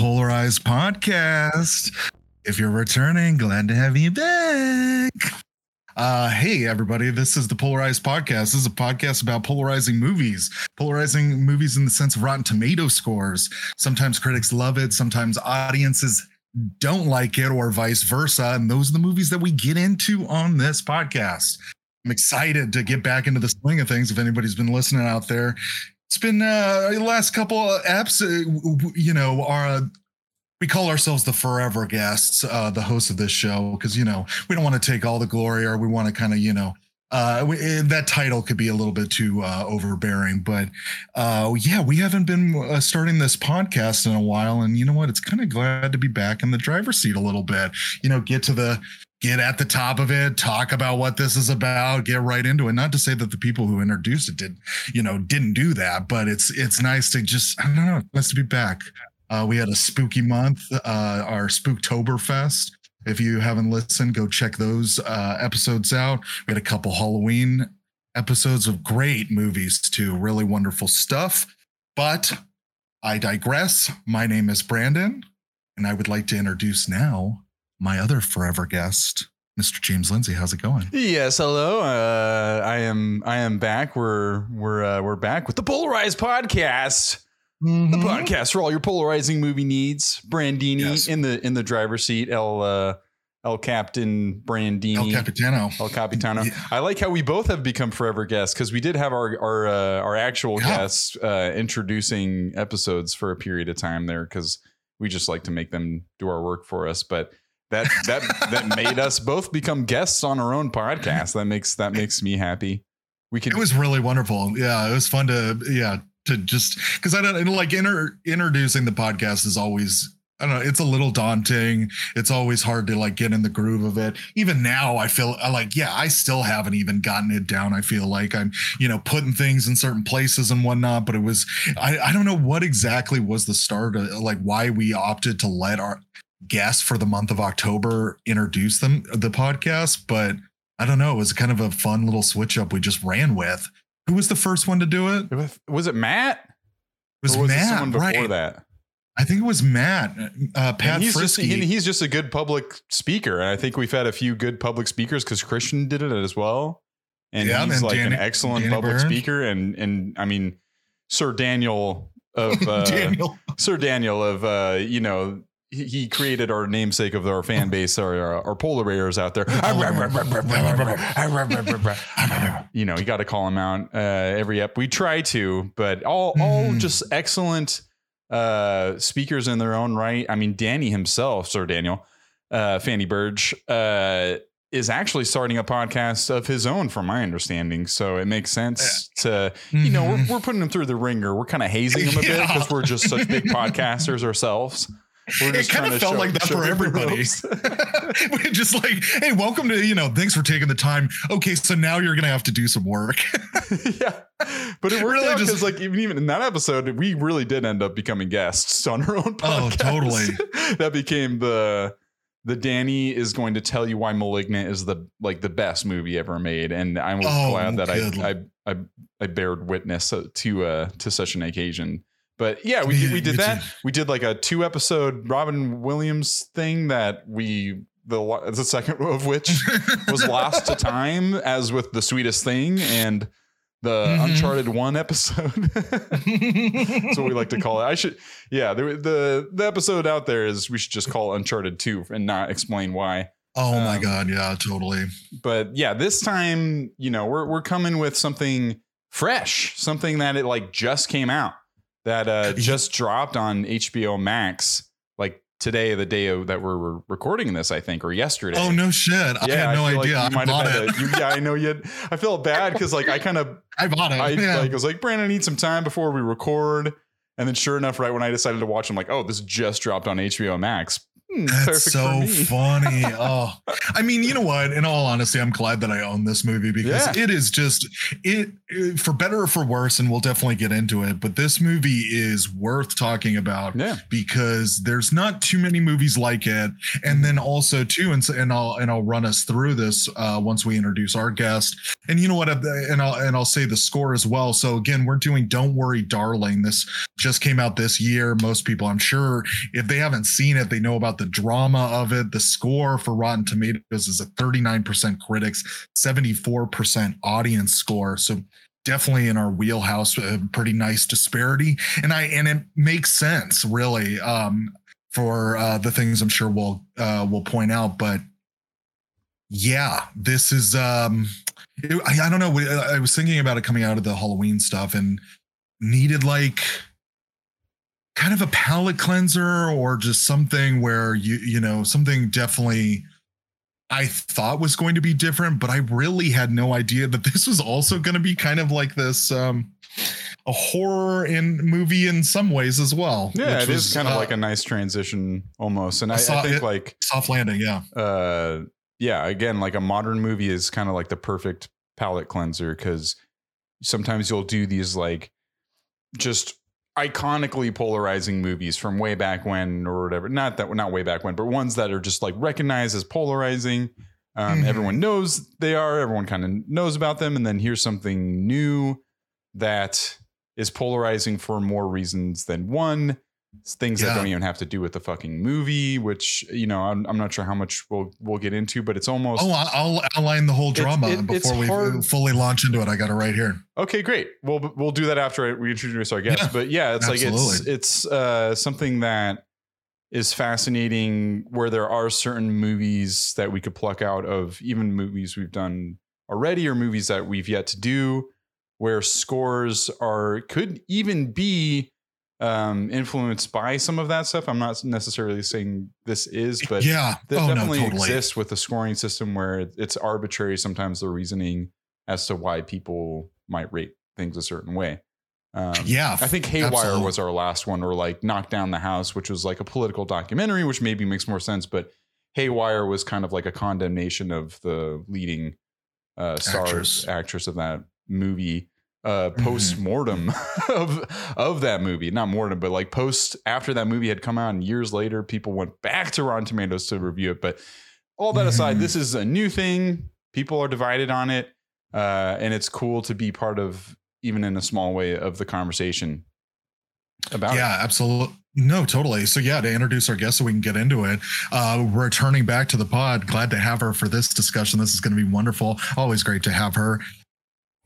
Polarized Podcast. If you're returning, glad to have you back. Uh, hey, everybody, this is the Polarized Podcast. This is a podcast about polarizing movies, polarizing movies in the sense of Rotten Tomato scores. Sometimes critics love it, sometimes audiences don't like it, or vice versa. And those are the movies that we get into on this podcast. I'm excited to get back into the swing of things. If anybody's been listening out there, it's been uh last couple of apps uh, you know our uh, we call ourselves the forever guests uh the hosts of this show because you know we don't want to take all the glory or we want to kind of you know uh we, that title could be a little bit too uh overbearing but uh yeah we haven't been uh, starting this podcast in a while and you know what? It's kind of glad to be back in the driver's seat a little bit. You know get to the get at the top of it, talk about what this is about, get right into it. Not to say that the people who introduced it did, you know, didn't do that, but it's it's nice to just I don't know, nice to be back. Uh, we had a spooky month, uh, our Spooktoberfest. If you haven't listened, go check those uh, episodes out. We had a couple Halloween episodes of great movies too, really wonderful stuff. But I digress. My name is Brandon, and I would like to introduce now my other forever guest, Mr. James Lindsay. How's it going? Yes, hello. Uh, I am I am back. We're we're uh, we're back with the Polarized Podcast. Mm-hmm. The podcast for all your polarizing movie needs. Brandini Yes. in the in the driver's seat. El uh, El Captain Brandini. El Capitano. El Capitano. Yeah. I like how we both have become forever guests because we did have our our uh, our actual Yeah. guests uh, introducing episodes for a period of time there because we just like to make them do our work for us. But that that that made us both become guests on our own podcast. That makes that makes me happy. We could It was really wonderful. Yeah, it was fun to yeah to just because I don't like inter, introducing the podcast is always I don't know it's a little daunting. It's always hard to like get in the groove of it. Even now, I feel like yeah I still haven't even gotten it down. I feel like I'm you know putting things in certain places and whatnot. But it was I I don't know what exactly was the start of like why we opted to let our guests for the month of October introduce them the podcast, but I don't know. It was kind of a fun little switch up we just ran with. Who was the first one to do it? It was it Matt? was, or was Matt, it before right? that? I think it was Matt. Uh, Pat and he's just Frisky. he- he's just a good public speaker, and I think we've had a few good public speakers because Christian did it as well, and Yeah, he's and like Danny- an excellent Danny public Byrne. speaker, and and I mean Sir Daniel of uh, Daniel. Sir Daniel of uh, you know. He created our namesake of our fan base, our our, our polar bears out there. you know, you got to call him out uh, every ep. We try to, but all all Mhm. just excellent uh, speakers in their own right. I mean, Danny himself, Sir Daniel, uh, Fanny Burge, uh, is actually starting a podcast of his own, from my understanding. So it makes sense to you know we're, we're putting him through the ringer. We're kind of hazing him a bit because we're just such big podcasters ourselves. It kind of felt show- like that for everybody. We're just like, hey, welcome to, you know, thanks for taking the time. Okay, so now you're going to have to do some work. yeah, but it worked Really out just- like, even even in that episode, we really did end up becoming guests on our own. Oh, Podcast. totally. that became the the Danny is going to tell you why *Malignant* is the like the best movie ever made, and I was Oh, glad that. I, I I I bared witness to uh to such an occasion. But yeah, we did, we did that. We did like a two episode Robin Williams thing that we the the second of which was lost to time, as with the sweetest thing and the Mhm. Uncharted One episode. That's what we like to call it. I should, yeah. The, the the episode out there is we should just call Uncharted Two and not explain why. oh my Um, God. Yeah, totally. But yeah, this time you know we're we're coming with something fresh, something that it like just came out that uh just dropped on HBO Max like today, the day of, that we're we're recording this, I think, or yesterday. Oh, no shit. I had no feel like idea. I you might bought it. a- you- yeah, I know you. Had, I felt bad because like I kind of I bought it. I yeah. like was like, Brandon, I need some time before we record. And then sure enough, right when I decided to watch, I'm like, oh, this just dropped on HBO Max. Hmm, That's so funny. Oh, I mean, you know what? In all honesty, I'm glad that I own this movie because Yeah. it is just it, it- for better or for worse, and we'll definitely get into it. But this movie is worth talking about Yeah. because there's not too many movies like it. And then also too, and and I'll and I'll run us through this uh, once we introduce our guest. And you know what? And I'll and I'll say the score as well. So again, we're doing "Don't Worry, Darling." This just came out this year. Most people, I'm sure, if they haven't seen it, they know about the drama of it. The score for Rotten Tomatoes is a 39% critics, 74% audience score. So definitely in our wheelhouse, a pretty nice disparity. And I and it makes sense really um, for uh, the things I'm sure we'll uh, we'll point out. But yeah, this is um, it- I, I don't know. We- I was thinking about it coming out of the Halloween stuff and needed like kind of a palate cleanser or just something where you you know something definitely I thought was going to be different, but I really had no idea that this was also going to be kind of like this um a horror in movie in some ways as well. Yeah, which it is was, kind of uh, like a nice transition almost. And I I, I, think it- like soft landing. Yeah, uh yeah, again, like a modern movie is kind of like the perfect palate cleanser because sometimes you'll do these like just iconically polarizing movies from way back when or whatever. Not that not way back when, but ones that are just like recognized as polarizing. Um, Mhm. Everyone knows they are. Everyone kind of knows about them, and then here's something new that is polarizing for more reasons than one. Things that don't even have to do with the fucking movie, which you know I'm, I'm not sure how much we'll we'll get into, but it's almost Oh, I'll outline the whole drama it- it's before we hard- fully launch into it. I got it right here. Okay, great. We'll we'll do that after we introduce our guest. Yeah, but yeah, it's like it's it's uh, something that is fascinating. Where there are certain movies that we could pluck out of, even movies we've done already, or movies that we've yet to do, where scores are could even be um, influenced by some of that stuff. I'm not necessarily saying this is, but yeah. that oh no, definitely totally. exists with the scoring system where it's arbitrary sometimes the reasoning as to why people might rate things a certain way um, Yeah, i think haywire absolutely. was our last one or like knock down the house which was like a political documentary which maybe makes more sense but haywire was kind of like a condemnation of the leading uh stars Actress. actress of that movie uh Mhm. post mortem of of that movie not mortem but like post after that movie had come out and years later people went back to rotten tomatoes to review it but all that aside this is a new thing people are divided on it uh and it's cool to be part of even in a small way of the conversation about yeah, absolutely. No, totally. So yeah, to introduce our guest so we can get into it. Uh returning back to the pod. Glad to have her for this discussion. This is going to be wonderful. Always great to have her.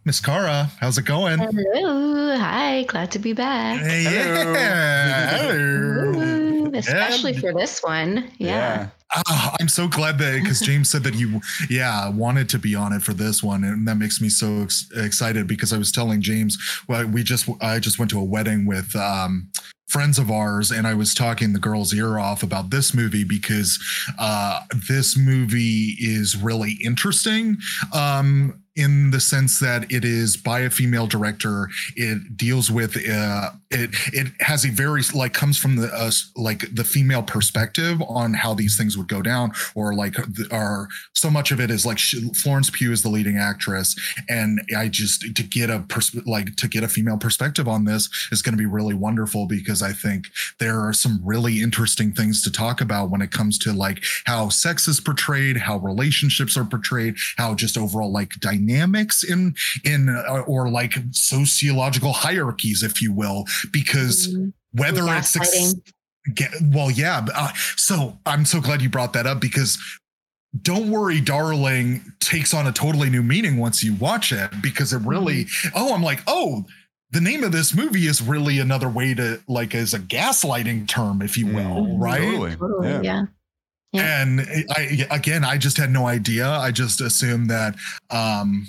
Miss Cara, how's it going? Hello. Hi. Glad to be back. Hey, Hello. yeah. Hello. Ooh, especially for this one. Yeah. Ah, I'm so glad that because James said that you, yeah, wanted to be on it for this one, and that makes me so ex- excited because I was telling James, well, we just, I just went to a wedding with um, friends of ours, and I was talking the girl's ear off about this movie because uh, this movie is really interesting. Um, in the sense that it is by a female director it deals with uh it it has a very like comes from the uh, like the female perspective on how these things would go down or like are so much of it is like she, Florence Pugh is the leading actress and I just to get a pers- like to get a female perspective on this is going to be really wonderful because I think there are some really interesting things to talk about when it comes to like how sex is portrayed how relationships are portrayed how just overall like dynamics in in uh, or like sociological hierarchies if you will because Mhm. whether it's ex- Get, well, yeah. Uh, so I'm so glad you brought that up because Don't Worry, Darling takes on a totally new meaning once you watch it because it really, oh, I'm like, oh, the name of this movie is really another way to like as a gaslighting term, if you will, Mhm. right? Totally. Totally. Yeah. Yeah. Yeah. And I again, I just had no idea. I just assumed that um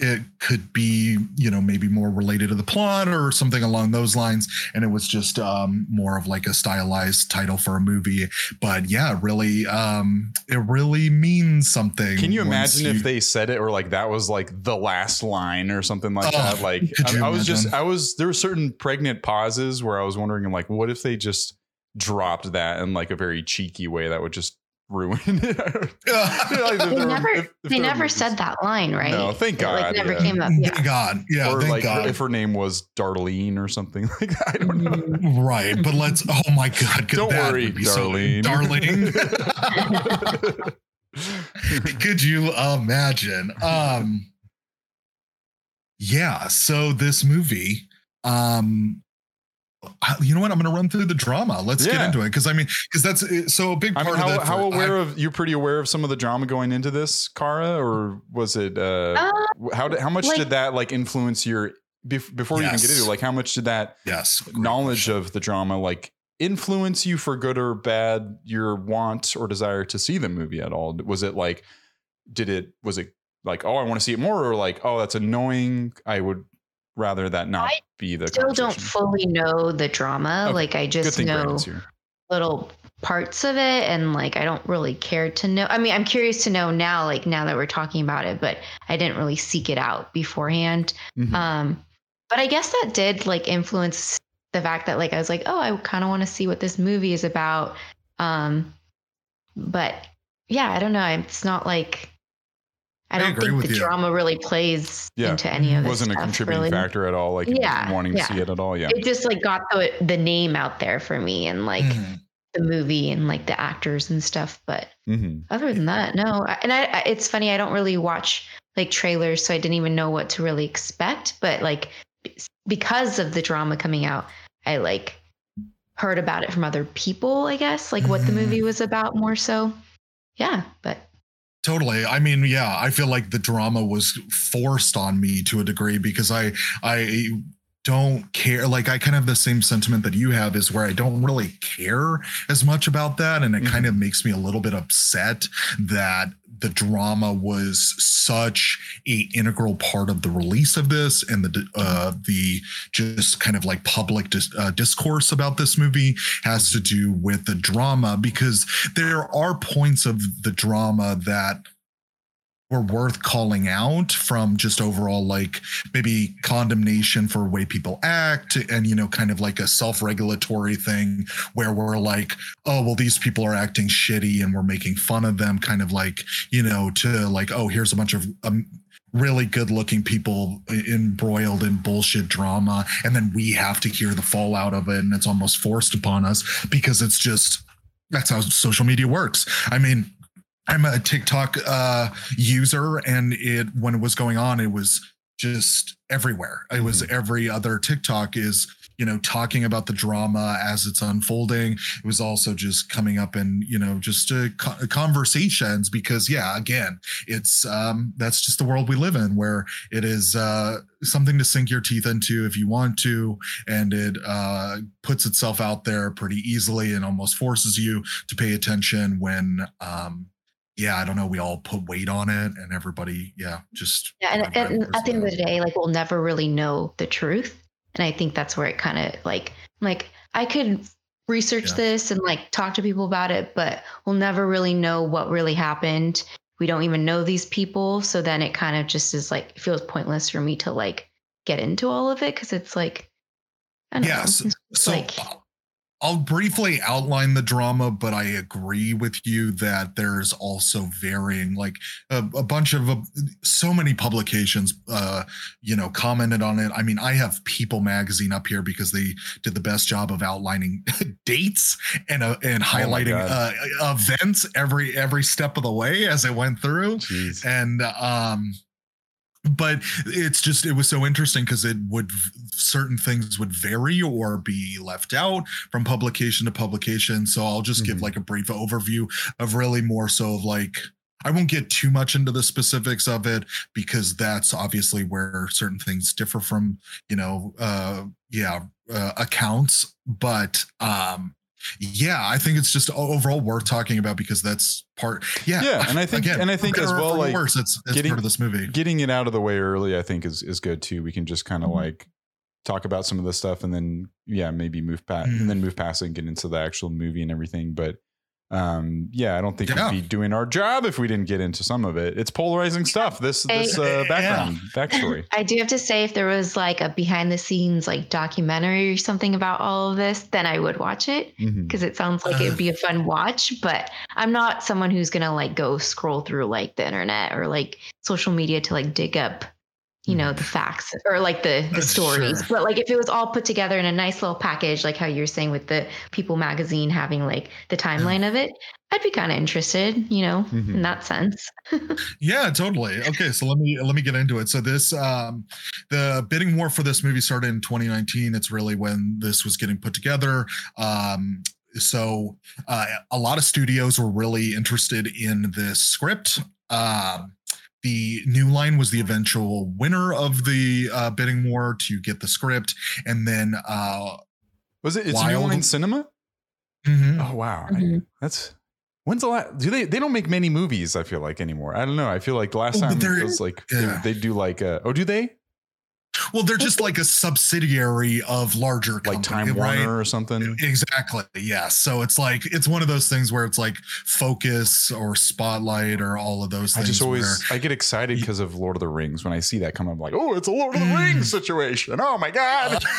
it could be, you know, maybe more related to the plot or something along those lines. And it was just um more of like a stylized title for a movie. But yeah, really um it really means something. Can you imagine you- if they said it or like that was like the last line or something like Oh, that? Like I, I was just? I was there were certain pregnant pauses where I was wondering like, what if they just dropped that in like a very cheeky way that would just ruin it. Like, they never, if, if they never said that line, right? No, thank God. It like, never yeah. came up. Yeah. Thank God. Yeah. or thank like God. if her name was Darlene or something like that. I don't know. Mm. right. But let's, oh my God. could- Don't that worry, would be so- Darlene. Darlene. Could you imagine? Um yeah, so this movie um I- you know what? I'm going to run through the drama. Let's get into it because I mean, because that's uh, so a big I part mean, of how, that. how for- aware I- of you're pretty aware of some of the drama going into this, Kara, or was it? Uh, Uh, how did how much like- did that like influence your bef- before we even get into it, like how much did that yes, knowledge question. of the drama like influence you for good or bad your want or desire to see the movie at all? Was it like did it was it like oh I want to see it more or like oh that's annoying I would rather that not I be the I still don't fully know the drama. Okay. Like I just know little parts of it and like I don't really care to know. I mean, I'm curious to know now like now that we're talking about it, but I didn't really seek it out beforehand. Mhm. Um but I guess that did like influence the fact that like I was like, "Oh, I kind of want to see what this movie is about." Um but yeah, I don't know. It's not like I I don't think the you. drama really plays Yeah. into any of it. wasn't a contributing really. factor at all like Yeah, wanting to see it at all yeah It just like got the the name out there for me and like Mhm. the movie and like the actors and stuff. But hmm other than that, no. And I, it's funny. I don't really watch like trailers, so I didn't even know what to really expect. But like because of the drama coming out, I like heard about it from other people. I guess like what the Mhm. movie was about more so. Yeah, but Totally. I mean, yeah, I feel like the drama was forced on me to a degree because I I don't care like I kind of have the same sentiment that you have is where I don't really care as much about that and it mm-hmm. kind of makes me a little bit upset that the drama was such a integral part of the release of this and the uh the just kind of like public dis- uh, discourse about this movie has to do with the drama because there are points of the drama that were worth calling out from just overall like maybe condemnation for way people act and you know kind of like a self-regulatory thing where we're like oh well these people are acting shitty and we're making fun of them kind of like you know to like oh here's a bunch of um, really good looking people embroiled in bullshit drama and then we have to hear the fallout of it and it's almost forced upon us because it's just that's how social media works. I mean i'm a tiktok uh user and it when it was going on it was just everywhere. It was every other tiktok is you know talking about the drama as it's unfolding. It was also just coming up in you know just uh, co- conversations because yeah again it's um that's just the world we live in where it is uh something to sink your teeth into if you want to and it uh puts itself out there pretty easily and almost forces you to pay attention when um yeah i don't know we all put weight on it and everybody yeah just yeah, and, and at the end of the day, like we'll never really know the truth. And I think that's where it kind of like like I could research Yeah. this and like talk to people about it, but we'll never really know what really happened. We don't even know these people, so then it kind of just is like it feels pointless for me to like get into all of it because it's like I don't Yes. know. It's So like I'll- briefly outline the drama, but I agree with you that there's also varying, like a, a bunch of uh, so many publications, uh, you know, commented on it. I mean, I have People Magazine up here because they did the best job of outlining dates and uh, and highlighting uh, events every every step of the way as it went through Jeez. and um but it's just it was so interesting because it would certain things would vary or be left out from publication to publication so i'll just give Mhm. like a brief overview of really more so of like I won't get too much into the specifics of it because that's obviously where certain things differ from, you know, uh yeah, uh, accounts, but um yeah, I think it's just overall worth talking about because that's part. Yeah, Yeah, and I think- and I think as well, like, worse, it's, it's getting- part of this movie. getting it out of the way early, I think is is good too. We can just kind of Mhm. like talk about some of the stuff and then yeah, maybe move past Mhm. and then move past and get into the actual movie and everything. But um, yeah, I don't think Yeah. we'd be doing our job if we didn't get into some of it. It's polarizing stuff. This this uh, Yeah. background backstory. I do have to say, if there was like a behind the scenes like documentary or something about all of this, then I would watch it because it sounds like it'd be a fun watch. But I'm not someone who's gonna like go scroll through like the internet or like social media to like dig up, you know, the facts or like the the stories. sure. But like if it was all put together in a nice little package, like how you're saying with the People magazine having like the timeline of it, I'd be kind of interested, you know, Mhm. in that sense. Yeah, totally. Okay, so let me let me get into it. So this um the bidding war for this movie started in 2019. It's really when this was getting put together. Um so uh, a lot of studios were really interested in this script. Um the New Line was the eventual winner of the uh, bidding war to get the script, and then uh, Was it? It's New Wild. Line Cinema. mhm. Oh wow, I- Mhm. that's when's the last? Do they? They don't make many movies. I feel like anymore. I don't know. I feel like the last Oh, time they're- it was like yeah. they, they do like. Uh, oh, do they well, they're just like a subsidiary of larger like company, Time right? Warner or something? Exactly. Yeah. So it's like it's one of those things where it's like focus or spotlight or all of those I just always where- I get excited because of Lord of the Rings when I see that come up. Like, oh, it's a Lord of the Mm. Rings situation. Oh my god.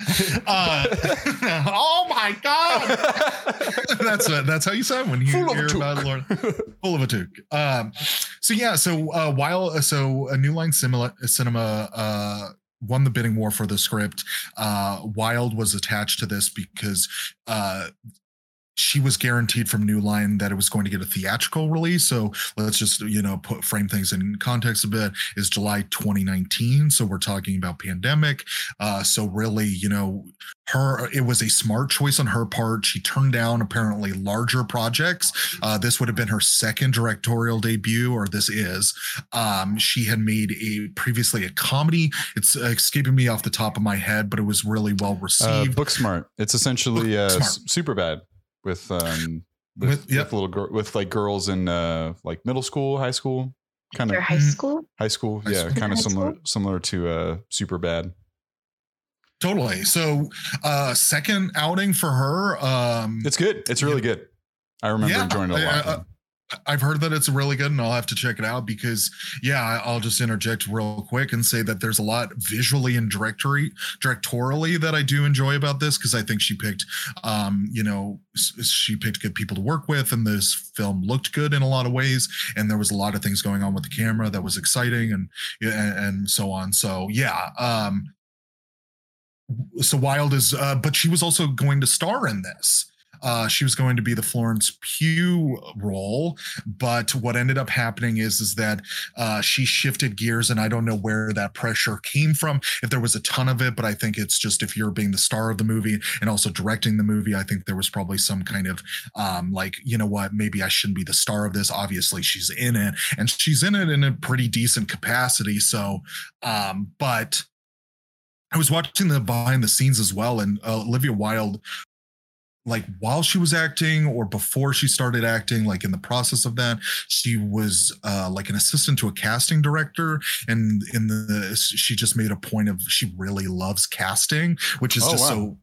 uh, oh my god. that's what, that's how you sound when you Full hear about toque. Lord. Full of a toque. Um, so yeah. So uh, while so a New Line Cinema, Cinema uh, won the bidding war for the script, uh, Wilde was attached to this because uh, she was guaranteed from New Line that it was going to get a theatrical release. So let's just you know put frame things in context a bit. Is July 2019, so we're talking about pandemic. Uh, so really, you know, her it was a smart choice on her part. She turned down apparently larger projects. Uh, this would have been her second directorial debut, or this is. Um, she had made a previously a comedy. It's uh, escaping me off the top of my head, but it was really well uh, received. Booksmart. It's essentially uh, Superbad with um with, With- yep. with little girl with like girls in uh like middle school, high school, kind of high Mhm. school. high school. High yeah, school. kind of similar school? similar to uh Superbad. Totally. So, uh, second outing for her. Um, It's good. It's really good. I remember Yeah, enjoying it a I- lot. I- I've heard that it's really good, and I'll have to check it out because, yeah, I'll just interject real quick and say that there's a lot visually and directory directorially that I do enjoy about this because I think she picked, um, you know, she picked good people to work with, and this film looked good in a lot of ways, and there was a lot of things going on with the camera that was exciting, and and, and so on. So yeah, um, so Wilde is, uh, but she was also going to star in this. Uh, she was going to be the Florence Pugh role, but what ended up happening is is that uh, she shifted gears, and I don't know where that pressure came from. If there was a ton of it, but I think it's just if you're being the star of the movie and also directing the movie, I think there was probably some kind of um, like you know what, maybe I shouldn't be the star of this. Obviously, she's in it, and she's in it in a pretty decent capacity. So, um, but I was watching the behind the scenes as well, and uh, Olivia Wilde, like while she was acting or before she started acting, like in the process of that, she was uh, like an assistant to a casting director, and in the she just made a point of she really loves casting, which is Oh, just wow. so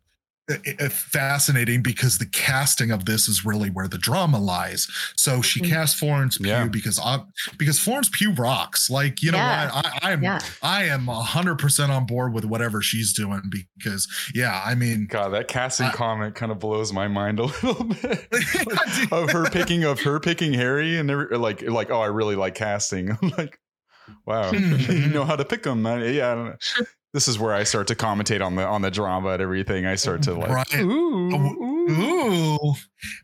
fascinating because the casting of this is really where the drama lies. So she Mhm. cast Florence Pugh Yeah. because uh, because Florence Pugh rocks. Like you know Yeah. what, I, I am Yeah. I am hundred percent on board with whatever she's doing because yeah, I mean God, that casting I- comment kind of blows my mind a little bit. of her picking of her picking Harry and every, like like oh I really like casting. I'm like, wow, you know how to pick them. I, yeah, I don't know. This is where I start to commentate on the on the drama and everything. I start to like, Right. ooh, ooh. Ooh,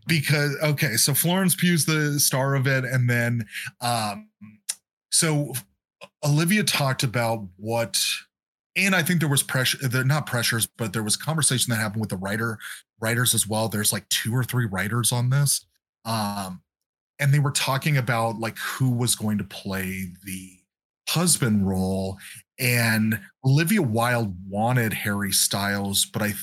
because okay, so Florence Pugh's the star of it, and then um, so Olivia talked about what, and I think there was pressure. They're not pressures, but there was conversation that happened with the writer writers as well. There's like two or three writers on this, um, and they were talking about like who was going to play the husband role, and Olivia Wilde wanted Harry Styles, but I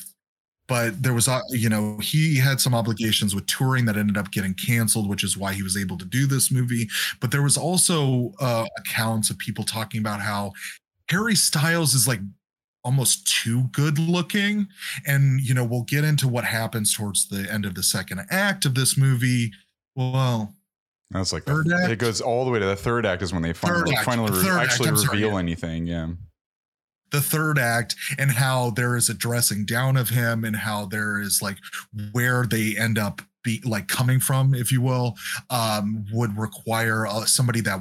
but there was uh, you know he had some obligations with touring that ended up getting canceled which is why he was able to do this movie but there was also uh accounts of people talking about how harry styles is like almost too good looking. And, you know, we'll get into what happens towards the end of the second act of this movie. Well, That's like Third the, it goes all the way to the third act is when they finally, act. finally re- Third act, actually sorry, reveal yeah. anything. Yeah. the third act and how there is a dressing down of him and how there is like where they end up be like coming from if you will um would require uh, somebody that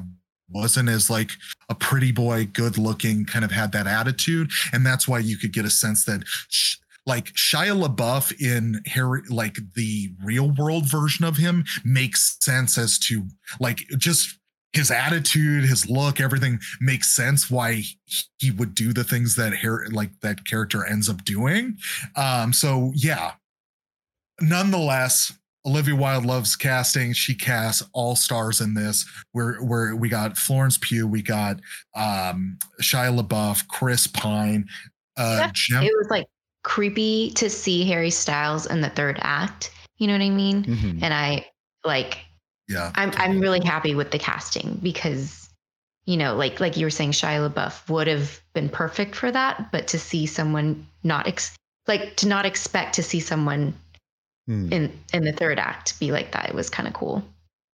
wasn't as like a pretty boy good looking kind of had that attitude and that's why you could get a sense that sh- like Shia LaBeouf in Harry, like the real world version of him makes sense as to like just his attitude, his look, everything makes sense why he would do the things that Harry, like that character ends up doing. Um, so yeah. Nonetheless, Olivia Wilde loves casting. She casts all stars in this. Where where we got Florence Pugh, we got um Shia LaBeouf, Chris Pine, uh Yeah, It was like creepy to see Harry Styles in the third act. You know what I mean? Mhm. And I like yeah. I'm I'm really happy with the casting because you know, like like you were saying, Shia LaBeouf would have been perfect for that, but to see someone not ex- like to not expect to see someone Hmm. in in the third act be like that, it was kind of cool.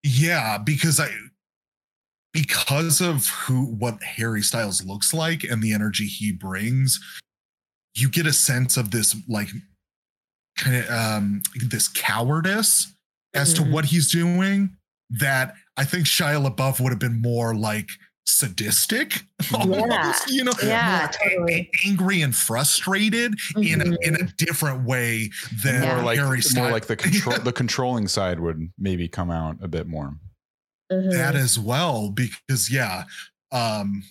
Yeah, because I because of who what Harry Styles looks like and the energy he brings, you get a sense of this like kind of um this cowardice as to Mhm. what he's doing that I think Shia LaBeouf would have been more like sadistic almost, you know, Yeah, more a- totally. angry and frustrated in a, in a different way than Yeah. more like Harry more like the control the controlling side would maybe come out a bit more. Mhm. that as well because yeah um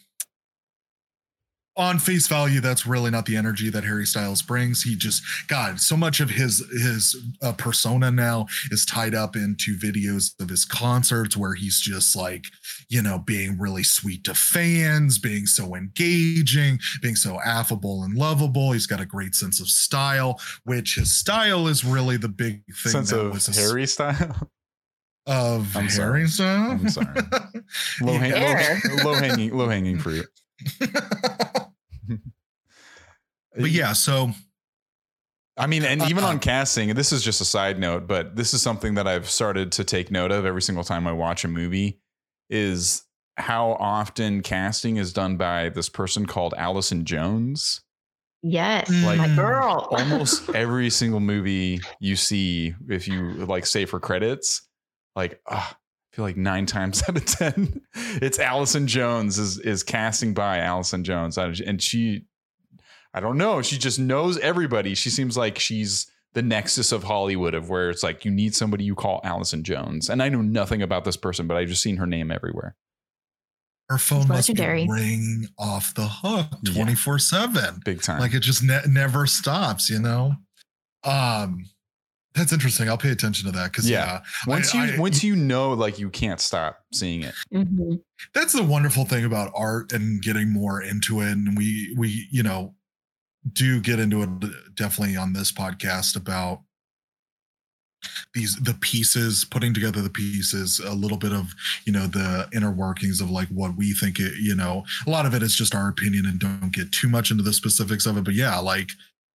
on face value that's really not the energy that harry styles brings he just god so much of his his uh, persona now is tied up into videos of his concerts where he's just like you know being really sweet to fans being so engaging being so affable and lovable he's got a great sense of style which his style is really the big thing Sense that of was Harry style. of I'm sorry. Harry style I'm sorry. Low, hang, low, low hanging low hanging fruit. But yeah, so I mean, and even Uh, on casting, this is just a side note, but this is something that I've started to take note of every single time I watch a movie is how often casting is done by this person called Allison Jones. Yes, Like- my girl. Almost every single movie you see, if you like say for credits, like ah, I feel like nine times out of ten, it's Allison Jones is is casting by Allison Jones, and she, I don't know, she just knows everybody. She seems like she's the nexus of Hollywood, of where it's like you need somebody you call Allison Jones, and I know nothing about this person, but I've just seen her name everywhere. her phone It's must be ringing off the hook 24 7. Big time. Like it just ne- never stops, you know? Um, that's interesting. I'll pay attention to that because Yeah. yeah, once I- you I- once you know, like you can't stop seeing it. Mhm. that's the wonderful thing about art and getting more into it. And we we, you know, do get into it definitely on this podcast about these the pieces putting together the pieces a little bit of you know the inner workings of like what we think it you know a lot of it is just our opinion and don't get too much into the specifics of it but yeah like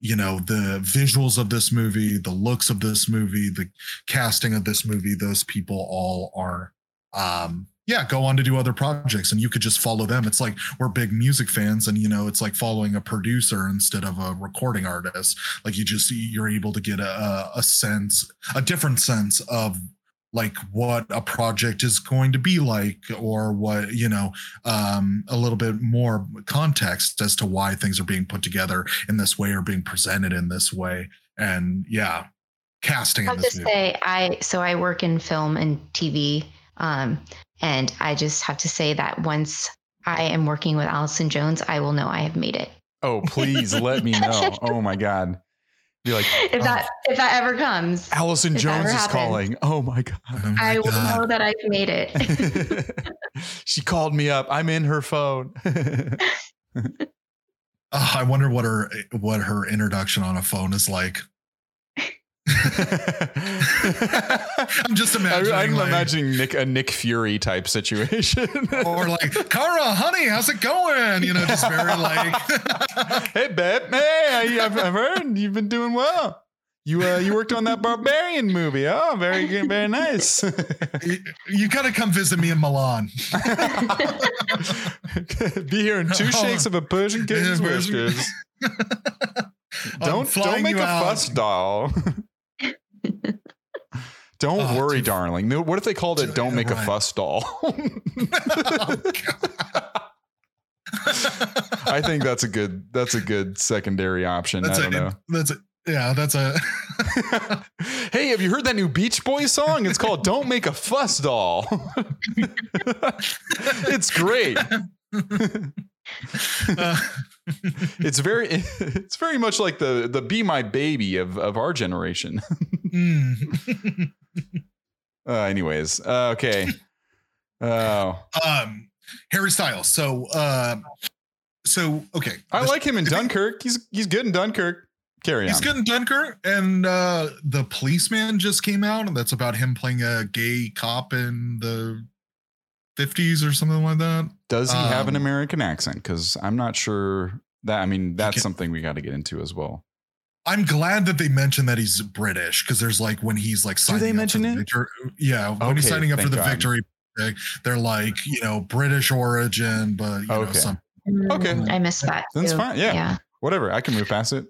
you know the visuals of this movie the looks of this movie the casting of this movie those people all are um yeah go on to do other projects and you could just follow them. It's like we're big music fans and you know it's like following a producer instead of a recording artist. Like you just you're able to get a, a sense a different sense of like what a project is going to be like or what you know um a little bit more context as to why things are being put together in this way or being presented in this way and yeah casting I'll this just movie. say I so I work in film and TV, um, and I just have to say that once I am working with Allison Jones, I will know I have made it. Oh, please let me know. Oh my god. Be like If oh, that if that ever comes, Allison Jones is happens. calling. Oh my god. Oh my I will God. know that I've made it. she called me up. I'm in her phone. Oh, I wonder what her what her introduction on a phone is like. I'm just imagining. I, am like- imagining Nick a Nick Fury type situation. or like, Kara, honey, how's it going? You know, just very like, hey, babe. Hey, I've, I've heard you've been doing well. You uh, you worked on that barbarian movie. Oh, very good, very nice. you, you gotta come visit me in Milan. Be here in two shakes of a Persian kitten's whiskers. Don't don't make a out. fuss, doll. don't Oh, worry, too- darling. What if they called it Too- "Don't make a fuss, doll"? Oh, I think that's a good that's a good secondary option. That's I a, don't know. that's a, yeah, that's a, hey, have you heard that new Beach Boys song? It's called "Don't Make a Fuss, Doll." it's great. Uh, It's very it's very much like the the "Be My Baby" of of our generation. mm. Uh, anyways, uh, okay. Oh, um, Harry Styles. So, uh, so okay, I This- like him in Dunkirk. He's he's good in Dunkirk. Carry on. He's good in Dunkirk, and uh, the policeman just came out, and that's about him playing a gay cop in the fifties or something like that. Does he have an um, American accent? Because I'm not sure that. I mean, that's can- something we got to get into as well. I'm glad that they mentioned that he's British because there's like when he's like signing. Do they signing up for mention the it? victor- yeah, when he's signing up for the God. victory, they're like you know British origin, but you know Okay. some. Okay. Mm, I missed that. That's too. fine, yeah. Yeah. Whatever. I can move past it.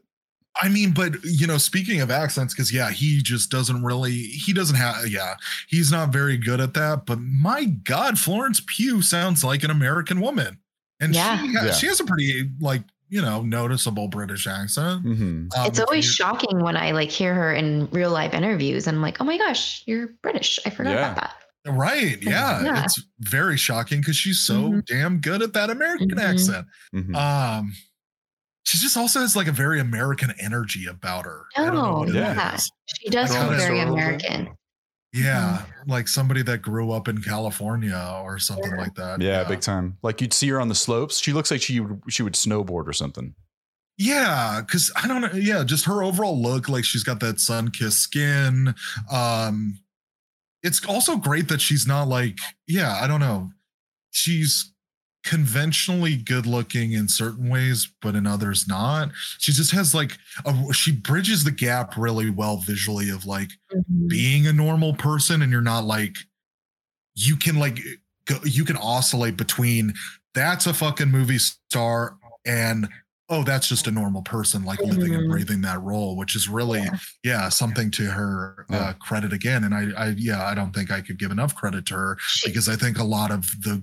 I mean, but you know, speaking of accents, because yeah, he just doesn't really. He doesn't have. Yeah, he's not very good at that. But my God, Florence Pugh sounds like an American woman, and Yeah. she, ha- Yeah. she has a pretty like you know noticeable British accent. hmm Um, it's always you- shocking when I like hear her in real life interviews and I'm like, oh my gosh, you're British. I forgot Yeah. about that. right. Yeah, Yeah. it's very shocking because she's so Mhm. damn good at that American Mhm. accent. hmm Um, she just also has like a very American energy about her. I don't know Oh, what yeah. is. She does Like feel very that sort of- American. Yeah, like somebody that grew up in California or something Yeah. like that. Yeah, big time. Like you'd see her on the slopes. She looks like she would, she would snowboard or something. Yeah, because I don't know. Yeah, just her overall look, like she's got that sun kissed skin. Um, it's also great that she's not like, yeah, I don't know. She's conventionally good looking in certain ways, but in others not. She just has like a she bridges the gap really well visually of like Mhm. being a normal person and you're not like you can like go, you can oscillate between that's a fucking movie star and oh that's just a normal person like living and Mhm. breathing that role which is really Yeah. yeah something to her Yeah. uh, credit again and I, I yeah i don't think i could give enough credit to her because i think a lot of the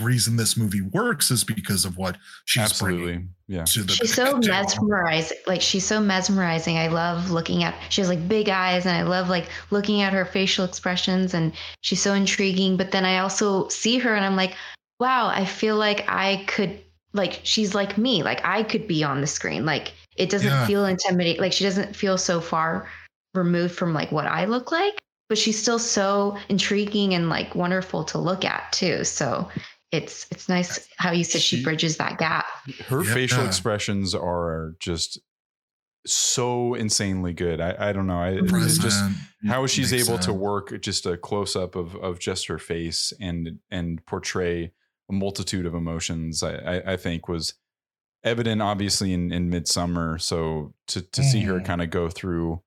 reason this movie works is because of what she's bringing Absolutely. Yeah. to the she's so mesmerizing like she's so mesmerizing i love looking at she has like big eyes and i love like looking at her facial expressions and she's so intriguing but then i also see her and i'm like wow i feel like i could like she's like me like i could be on the screen like it doesn't Yeah. feel intimidating like she doesn't feel so far removed from like what i look like but she's still so intriguing and like wonderful to look at too so it's it's nice how you said she, She- bridges that gap Her Yeah. facial expressions are just so insanely good. I, I don't know. I it's just how she's Makes able to work just a close up of of just her face and and portray a multitude of emotions. I I, I think was evident obviously in in Midsommar. So to to see her Mhm. kind of go through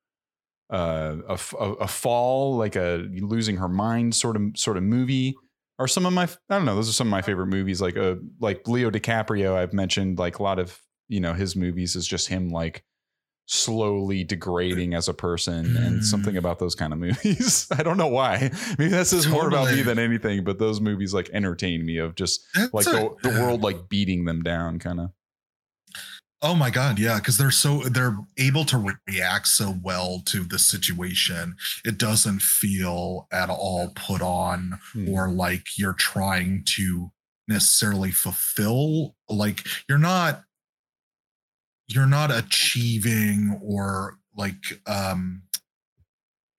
uh, a, f- a a fall like a losing her mind sort of sort of movie are some of my I don't know those are some of my favorite movies like uh like Leo DiCaprio I've mentioned like a lot of you know his movies is just him like slowly degrading as a person and Mm. something about those kind of movies. I don't know why. Maybe that says more about me than anything but those movies like entertain me of just That's like a- the, the world like beating them down kind of Oh my god, yeah, because they're so they're able to re- react so well to the situation. It doesn't feel at all put on Hmm. or like you're trying to necessarily fulfill like you're not you're not achieving or like um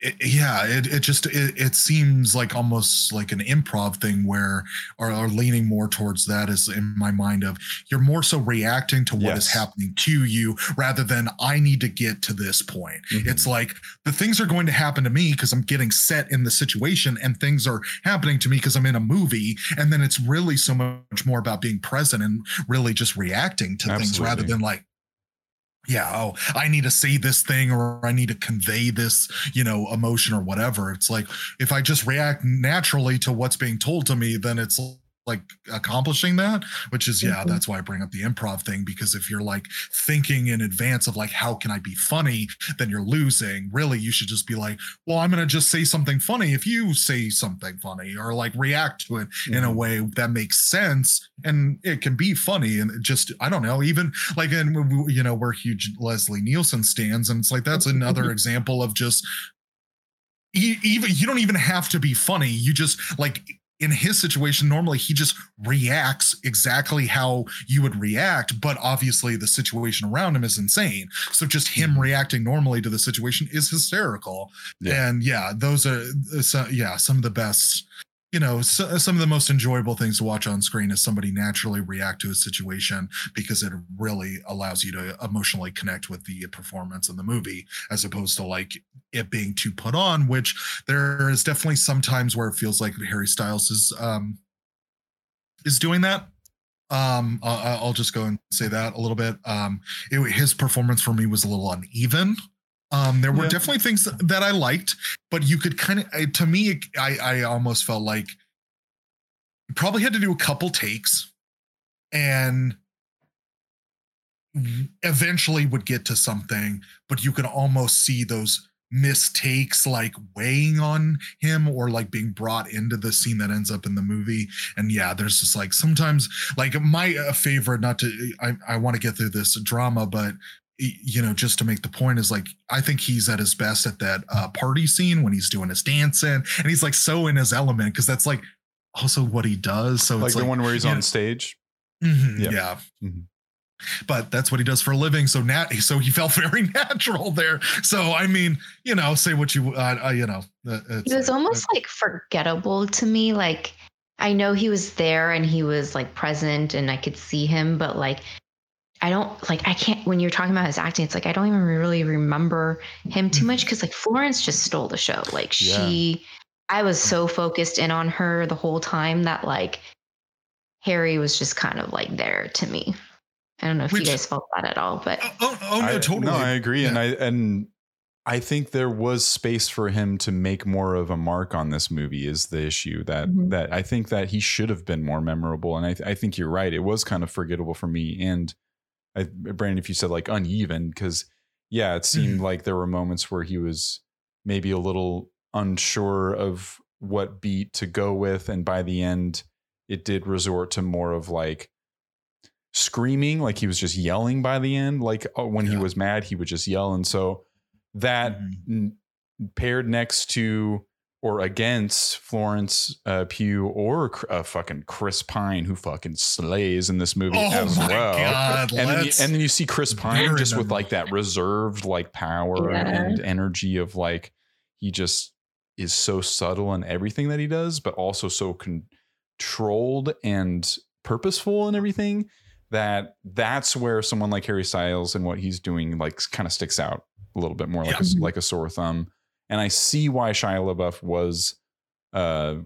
it, yeah, it, it just it, it seems like almost like an improv thing where or, or leaning more towards that is in my mind of you're more so reacting to what is Yes. happening to you rather than I need to get to this point. Mhm. It's like the things are going to happen to me because I'm getting set in the situation and things are happening to me because I'm in a movie. And then it's really so much more about being present and really just reacting to things rather than like, yeah, oh, I need to say this thing or I need to convey this, you know, emotion or whatever. It's like if I just react naturally to what's being told to me, then it's like accomplishing that, which is, yeah, Mhm. that's why I bring up the improv thing because if you're like thinking in advance of like, how can I be funny, then you're losing. Really, you should just be like, well, I'm going to just say something funny if you say something funny or like react to it in a Mhm. way that makes sense and it can be funny and just i don't know even like and you know we're huge leslie nielsen stands and it's like that's another example of just even you don't even have to be funny you just like in his situation normally he just reacts exactly how you would react but obviously the situation around him is insane so just him Mhm. reacting normally to the situation is hysterical Yeah. and yeah those are uh, so, yeah some of the best you know so, some of the most enjoyable things to watch on screen is somebody naturally react to a situation because it really allows you to emotionally connect with the performance in the movie as opposed to like it being too put on which there is definitely some times where it feels like harry styles is um is doing that. Um I'll, i'll just go and say that a little bit. Um it, his performance for me was a little uneven um there were Yeah. definitely things that, i liked but you could kind of to me it- i i almost felt like probably had to do a couple takes and eventually would get to something but you could almost see those mistakes like weighing on him or like being brought into the scene that ends up in the movie and yeah there's just like sometimes like my uh, favorite not to i, I want to get through this drama but you know just to make the point is like i think he's at his best at that uh, party scene when he's doing his dancing and he's like so in his element because that's like also what he does so like it's the like one where he's on know- stage. Mhm, Yeah. yeah. Mhm. But that's what he does for a living. So nat, so he felt very natural there. So I mean, you know, say what you, uh, uh, you know, uh, it's It was like- almost like forgettable to me. Like I know he was there and he was like present and I could see him, but like I don't like I can't when you're talking about his acting, it's like I don't even really remember him too much because like Florence just stole the show. Like Yeah. she I was so focused in on her the whole time that like Harry was just kind of like there to me. I don't know if Which- you guys felt that at all, but Oh, oh, oh, no, I, totally. No, I agree, and I and I think there was space for him to make more of a mark on this movie. Is the issue that Mhm. that I think that he should have been more memorable, and I I think you're right. It was kind of forgettable for me, and I, Brandon, if you said like uneven, because yeah, it seemed Mhm. like there were moments where he was maybe a little unsure of what beat to go with, and by the end, it did resort to more of like screaming like he was just yelling by the end like oh, when he was mad he would just yell and so that Mhm. n- paired next to or against Florence uh, Pugh or uh, fucking Chris Pine who fucking slays in this movie Oh as my well God, and then, you, and then you see Chris Pine very just with like that reserved like power Yeah. and energy of like he just is so subtle in everything that he does but also so controlled and purposeful in everything that that's where someone like Harry Styles and what he's doing like kind of sticks out a little bit more like Yeah. a, like a sore thumb and I see why Shia LaBeouf was uh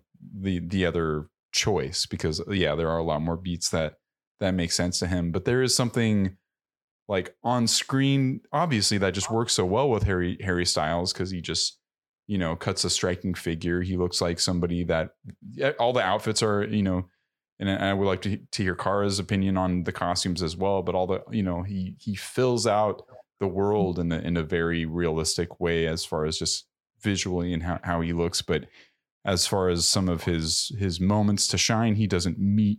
the the other choice because yeah there are a lot more beats that that make sense to him but there is something like on screen obviously that just works so well with Harry Harry Styles cuz he just you know cuts a striking figure. He looks like somebody that all the outfits are you know and I would like to to hear Kara's opinion on the costumes as well but all the you know he he fills out the world in a, in a very realistic way as far as just visually and how, how he looks but as far as some of his his moments to shine he doesn't meet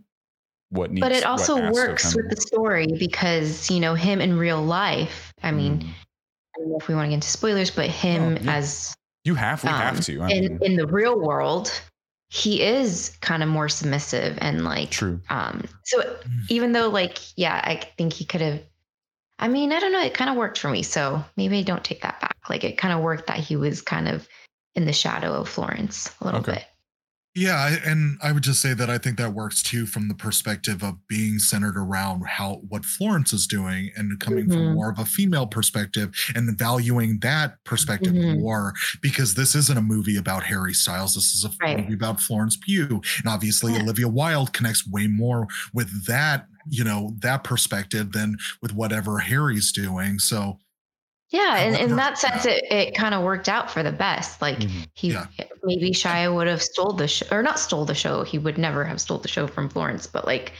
what needs to be. but it also works with the story because you know him in real life. I mean, Mm. I don't know if we want to get into spoilers, but him Oh, yeah. as you have we um, have to I in mean, in the real world, he is kind of more submissive and like true um. So even though like yeah, I think he could have. I mean, I don't know. It kind of worked for me, so maybe I don't take that back. Like it kind of worked that he was kind of in the shadow of Florence a little Okay. bit. Yeah, I- and I would just say that I think that works too from the perspective of being centered around how what Florence is doing and coming from Mhm. more of a female perspective and valuing that perspective Mhm. more because this isn't a movie about Harry Styles. This is a Right. movie about Florence Pugh. And obviously Yeah. Olivia Wilde connects way more with that, you know, that perspective than with whatever Harry's doing. So Yeah, and in that sense, it, it kind of worked out for the best. Like Mhm. he Yeah. maybe Shia would have stole the show, or not stole the show. He would never have stole the show from Florence, but like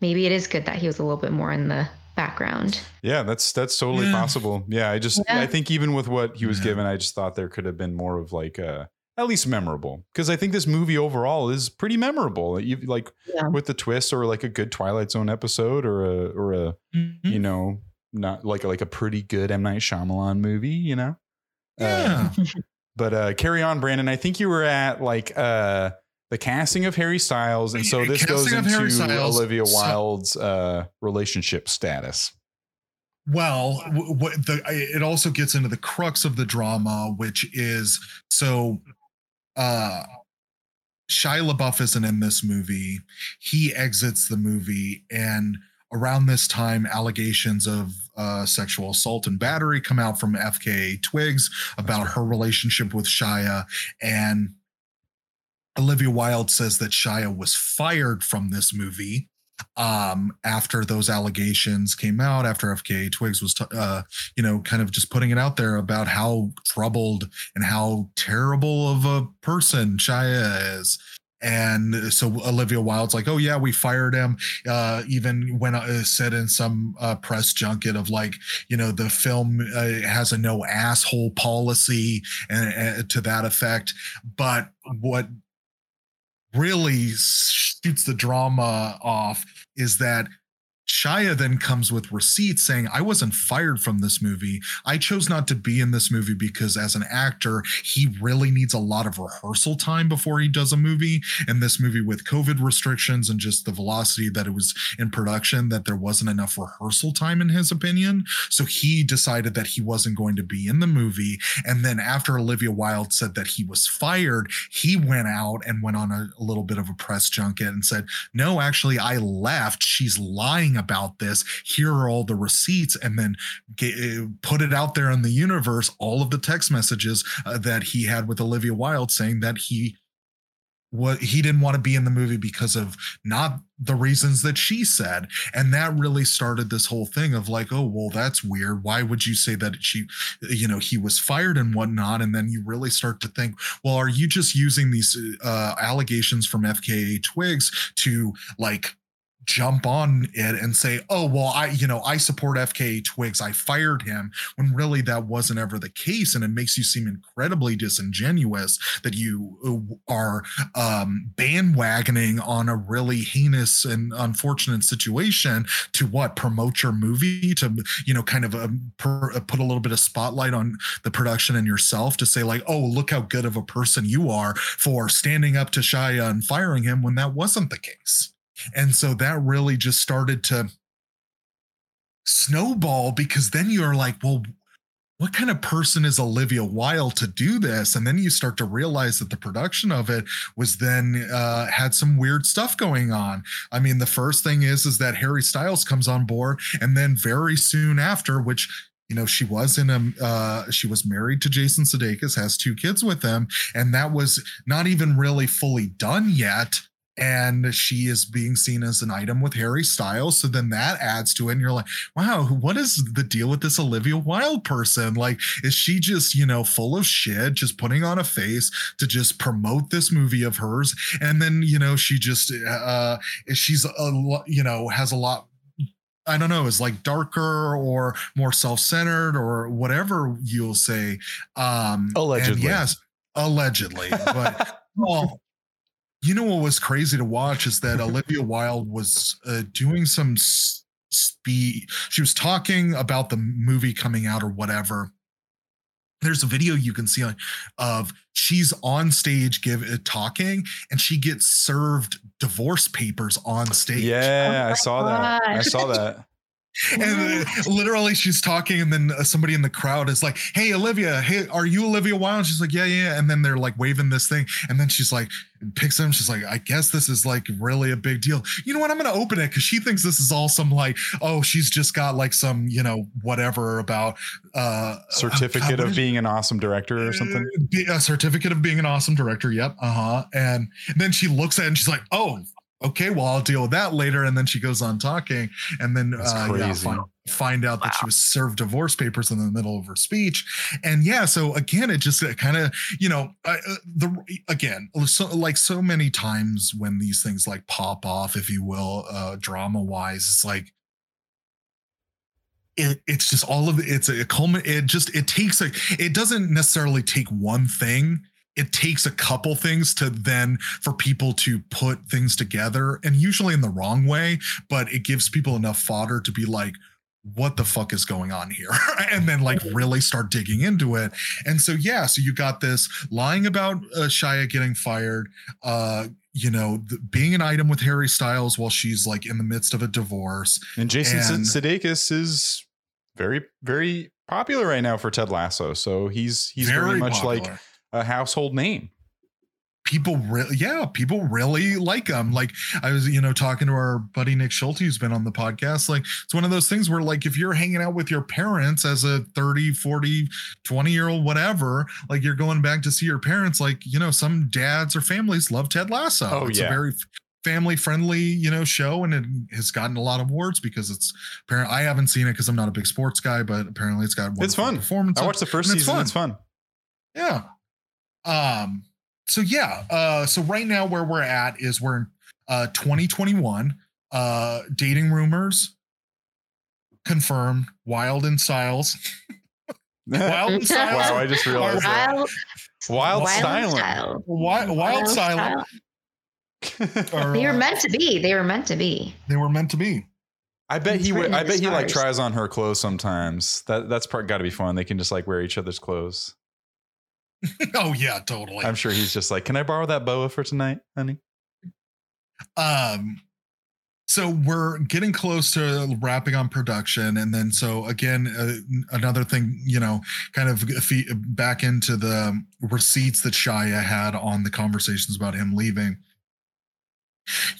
maybe it is good that he was a little bit more in the background. Yeah, that's that's totally Yeah. possible. Yeah, I just Yeah. I think even with what he was Yeah. given, I just thought there could have been more of like uh at least memorable because I think this movie overall is pretty memorable. You like Yeah. with the twist or like a good Twilight Zone episode or a or a Mm-hmm. you know not like like a pretty good M Night Shyamalan movie, you know. Uh, yeah. but uh carry on, Brandon. I think you were at like uh the casting of Harry Styles, and so Yeah, this goes casting of Harry into Styles. Olivia So- Wilde's uh relationship status. Well, w- what the it also gets into the crux of the drama, which is so uh Shia LaBeouf isn't in this movie. He exits the movie, and around this time, allegations of uh, sexual assault and battery come out from FKA Twigs about her relationship with Shia, and Olivia Wilde says that Shia was fired from this movie um after those allegations came out after fka twigs was t- uh you know kind of just putting it out there about how troubled and how terrible of a person shia is. And so olivia wilde's like oh yeah we fired him uh even when uh, said in some uh, press junket of like you know the film uh, has a no asshole policy and, and to that effect. But what really shoots the drama off is that Shia then comes with receipts saying, I wasn't fired from this movie. I chose not to be in this movie because, as an actor, he really needs a lot of rehearsal time before he does a movie. And this movie, with COVID restrictions and just the velocity that it was in production, that there wasn't enough rehearsal time, in his opinion. So he decided that he wasn't going to be in the movie. And then, after Olivia Wilde said that he was fired, he went out and went on a, a little bit of a press junket and said, No, actually, I left. She's lying about this. Here are all the receipts. And then ga- put it out there in the universe, all of the text messages uh, that he had with Olivia Wilde saying that he what he didn't want to be in the movie because of not the reasons that she said and that really started this whole thing of like oh well that's weird why would you say that she you know he was fired and whatnot and then you really start to think well are you just using these uh allegations from fka twigs to like jump on it and say, oh, well, I, you know, I support FKA Twigs. I fired him when really that wasn't ever the case. And it makes you seem incredibly disingenuous that you uh, are um, bandwagoning on a really heinous and unfortunate situation to what promote your movie to, you know, kind of um, per, uh, put a little bit of spotlight on the production and yourself to say like, oh, look how good of a person you are for standing up to Shia and firing him when that wasn't the case. And so that really just started to snowball because then you're like, well, what kind of person is Olivia Wilde to do this? And then you start to realize that the production of it was then uh, had some weird stuff going on. I mean, the first thing is is that Harry Styles comes on board, and then very soon after, which you know she was in a uh, she was married to Jason Sudeikis, has two kids with him, and that was not even really fully done yet and she is being seen as an item with Harry Styles. So then that adds to it. And you're like, wow, what is the deal with this Olivia Wilde person? Like, is she just, you know, full of shit, just putting on a face to just promote this movie of hers? And then, you know, she just, uh, she's, a, you know, has a lot. I don't know, is like darker or more self-centered or whatever you'll say. Um, Allegedly. yes, allegedly. But well, you know what was crazy to watch is that Olivia Wilde was uh, doing some s- speed. She was talking about the movie coming out or whatever. There's a video you can see on, of she's on stage give uh, talking and she gets served divorce papers on stage. Yeah, Oh I my saw that. I saw that. and uh, literally she's talking and then uh, somebody in the crowd is like hey olivia hey are you olivia wilde? She's like yeah yeah. And then they're like waving this thing and then she's like picks him she's like i guess this is like really a big deal. You know what? I'm gonna open it because she thinks this is all some like oh she's just got like some you know whatever about uh certificate uh, of being an awesome director or something? A certificate of being an awesome director. Yep uh-huh. And then she looks at it and she's like oh okay, well, I'll deal with that later. And then she goes on talking, and then uh, yeah, find, find, out wow. that she was served divorce papers in the middle of her speech. And yeah, so again, it just kind of, you know, uh, the again, so like so many times when these things like pop off, if you will, uh, drama wise, it's like. It, it's just all of. It's a culminate. It just it takes a. It doesn't necessarily take one thing it takes a couple things to then for people to put things together and usually in the wrong way but it gives people enough fodder to be like what the fuck is going on here? And then like really start digging into it. And so yeah so you got this lying about uh, shia getting fired uh you know the, being an item with harry styles while she's like in the midst of a divorce and jason and, sudeikis is very very popular right now for ted lasso so he's he's very, very much popular. like a household name. People really yeah people really like him like i was you know talking to our buddy nick schulte who's been on the podcast. Like it's one of those things where like if you're hanging out with your parents as a 30 40 20 year old whatever like you're going back to see your parents like you know some dads or families love ted lasso. Oh, it's yeah. a very family friendly you know show and it has gotten a lot of awards because it's apparent i haven't seen it because i'm not a big sports guy but apparently it's got it's fun. Performance i watched the first season. Fun. it's fun. Yeah um, so yeah, uh, so right now where we're at is we're in uh 2021. Uh dating rumors confirmed, Wilde and Styles. Wild and Styles. Wow, I just realized Wild, Wild, Wild Style. Style. Wild, Wild Style. Or, they were uh, meant to be. They were meant to be. They were meant to be. I bet it's he would. I bet he like tries on her clothes sometimes. That that's part got to be fun. They can just like wear each other's clothes. oh yeah, totally. I'm sure he's just like, "Can I borrow that boa for tonight, honey?" Um so we're getting close to wrapping on production and then so again uh, another thing you know kind of back into the receipts that shia had on the conversations about him leaving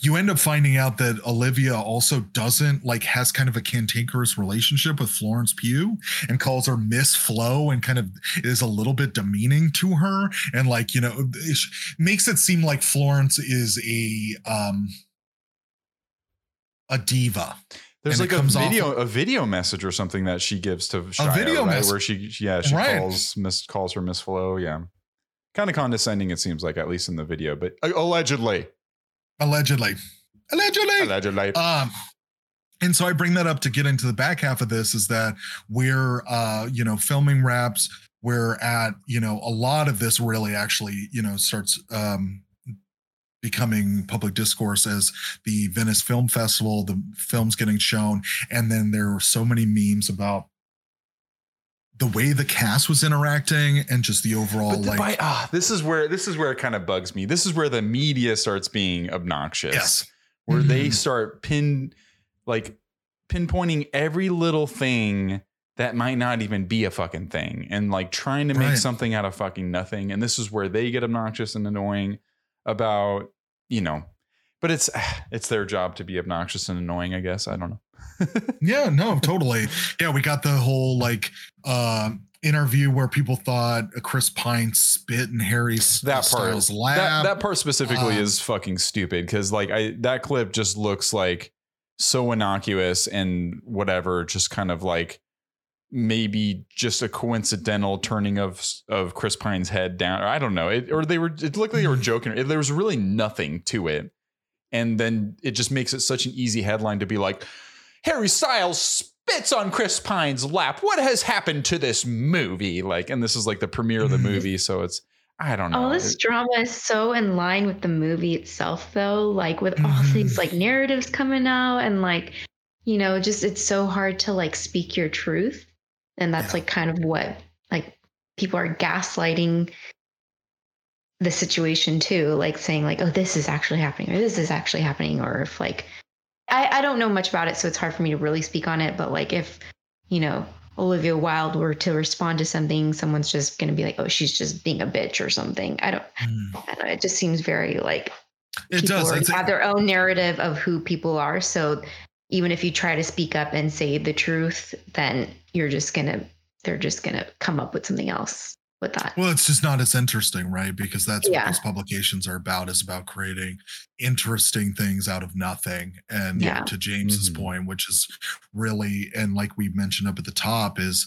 you end up finding out that Olivia also doesn't like has kind of a cantankerous relationship with Florence Pugh and calls her Miss Flo and kind of is a little bit demeaning to her and like you know makes it seem like Florence is a um a diva. There's like a video, of, a video message or something that she gives to Shia, a video right? Mes- where she, yeah, she right. calls Miss calls her Miss Flo. Yeah, kind of condescending. It seems like at least in the video, but uh, allegedly. Allegedly. Allegedly. Allegedly. Um, and so I bring that up to get into the back half of this is that we're, uh, you know, filming wraps. We're at, you know, a lot of this really actually, you know, starts um, becoming public discourse as the Venice Film Festival, the film's getting shown. And then there are so many memes about the way the cast was interacting and just the overall the, like by, ah, this is where this is where it kind of bugs me. This is where the media starts being obnoxious. Yes. Where mm-hmm. they start pin like pinpointing every little thing that might not even be a fucking thing and like trying to make right. something out of fucking nothing. And this is where they get obnoxious and annoying about, you know, but it's it's their job to be obnoxious and annoying, I guess. I don't know yeah, no, totally. Yeah, we got the whole like uh interview where people thought Chris Pine spit in Harry's that part lab. That, that part specifically uh, is fucking stupid because like I that clip just looks like so innocuous and whatever, just kind of like maybe just a coincidental turning of of Chris Pine's head down. Or I don't know. It, or they were it looked like they were joking. There was really nothing to it. And then it just makes it such an easy headline to be like, Harry Styles spits on Chris Pine's lap. What has happened to this movie? Like, and this is like the premiere of the movie, so it's I don't know. All this drama is so in line with the movie itself, though. Like with all mm-hmm. these like narratives coming out, and like you know, just it's so hard to like speak your truth, and that's like kind of what like people are gaslighting the situation too, like saying like, oh, this is actually happening, or this is actually happening, or if like I, I don't know much about it, so it's hard for me to really speak on it. But like, if you know Olivia Wilde were to respond to something, someone's just going to be like, "Oh, she's just being a bitch" or something. I don't. Mm. I don't know, it just seems very like It does. are- have their own narrative of who people are. So even if you try to speak up and say the truth, then you're just gonna they're just gonna come up with something else with that. well, it's just not as interesting, right? Because that's what Yeah. those publications are about is about creating interesting things out of nothing. And Yeah. to James's Mhm. point, which is really, and like we mentioned up at the top, is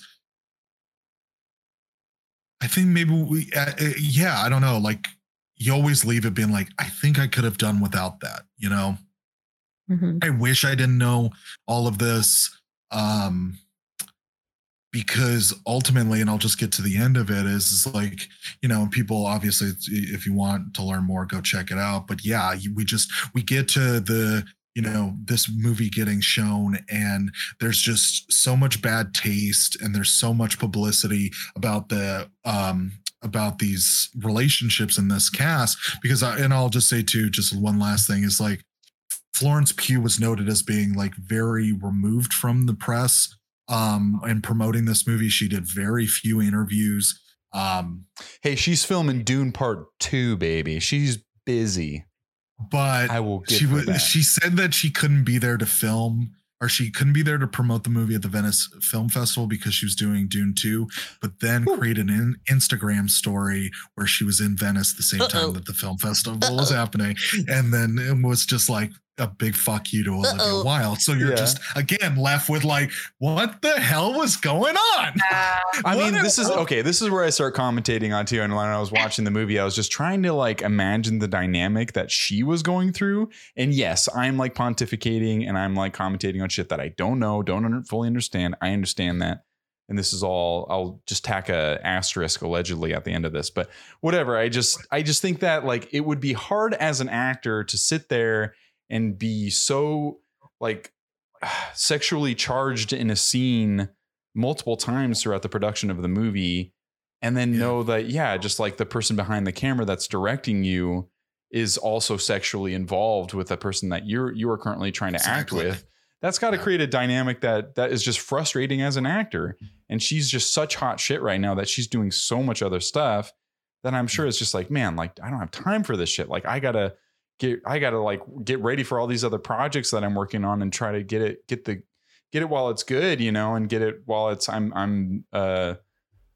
I think maybe we, uh, uh, yeah, I don't know. Like you always leave it being like, I think I could have done without that, you know? Mhm. I wish I didn't know all of this. Um, because ultimately, and I'll just get to the end of it, is, is like, you know, people obviously, if you want to learn more, go check it out. But yeah, we just, we get to the, you know, this movie getting shown, and there's just so much bad taste, and there's so much publicity about the, um, about these relationships in this cast because I, and I'll just say too just one last thing is like Florence Pugh was noted as being like very removed from the press um and promoting this movie she did very few interviews um Hey, she's filming Dune Part Two, baby. She's busy. but I will she she said that she couldn't be there to film or she couldn't be there to promote the movie at the Venice Film Festival because she was doing Dune 2, but then Ooh. created an Instagram story where she was in Venice the same Uh-oh. time that the film festival was happening. And then it was just like a big fuck you to Olivia Uh-oh. Wilde. So you're Yeah. just again left with like, what the hell was going on? I mean, this is okay. This is where I start commentating on too. And when I was watching the movie, I was just trying to like imagine the dynamic that she was going through. And yes, I'm like pontificating and I'm like commentating on shit that I don't know, don't under, fully understand. I understand that. And this is all. I'll just tack a asterisk allegedly at the end of this, but whatever. I just, I just think that like it would be hard as an actor to sit there and be so like sexually charged in a scene multiple times throughout the production of the movie and then Yeah. know that yeah just like the person behind the camera that's directing you is also sexually involved with the person that you're you are currently trying to Exactly. act with that's got to Yeah. create a dynamic that that is just frustrating as an actor and she's just such hot shit right now that she's doing so much other stuff that i'm sure mm. it's just like man like i don't have time for this shit like i gotta get i gotta like get ready for all these other projects that i'm working on and try to get it get the get it while it's good you know and get it while it's i'm i'm uh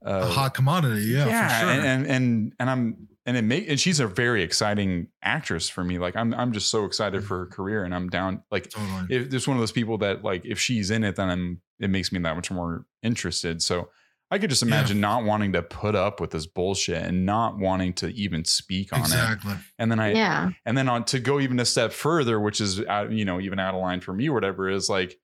a uh, hot commodity, yeah, for sure. and, and and and I'm and it make and she's a very exciting actress for me. Like I'm I'm just so excited for her career, and I'm down. Like totally. if there's one of those people that like if she's in it, then I'm it makes me that much more interested. So I could just Yeah. imagine not wanting to put up with this bullshit and not wanting to even speak on it. exactly. And then I yeah. and then on to go even a step further, which is out, you know even out of line for me, or whatever is like.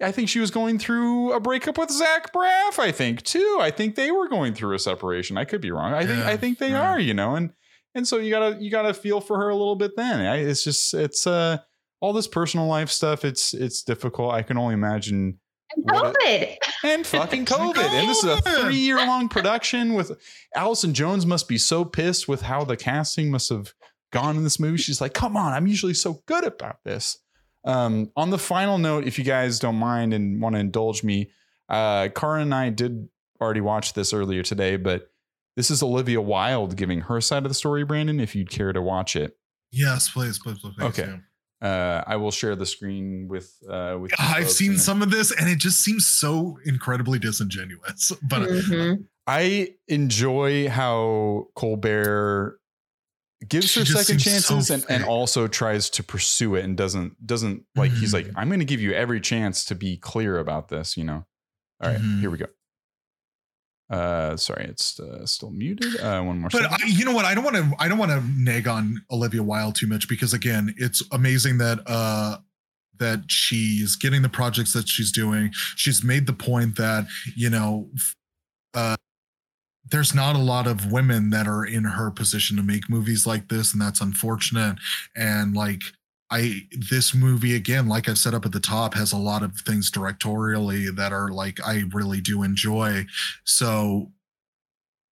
I think she was going through a breakup with Zach Braff. I think too. I think they were going through a separation. I could be wrong. I think I think they yeah. are. You know, and and so you gotta you gotta feel for her a little bit. Then I, it's just it's uh all this personal life stuff. It's it's difficult. I can only imagine And What COVID. and fucking COVID. And this is a three year long production with Allison Jones must be so pissed with how the casting must have gone in this movie. She's like, come on, I'm usually so good about this. Um, on the final note, if you guys don't mind and want to indulge me, uh, Kara and I did already watch this earlier today, but this is Olivia Wilde giving her side of the story, Brandon, if you'd care to watch it. Yes, please, please, please. please, Okay. yeah. Uh, I will share the screen with uh with I've seen and- some of this and it just seems so incredibly disingenuous. But Mhm. I enjoy how Colbert gives She her second seems so chances and, and also tries to pursue it and doesn't doesn't like he's like Mhm. I'm going to give you every chance to be clear about this. You know. All right, Mhm. here we go. Uh, sorry, it's uh, still muted. Uh, one more. but. I, you know what? I don't want to. I don't want to nag on Olivia Wilde too much because again, it's amazing that uh that she's getting the projects that she's doing. She's made the point that you know, uh, there's not a lot of women that are in her position to make movies like this, and that's unfortunate. And like. I this movie again, like I've set up at the top, has a lot of things directorially that are like I really do enjoy. So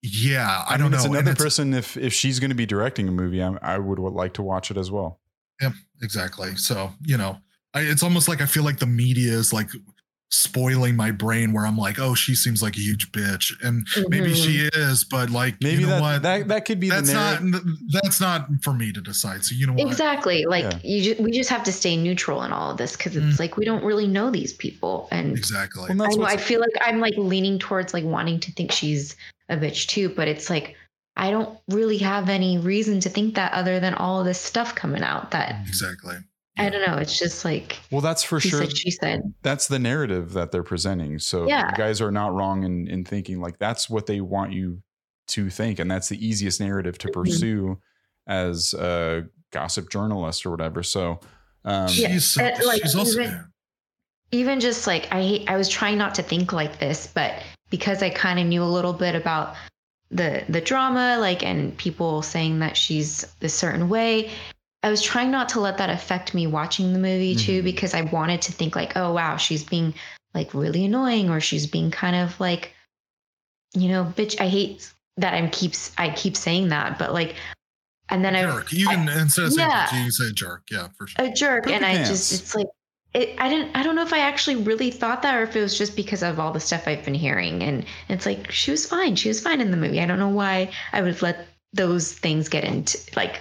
yeah, I, I, don't mean, it's know. another it's- person. If if she's going to be directing a movie, I, I would, would like to watch it as well. Yeah, exactly. So you know, I, it's almost like I feel like the media is like spoiling my brain where I'm like, oh, she seems like a huge bitch, and maybe she is, but like, Maybe you know that, what? that that could be that's the not that's not for me to decide. So you know what? Exactly. Like Yeah. you, ju- we just have to stay neutral in all of this because it's Mm. like we don't really know these people, and Exactly. Well, I that's know I feel like I'm like leaning towards like wanting to think she's a bitch too, but it's like I don't really have any reason to think that other than all of this stuff coming out. That Exactly. I don't know. It's just like well, that's for sure. said, she said. that's the narrative that they're presenting. So Yeah. you guys are not wrong in, in thinking like that's what they want you to think. And that's the easiest narrative to Mhm. pursue as a gossip journalist or whatever. So um, Yeah, She's, uh, like, she's also even- even just like I I was trying not to think like this, but because I kind of knew a little bit about the the drama, like and people saying that she's a certain way, I was trying not to let that affect me watching the movie too, Mhm. because I wanted to think like, oh wow, she's being like really annoying, or she's being kind of like, you know, bitch. I hate that I'm keeps I keep saying that, but like, and then I jerk. You can instead of saying yeah. bitch, you can say jerk. Yeah, for sure. a jerk Poopy and i pants. just it's like it, i didn't i don't know if i actually really thought that or if it was just because of all the stuff i've been hearing and it's like she was fine she was fine in the movie i don't know why i would let those things get into like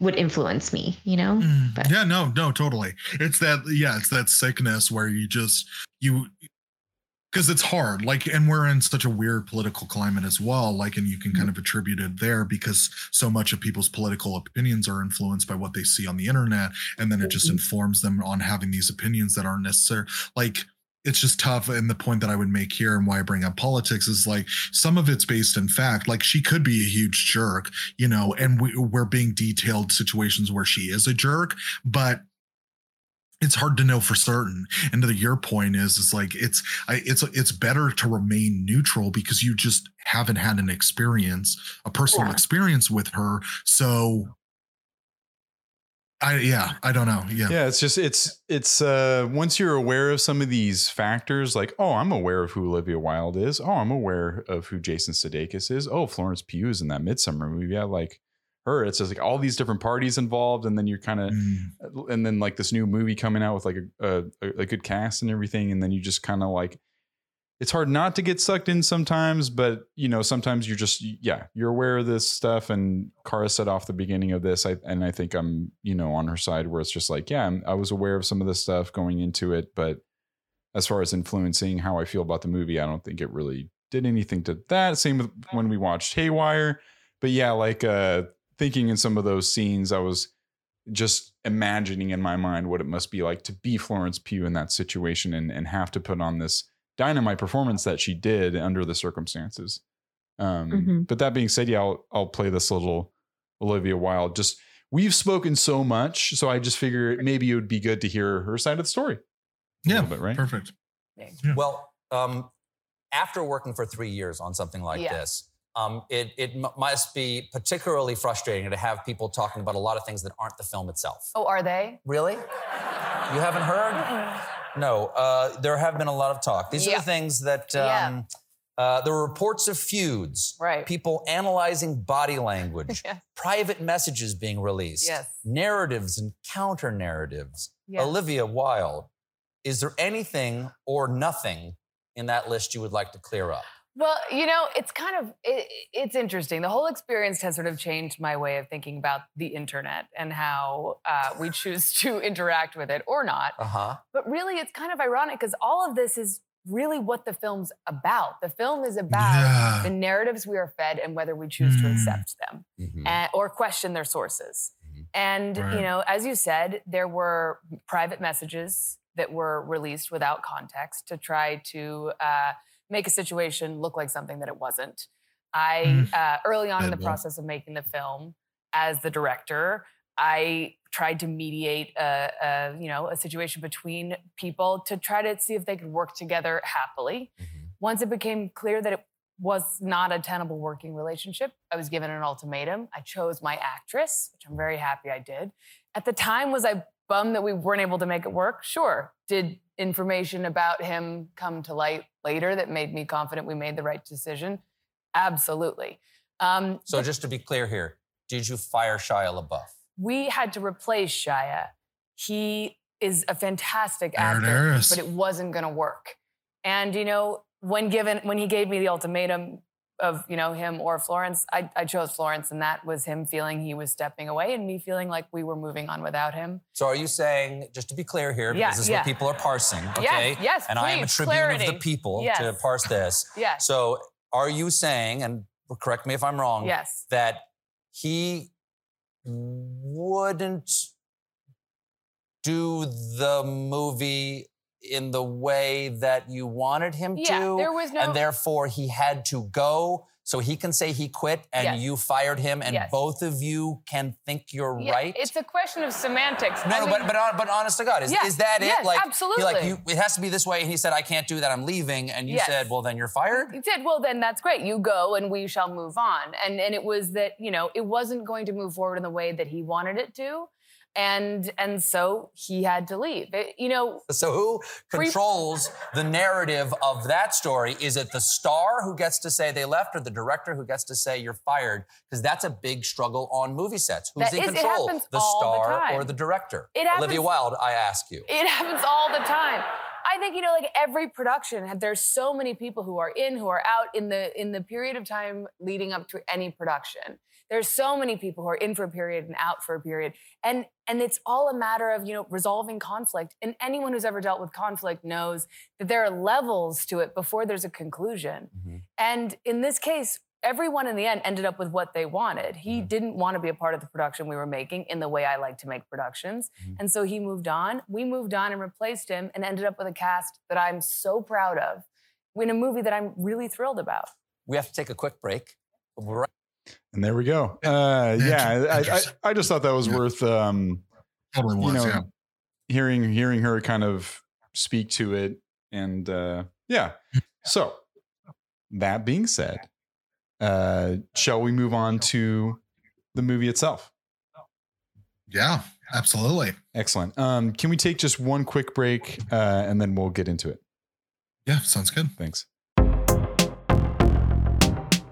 would influence me you know Mm, but- yeah, no, no, totally. It's that, yeah, it's that sickness where you just you because it's hard. Like, and we're in such a weird political climate as well. Like, and you can kind of attribute it there because so much of people's political opinions are influenced by what they see on the internet, and then it just Mhm. informs them on having these opinions that aren't necessary. Like, it's just tough. And the point that I would make here and why I bring up politics is like some of it's based in fact. Like she could be a huge jerk, you know, and we, we're being detailed situations where she is a jerk, but it's hard to know for certain. And to your point is, is like it's I, it's it's better to remain neutral because you just haven't had an experience, a personal Yeah. experience with her. So, I yeah, I don't know. Yeah, yeah, it's just it's it's uh once you're aware of some of these factors, like oh, I'm aware of who Olivia Wilde is. Oh, I'm aware of who Jason Sudeikis is. Oh, Florence Pugh is in that Midsommar movie. Yeah, like her. It's just like all these different parties involved, and then you're kind of Mm, and then like this new movie coming out with like a a, a good cast and everything, and then you just kind of like it's hard not to get sucked in sometimes, but you know sometimes you're just yeah you're aware of this stuff. And Kara said off the beginning of this, I and I think I'm you know on her side where it's just like yeah I'm, I was aware of some of this stuff going into it, but as far as influencing how I feel about the movie, I don't think it really did anything to that. Same with when we watched Haywire, but yeah, like uh thinking in some of those scenes, I was just imagining in my mind what it must be like to be Florence Pugh in that situation and, and have to put on this dynamite performance that she did under the circumstances. Um, Mhm. But that being said, yeah, I'll, I'll play this little Olivia Wilde. Just we've spoken so much, so I just figure maybe it would be good to hear her side of the story. Yeah, little bit, right? perfect. Yeah. Well, um, after working for three years on something like Yeah. this, um, it, it m- must be particularly frustrating to have people talking about a lot of things that aren't the film itself. Oh, are they? Really? You haven't heard? No, uh, there have been a lot of talk. These are the things that Yeah. um, uh, there were reports of feuds, Right. people analyzing body language, Yeah. private messages being released, Yes. narratives and counter narratives. Yes. Olivia Wilde, is there anything or nothing in that list you would like to clear up? Well, you know, it's kind of it, it's interesting. The whole experience has sort of changed my way of thinking about the internet and how uh, we choose to interact with it or not. Uh huh. But really, it's kind of ironic because all of this is really what the film's about. The film is about Yeah. the narratives we are fed and whether we choose to Mm. accept them Mm-hmm. and, or question their sources. Mhm. And, Right. you know, as you said, there were private messages that were released without context to try to uh, make a situation look like something that it wasn't. I, Mm. uh, early on in the process of making the film, as the director, I tried to mediate a, a, you know, a situation between people to try to see if they could work together happily. Mhm. Once it became clear that it was not a tenable working relationship, I was given an ultimatum. I chose my actress, which I'm very happy I did. At the time, was I bummed that we weren't able to make it work? Sure. Did information about him come to light later that made me confident we made the right decision? Absolutely. Um, So, just to be clear here, did you fire Shia LaBeouf? we had to replace Shia. He is a fantastic actor, but it wasn't going to work. And you know, when given when he gave me the ultimatum of you know him or Florence, I, I chose Florence, and that was him feeling he was stepping away, and me feeling like we were moving on without him. So are you saying, just to be clear here, because Yeah, this is yeah. what people are parsing, okay? Yes, yes, And I am a please, tribune of the people to parse this. Yes, So are you saying, and correct me if I'm wrong, yes, that he wouldn't do the movie in the way that you wanted him yeah. to? There was no. and therefore he had to go so he can say he quit and Yes. you fired him and Yes. both of you can think you're Yeah, right It's a question of semantics. no, I no, mean, but but but honest to God, is, Yeah, is that it? yes, like, he absolutely. like you, it has to be this way. And he said, "I can't do that. I'm leaving." And you said, "Well, then you're fired." He said, "Well, then that's great. You go, and we shall move on." And and it was that you know it wasn't going to move forward in the way that he wanted it to, and and so he had to leave. It- you know, So who controls the narrative of that story? Is it the star who gets to say they left, or the director who gets to say you're fired? Because that's a big struggle on movie sets. Who's That in is- control, the all the star or the director? It Olivia Wilde, I ask you. it happens all the time. I think you know, like every production, there's so many people who are in, who are out in the in the period of time leading up to any production. There's so many people who are in for a period and out for a period, and and it's all a matter of you know resolving conflict. And anyone who's ever dealt with conflict knows that there are levels to it before there's a conclusion. Mhm. And in this case, everyone in the end ended up with what they wanted. He Mhm. didn't want to be a part of the production we were making in the way I like to make productions. Mhm. And so he moved on. We moved on and replaced him and ended up with a cast that I'm so proud of in a movie that I'm really thrilled about. We have to take a quick break. Right And there we go. Uh, yeah, I, I, I just thought that was Yeah. worth um, Totally you know, yeah. hearing hearing her kind of speak to it, and uh, yeah. So that being said, uh, shall we move on to the movie itself? Yeah, absolutely. Excellent. Um, can we take just one quick break, uh, and then we'll get into it? Yeah, sounds good. Thanks.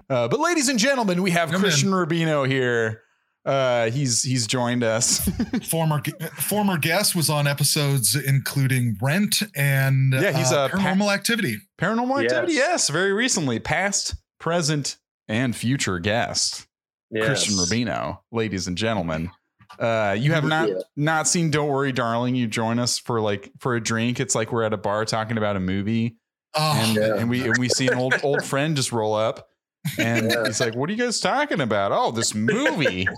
Uh, but ladies and gentlemen, we have Come Christian Rubino here. Uh, he's he's joined us. Former former guest was on episodes including Rent and Yeah, he's uh, a pa- Paranormal Activity. Paranormal Yes. Activity, yes, very recently, past, present, and future guest Christian Yes. Rubino, ladies and gentlemen. Uh, you have not Yeah. not seen Don't Worry, Darling. You join us for like for a drink. It's like we're at a bar talking about a movie, Oh, and, Yeah. and we and we see an old old friend just roll up, and Yeah. he's like, "What are you guys talking about? Oh, this movie."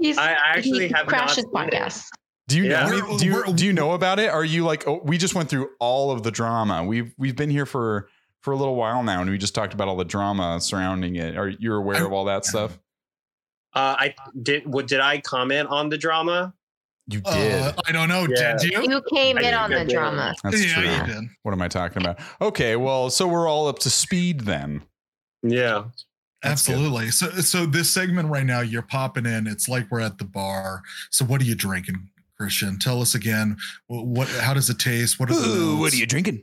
He's, I actually he have not crashed his it. podcast. Do you Yeah. know? Do you do you know about it? Are you like? Oh, we just went through all of the drama. We've we've been here for for a little while now, and we just talked about all the drama surrounding it. Are you aware of all that stuff? Uh, I did. What did I comment on the drama? You did. Uh, I don't know. Yeah. Did you? You came I in on the did. drama. That's yeah, true. you did. What am I talking about? Okay, well, so we're all up to speed then. Yeah. That's good. Absolutely. So, so this segment right now, you're popping in. It's like we're at the bar. So, what are you drinking, Christian? Tell us again. What? How does it taste? What are the? notes? drinking?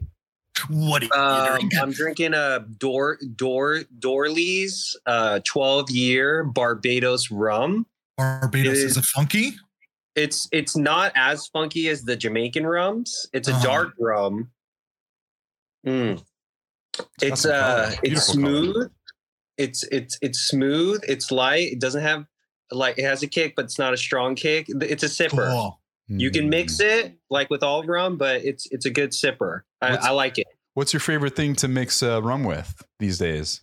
What are you Um, drinking? I'm drinking a Dor Dor Doorly's uh 12 year Barbados rum. Barbados is is- a funky? It's it's not as funky as the Jamaican rums. It's a Uh-huh. dark rum. Mm. It's some color. uh it's Beautiful color. smooth. It's it's it's smooth. It's light. It doesn't have like it has a kick, but it's not a strong kick. It's a sipper. Cool. You can mix Mm. it like with all rum, but it's it's a good sipper. I, I like it. What's your favorite thing to mix uh, rum with these days?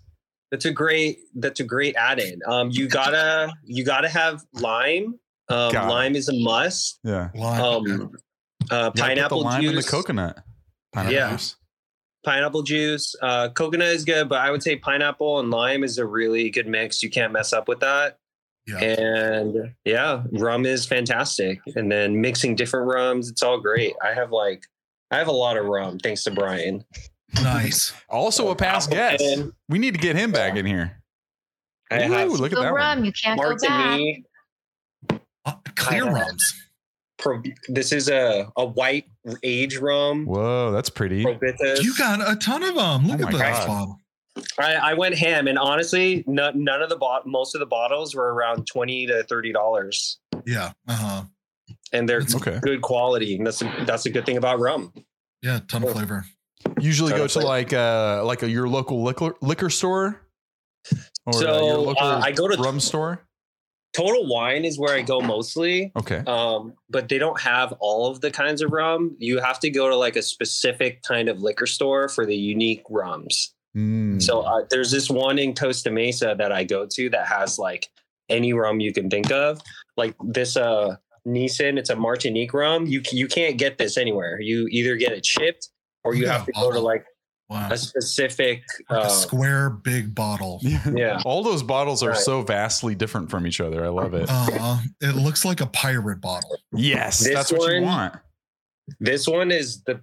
That's a great that's a great add-in. Um, you gotta you gotta have lime. Um, lime is a must. Yeah, Lime. Um, uh, You gotta pineapple the lime juice. and the coconut. Pineapple Yeah. juice. Pineapple juice. Uh, coconut is good, but I would say pineapple and lime is a really good mix. You can't mess up with that. Yeah. And yeah, rum is fantastic. And then mixing different rums, it's all great. I have like I have a lot of rum thanks to Brian. Nice. Also a past guest. And We need to get him back in here. I have look at that rum, one. you can't go back. Martini. Uh, clear rums. Pro, this is a, a white age rum. Whoa, that's pretty. Probitas. You got a ton of them. Look Oh at my this bottle. I, I went ham, and honestly, no, none of the bot, most of the bottles were around twenty to thirty dollars. Yeah. Uh huh. and they're That's Okay. good quality. And that's a, that's a good thing about rum. Yeah, ton of flavor. Usually Trying go to to play- like uh like a your local liquor liquor store or uh, So, your local uh, I go to- rum store. Total Wine is where I go mostly. Okay. Um, but they don't have all of the kinds of rum. You have to go to like a specific kind of liquor store for the unique rums. Mm. So uh, there's this one in Costa Mesa that I go to that has like any rum you can think of. Like this uh Neisson, it's a Martinique rum. You you can't get this anywhere. You either get it shipped or you Yeah, have to go to like Wow. a specific Like a uh, square big bottle. yeah. All those bottles are Right. so vastly different from each other. I love it. Uh, it looks like a pirate bottle. yes, This that's what you want. This one is the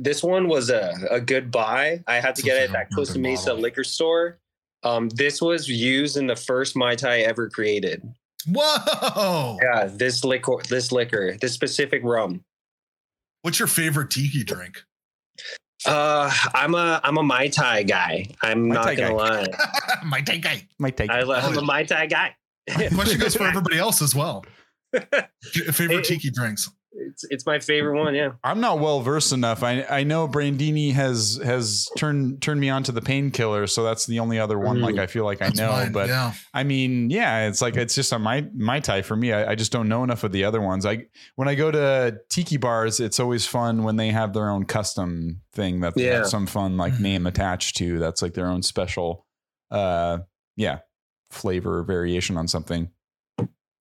this one was a, a good buy. I had to get it at that Costa Mesa bottle. liquor store. Um, this was used in the first Mai Tai ever created. Whoa! Yeah, this liquor, this liquor, this specific rum. What's your favorite tiki drink? Uh, I'm a I'm a Mai Tai guy. I'm Mai not Tai gonna guy. lie. My take. Might take. I, I'm a Mai Tai guy. Question goes for everybody else as well. Favorite tiki drinks? It's it's my favorite one. Yeah. I'm not well versed enough. I I know Brandini has has turned turned me on to the painkiller, so that's the only other one. Mm. Like I feel like I know, mine, but yeah, I mean, yeah, it's like it's just a my my type for me. I, I just don't know enough of the other ones. I when I go to tiki bars, it's always fun when they have their own custom thing that they Yeah. have some fun like Mhm. name attached to. That's like their own special, uh, yeah, flavor variation on something.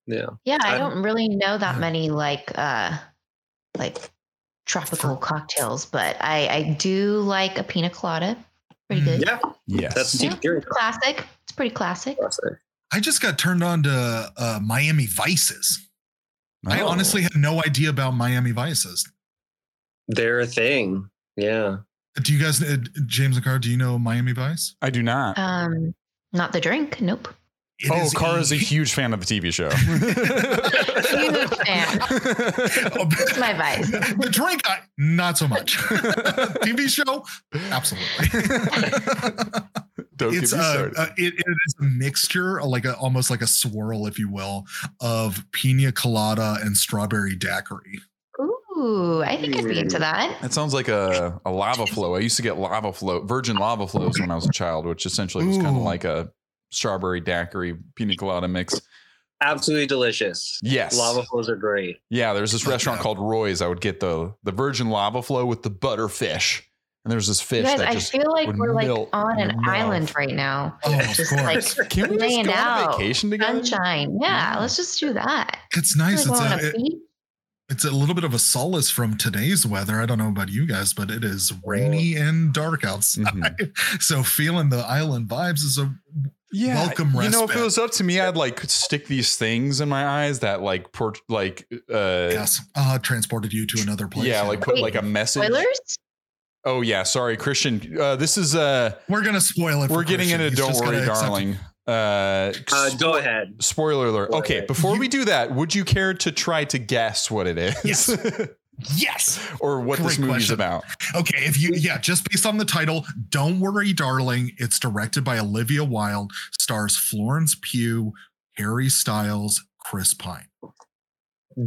Yeah. Yeah, I I'm- don't really know that many like uh like tropical cocktails, but I I do like a pina colada. Pretty Mm. good. Yeah. Yes, That's Yeah. drink. Classic. It's pretty classic. I just got turned on to uh, Miami Vices. I Oh. honestly had no idea about Miami Vices. They're a thing. Yeah. Do you guys, uh, James and Carr, do you know Miami Vice? I do not. Um not the drink. Nope. It oh, is is a huge fan of the TV show. Huge fan. It's my vice. the drink, I, not so much. TV show, absolutely. Don't it's get me started. uh, it, it is a mixture, like a almost like a swirl, if you will, of pina colada and strawberry daiquiri. Ooh, I think I'd be into that. That sounds like a, a lava flow. I used to get lava flow, virgin lava flows when I was a child, which essentially was kind of like a strawberry daiquiri pina colada mix. Absolutely delicious. Yes. Lava flows are great. Yeah, there's this restaurant called Roy's. I would get the the virgin lava flow with the butterfish. And there's this fish guys, that I just feel like we're like on an your island right now. Oh, of Just course. like Can we just laying go on a out, vacation together? sunshine. Yeah, let's just do that. It's nice. Like It's a, a it- it's a little bit of a solace from today's weather. I don't know about you guys, but it is rainy and dark outside. Mhm. So feeling the island vibes is a Yeah, Welcome You know, if it was up to me, I'd like stick these things in my eyes that like port like uh yes, uh, transported you to another place. yeah, like put Wait, like a message. Spoilers? Oh yeah, sorry, Christian. Uh, this is uh we're gonna spoil it. we're getting Christian. into He's Don't Worry, gotta it. Darling. Uh, Uh, go ahead. Spoiler alert. Go Okay, ahead. before You- we do that, would you care to try to guess what it is? Yes. Yes. or what this Great movie's question. about? Okay, if you yeah, just based on the title, don't worry, darling. It's directed by Olivia Wilde, stars Florence Pugh, Harry Styles, Chris Pine.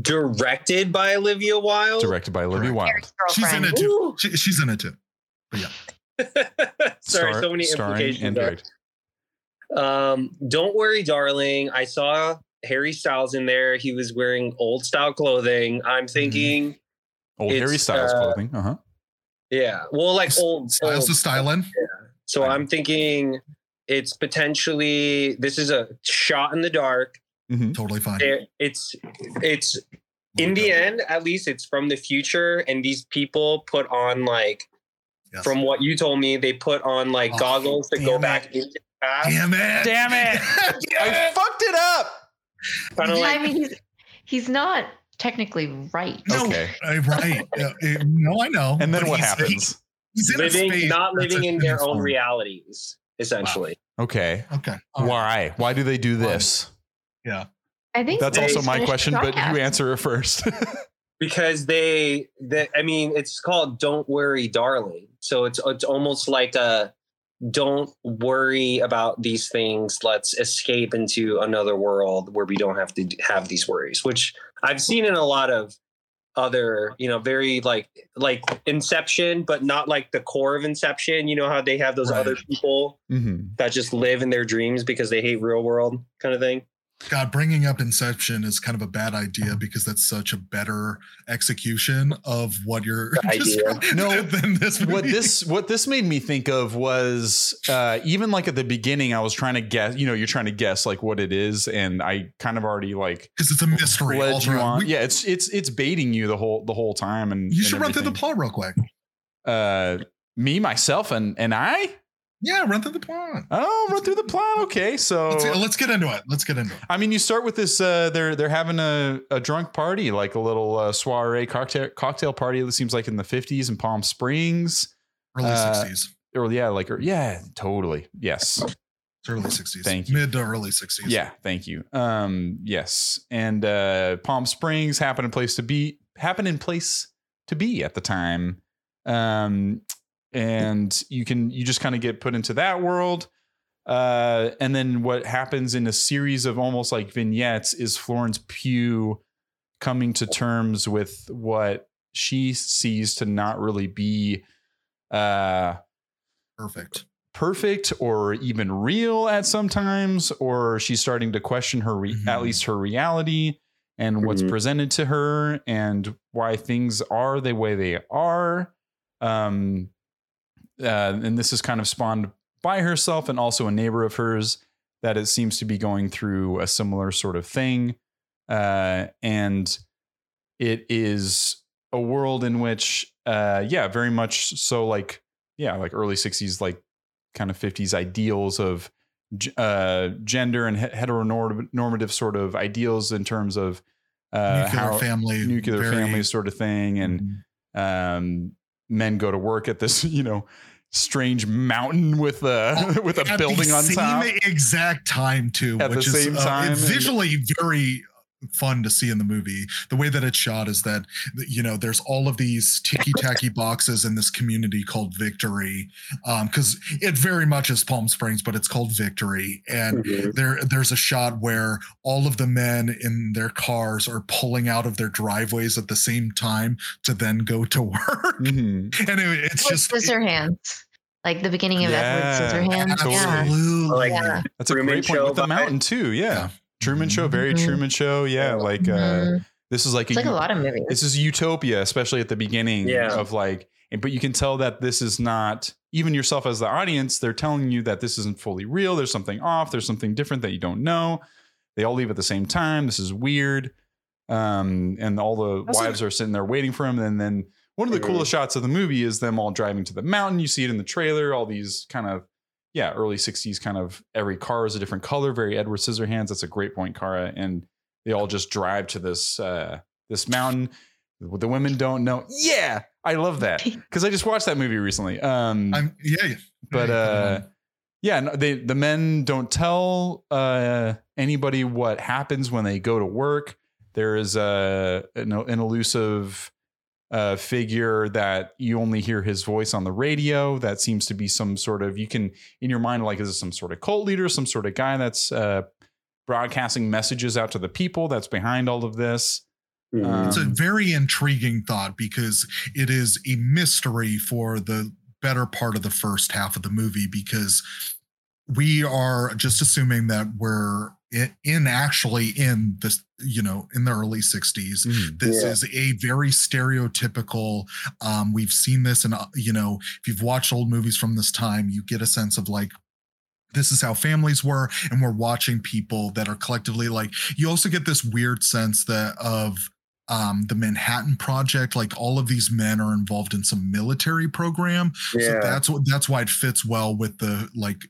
Directed by Olivia Wilde. Directed by Olivia Wilde. She's in girlfriend. it too. She, she's in it too. Sorry, Star- so many implications. there. Um, don't worry, darling. I saw Harry Styles in there. He was wearing old style clothing. I'm thinking, Old It's, Harry Styles uh, clothing. Uh huh. yeah, well, like old. Styles old to styling. So I'm thinking it's potentially this is a shot in the dark. hmm Totally fine. It- It's it's in the end, at least it's from the future, and these people put on like Yes. from what you told me, they put on like Oh, goggles to go damn back it. into the past. Damn it! Damn it! I fucked it up. Kind of I mean, he's, he's not technically right. No, Okay. uh, right. Uh, no, I know. And then what he's- happens? he- he's in a living, space not living in their own form. realities, essentially. Okay. Okay. all right. Why? Why do they do this? Yeah. I think That's also my question, but you answer it first. because they, they i mean it's called don't worry darling so it's it's almost like a don't worry about these things let's escape into another world where we don't have to have these worries which I've seen in a lot of other, you know, very like like Inception, but not like the core of Inception. You know how they have those Right. other people Mhm. that just live in their dreams because they hate real world kind of thing. God, bringing up Inception is kind of a bad idea because that's such a better execution of what you're idea. No, than this. what this what this made me think of was uh even like at the beginning i was trying to guess you know you're trying to guess like what it is and i kind of already like because it's a mystery. led you on We- yeah it's it's it's baiting you the whole the whole time and you and should run through the plot real quick. uh me myself and and i Yeah, run through the plot. oh run through the plot okay so Let's, let's get into it. Let's get into it. I mean, you start with this. Uh, they're they're having a, a drunk party, like a little uh, soiree cocktail cocktail party. That seems like in the fifties in Palm Springs. Early Uh, 60s. Or yeah, like or, yeah, totally. Yes, It's early 60s. thank you. Mid to early 60s. yeah, thank you. Um, yes, and uh, Palm Springs happened in place to be happened in place to be at the time. Um, and you can you just kind of get put into that world. Uh, and then what happens in a series of almost like vignettes is Florence Pugh coming to terms with what she sees to not really be uh Perfect. perfect or even real at sometimes or she's starting to question her re- at Mhm. least her reality and what's Mhm. presented to her and why things are the way they are um uh, and this is kind of spawned by herself and also a neighbor of hers that it seems to be going through a similar sort of thing uh and it is a world in which uh yeah very much so like yeah like early 60s like kind of 50s ideals of uh gender and heteronormative sort of ideals in terms of uh nuclear how family. nuclear very- family sort of thing and um men go to work at this you know strange mountain with a with a At building the on same top. exact time too, At the which same is uh, time, and- visually very fun to see in the movie. The way that it's shot is that you know there's all of these ticky tacky boxes in this community called Victory, because it very much is Palm Springs, but it's called Victory, and Mhm. there there's a shot where all of the men in their cars are pulling out of their driveways at the same time to then go to work, Mhm. and it, it's With just Scissorhands, like the beginning of Yeah, Edward Scissorhands. totally. Yeah. absolutely. Like- Yeah. that's a Truman great point Show with the mountain too yeah, Yeah. Truman show very Mhm. truman show yeah like uh Mhm. this is like It's like a u- lot of movies. this is utopia especially at the beginning Yeah. of like but you can tell that this is not even yourself as the audience they're telling you that this isn't fully real there's something off there's something different that you don't know they all leave at the same time this is weird um and all the Also- wives are sitting there waiting for him and then one of the coolest shots of the movie is them all driving to the mountain you see it in the trailer all these kind of yeah early 60s kind of every car is a different color very edward scissorhands that's a great point kara and they all just drive to this uh this mountain. The women don't know yeah i love that because i just watched that movie recently um I'm yeah, yeah. but Yeah, uh yeah no, they the men don't tell uh anybody what happens when they go to work. There is a an, an elusive uh figure that you only hear his voice on the radio that seems to be some sort of you can in your mind like is this some sort of cult leader some sort of guy that's uh broadcasting messages out to the people that's behind all of this Mhm. it's a Um, very intriguing thought because it is a mystery for the better part of the first half of the movie because we are just assuming that we're in, in actually in this you know in the early 60s Mhm. this Yeah. is a very stereotypical um we've seen this and you know if you've watched old movies from this time you get a sense of like this is how families were and we're watching people that are collectively like you also get this weird sense that of um the manhattan project like all of these men are involved in some military program so yeah. that's what that's why it fits well with the like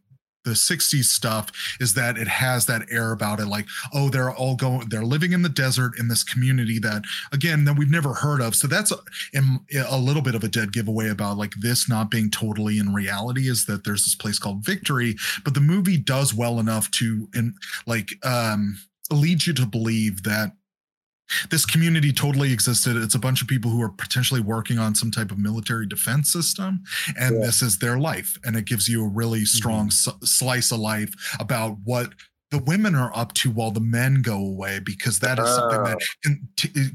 the 60s stuff is that it has that air about it like oh they're all going they're living in the desert in this community that again that we've never heard of. So that's a, a little bit of a dead giveaway about like this not being totally in reality is that there's this place called victory but the movie does well enough to and like um lead you to believe that this community totally existed. It's a bunch of people who are potentially working on some type of military defense system, and Yeah. this is their life. And it gives you a really mm-hmm. strong s- slice of life about what the women are up to while the men go away because that is something that oh. con- t-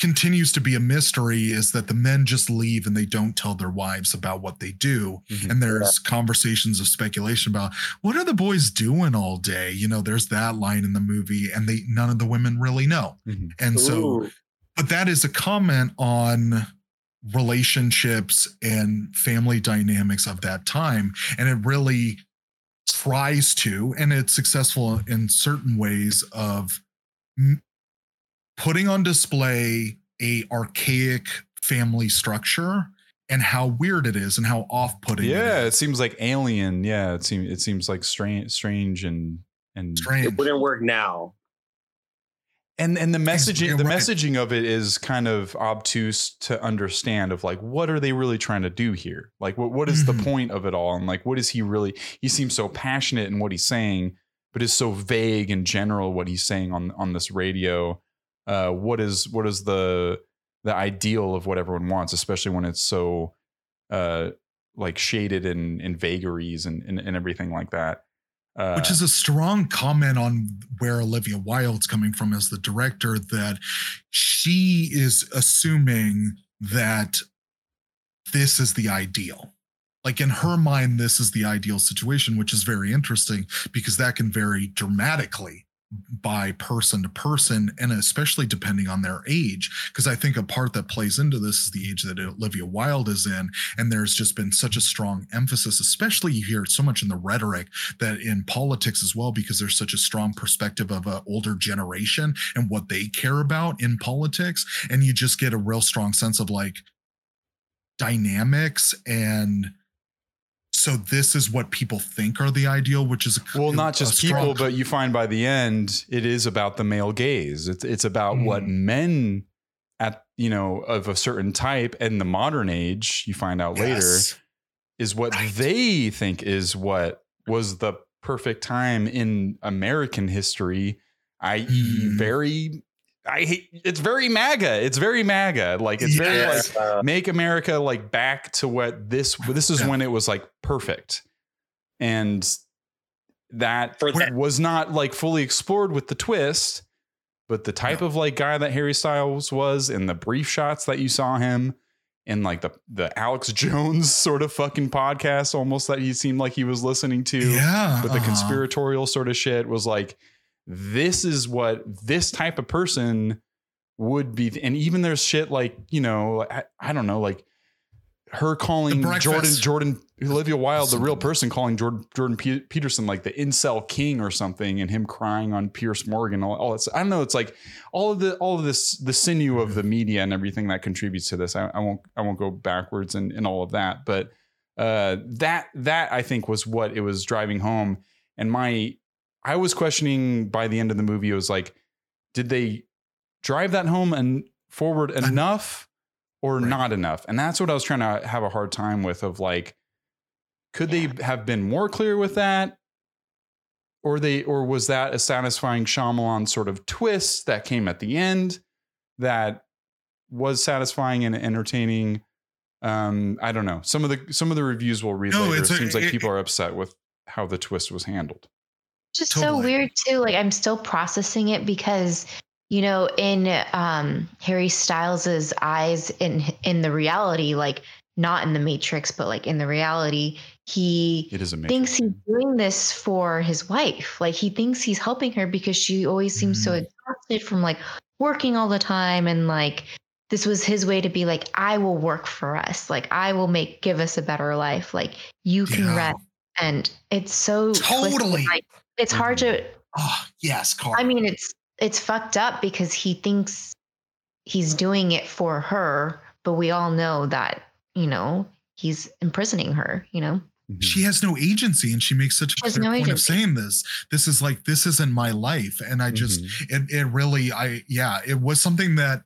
continues to be a mystery is that the men just leave and they don't tell their wives about what they do. Mhm. and there's conversations of speculation about what are the boys doing all day? You know there's that line in the movie and they none of the women really know. Mhm. and so but that is a comment on relationships and family dynamics of that time. And it really tries to and it's successful in certain ways of m- putting on display a archaic family structure and how weird it is and how off-putting Yeah, it it is. seems like alien. Yeah, it seems it seems like strange, strange and and strange it wouldn't work now. and and the messaging the messaging of it is kind of obtuse to understand of like what are they really trying to do here like what what is Mhm. the point of it all and like what is he really he seems so passionate in what he's saying but is so vague in general what he's saying on on this radio uh what is what is the the ideal of what everyone wants especially when it's so uh like shaded in in vagaries and and, and everything like that uh, which is a strong comment on where Olivia Wilde's coming from as the director that she is assuming that this is the ideal. Like in her mind, this is the ideal situation, which is very interesting because that can vary dramatically by person to person and especially depending on their age because i think a part that plays into this is the age that olivia wilde is in and there's just been such a strong emphasis especially you hear it so much in the rhetoric that in politics as well because there's such a strong perspective of an older generation and what they care about in politics and you just get a real strong sense of like dynamics and so this is what people think are the ideal which is a, well not just strong- people but you find by the end it is about the male gaze it's it's about what Mm. men at you know of a certain type in the modern age you find out later is what Right. they think is what was the perfect time in American history i.e. Mhm. very i hate it's very maga it's very maga like it's very like Uh, make America like back to what this this is Yeah. when it was like perfect. And that that- was not like fully explored with the twist, but the type of like guy that Harry Styles was in the brief shots that you saw him in like the the Alex Jones sort of fucking podcast almost that he seemed like he was listening to yeah with the uh-huh. conspiratorial sort of shit was like this is what this type of person would be and even there's shit like you know i, I don't know like her calling jordan jordan olivia wilde the real person calling jordan jordan Pe- peterson like the incel king or something and him crying on piers morgan all, all that i don't know it's like all of the all of this the sinew of the media and everything that contributes to this i, I won't i won't go backwards in, in all of that but uh that that i think was what it was driving home. And my I was questioning by the end of the movie. It was like, did they drive that home and forward enough or Right. not enough? And that's what I was trying to have a hard time with. Of like, could they have been more clear with that, or they, or was that a satisfying Shyamalan sort of twist that came at the end that was satisfying and entertaining? Um, I don't know. Some of the some of the reviews we'll read No, later. It it's a- seems like it- people are upset with how the twist was handled. Just so weird too like i'm still processing it because you know in um harry styles's eyes in in the reality like not in the matrix but like in the reality he It is thinks he's doing this for his wife. Like he thinks he's helping her because she always seems so Mm. exhausted from like working all the time and like this was his way to be like i will work for us. Like i will make give us a better life. Like you can Yeah. rest and it's so Totally. like, it's hard to oh yes Carl. I mean, it's it's fucked up because he thinks he's doing it for her, but we all know that you know he's imprisoning her. You know, Mhm. she has no agency and she makes such a She has clear no point of saying this this is like this isn't my life and i just Mhm. it, it really i yeah it was something that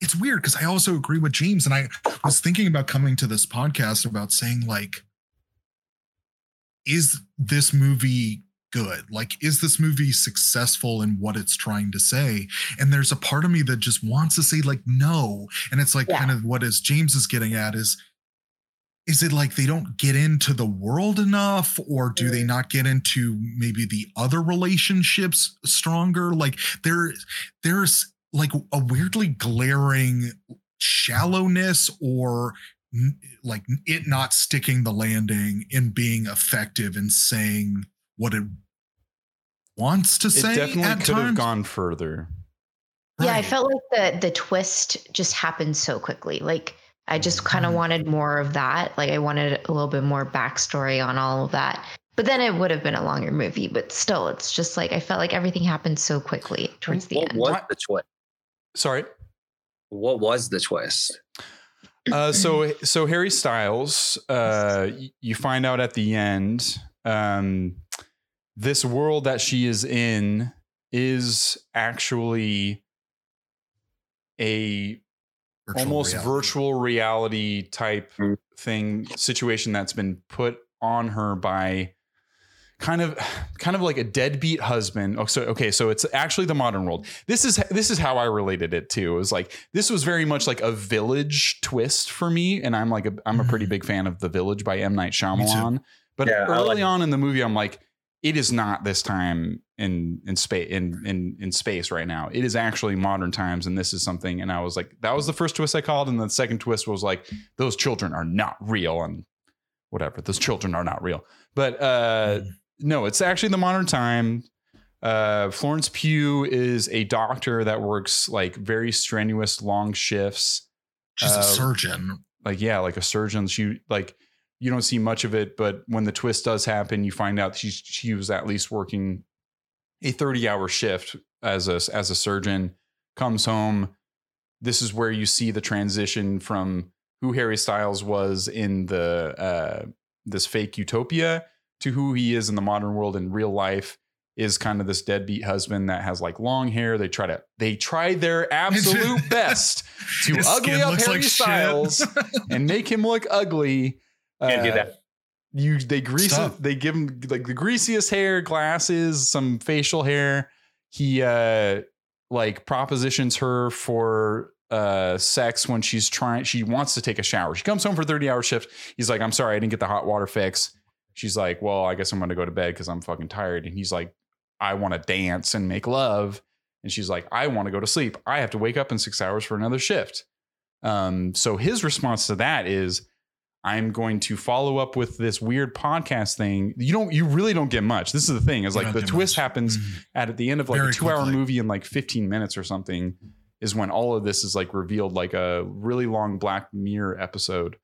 it's weird because i also agree with james and i was thinking about coming to this podcast about saying like is this movie good? Like is this movie successful in what it's trying to say? And there's a part of me that just wants to say like no. And it's like Yeah. kind of what as james is getting at is is it like they don't get into the world enough? Or do they mm-hmm. not get into maybe the other relationships stronger? Like there there's like a weirdly glaring shallowness or like it not sticking the landing and being effective in saying what it wants to It say It definitely at could have gone further. Yeah, I felt like the the twist just happened so quickly. Like I just kind of Mhm. wanted more of that. Like I wanted a little bit more backstory on all of that. But then it would have been a longer movie. But still, it's just like I felt like everything happened so quickly towards the What end. was the twist? Sorry. What was the twist? Uh, so so Harry Styles, uh, you find out at the end, um, this world that she is in is actually a Virtual almost reality. virtual reality type Mm. thing situation that's been put on her by kind of kind of like a deadbeat husband. Oh, so okay, so it's actually the modern world. This is this is how I related it to. It was like this was very much like a village twist for me, and I'm like a I'm a pretty Mhm. big fan of The Village by M Night. Shyamalan. But Yeah, early like- on in the movie, I'm like, it is not this time in in space in in in space right now. It is actually modern times, and this is something. And I was like, that was the first twist I called, and the second twist was like, those children are not real, and whatever. Those children are not real. But uh, Mhm. No, it's actually the modern time. Uh, Florence Pugh is a doctor that works like very strenuous long shifts She's uh, a surgeon. like yeah like a surgeon she like you don't see much of it but when the twist does happen you find out she's she was at least working a 30 hour shift as a as a surgeon comes home this is where you see the transition from who Harry Styles was in the uh this fake utopia to who he is in the modern world in real life is kind of this deadbeat husband that has like long hair they try to they try their absolute best to His ugly up Harry like. Styles and make him look ugly. Can't do Uh, that. You they grease Stop. it, they give him like the greasiest hair, glasses, some facial hair. He uh like propositions her for uh sex when she's trying she wants to take a shower. She comes home for 30 hour shift. He's like, I'm sorry, I didn't get the hot water fix. She's like, Well, I guess I'm gonna go to bed because I'm fucking tired. And he's like, I want to dance and make love. And she's like, I want to go to sleep. I have to wake up in six hours for another shift. Um, so his response to that is, I'm going to follow up with this weird podcast thing. You don't, you really don't get much. This is the thing is like the twist much. happens Mhm. at, at the end of like Very a two hour quickly. movie in like 15 minutes or something is when all of this is like revealed like a really long Black Mirror episode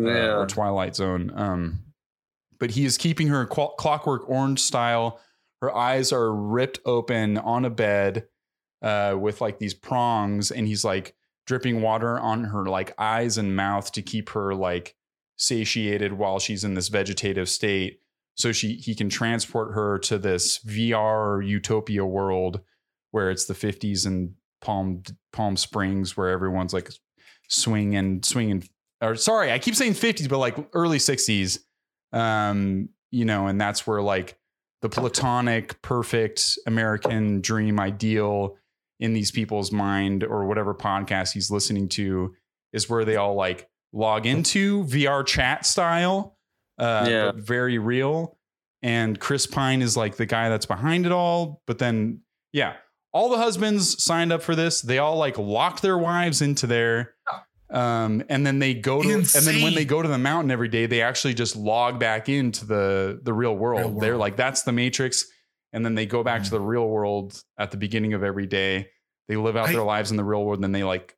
uh, or Twilight Zone. Um, but he is keeping her qual- clockwork orange style. Her eyes are ripped open on a bed uh, with like these prongs, and he's like dripping water on her like eyes and mouth to keep her like satiated while she's in this vegetative state. So she he can transport her to this VR utopia world where it's the 50s and Palm Palm Springs where everyone's like swinging swinging or sorry, I keep saying 50s, but like early 60s. Um, you know, and that's where like the platonic, perfect American dream ideal in these people's mind or whatever podcast he's listening to is where they all like log into VR chat style. Uh, Yeah. very real. And Chris Pine is like the guy that's behind it all. But then, yeah, all the husbands signed up for this. They all like locked their wives into there. Um, and then they go to, and then when they go to the mountain every day, they actually just log back into the the real world. Real They're like, that's the matrix. And then they go back to Mhm. the real world at the beginning of every day. They live out I- their lives in the real world. And then they like,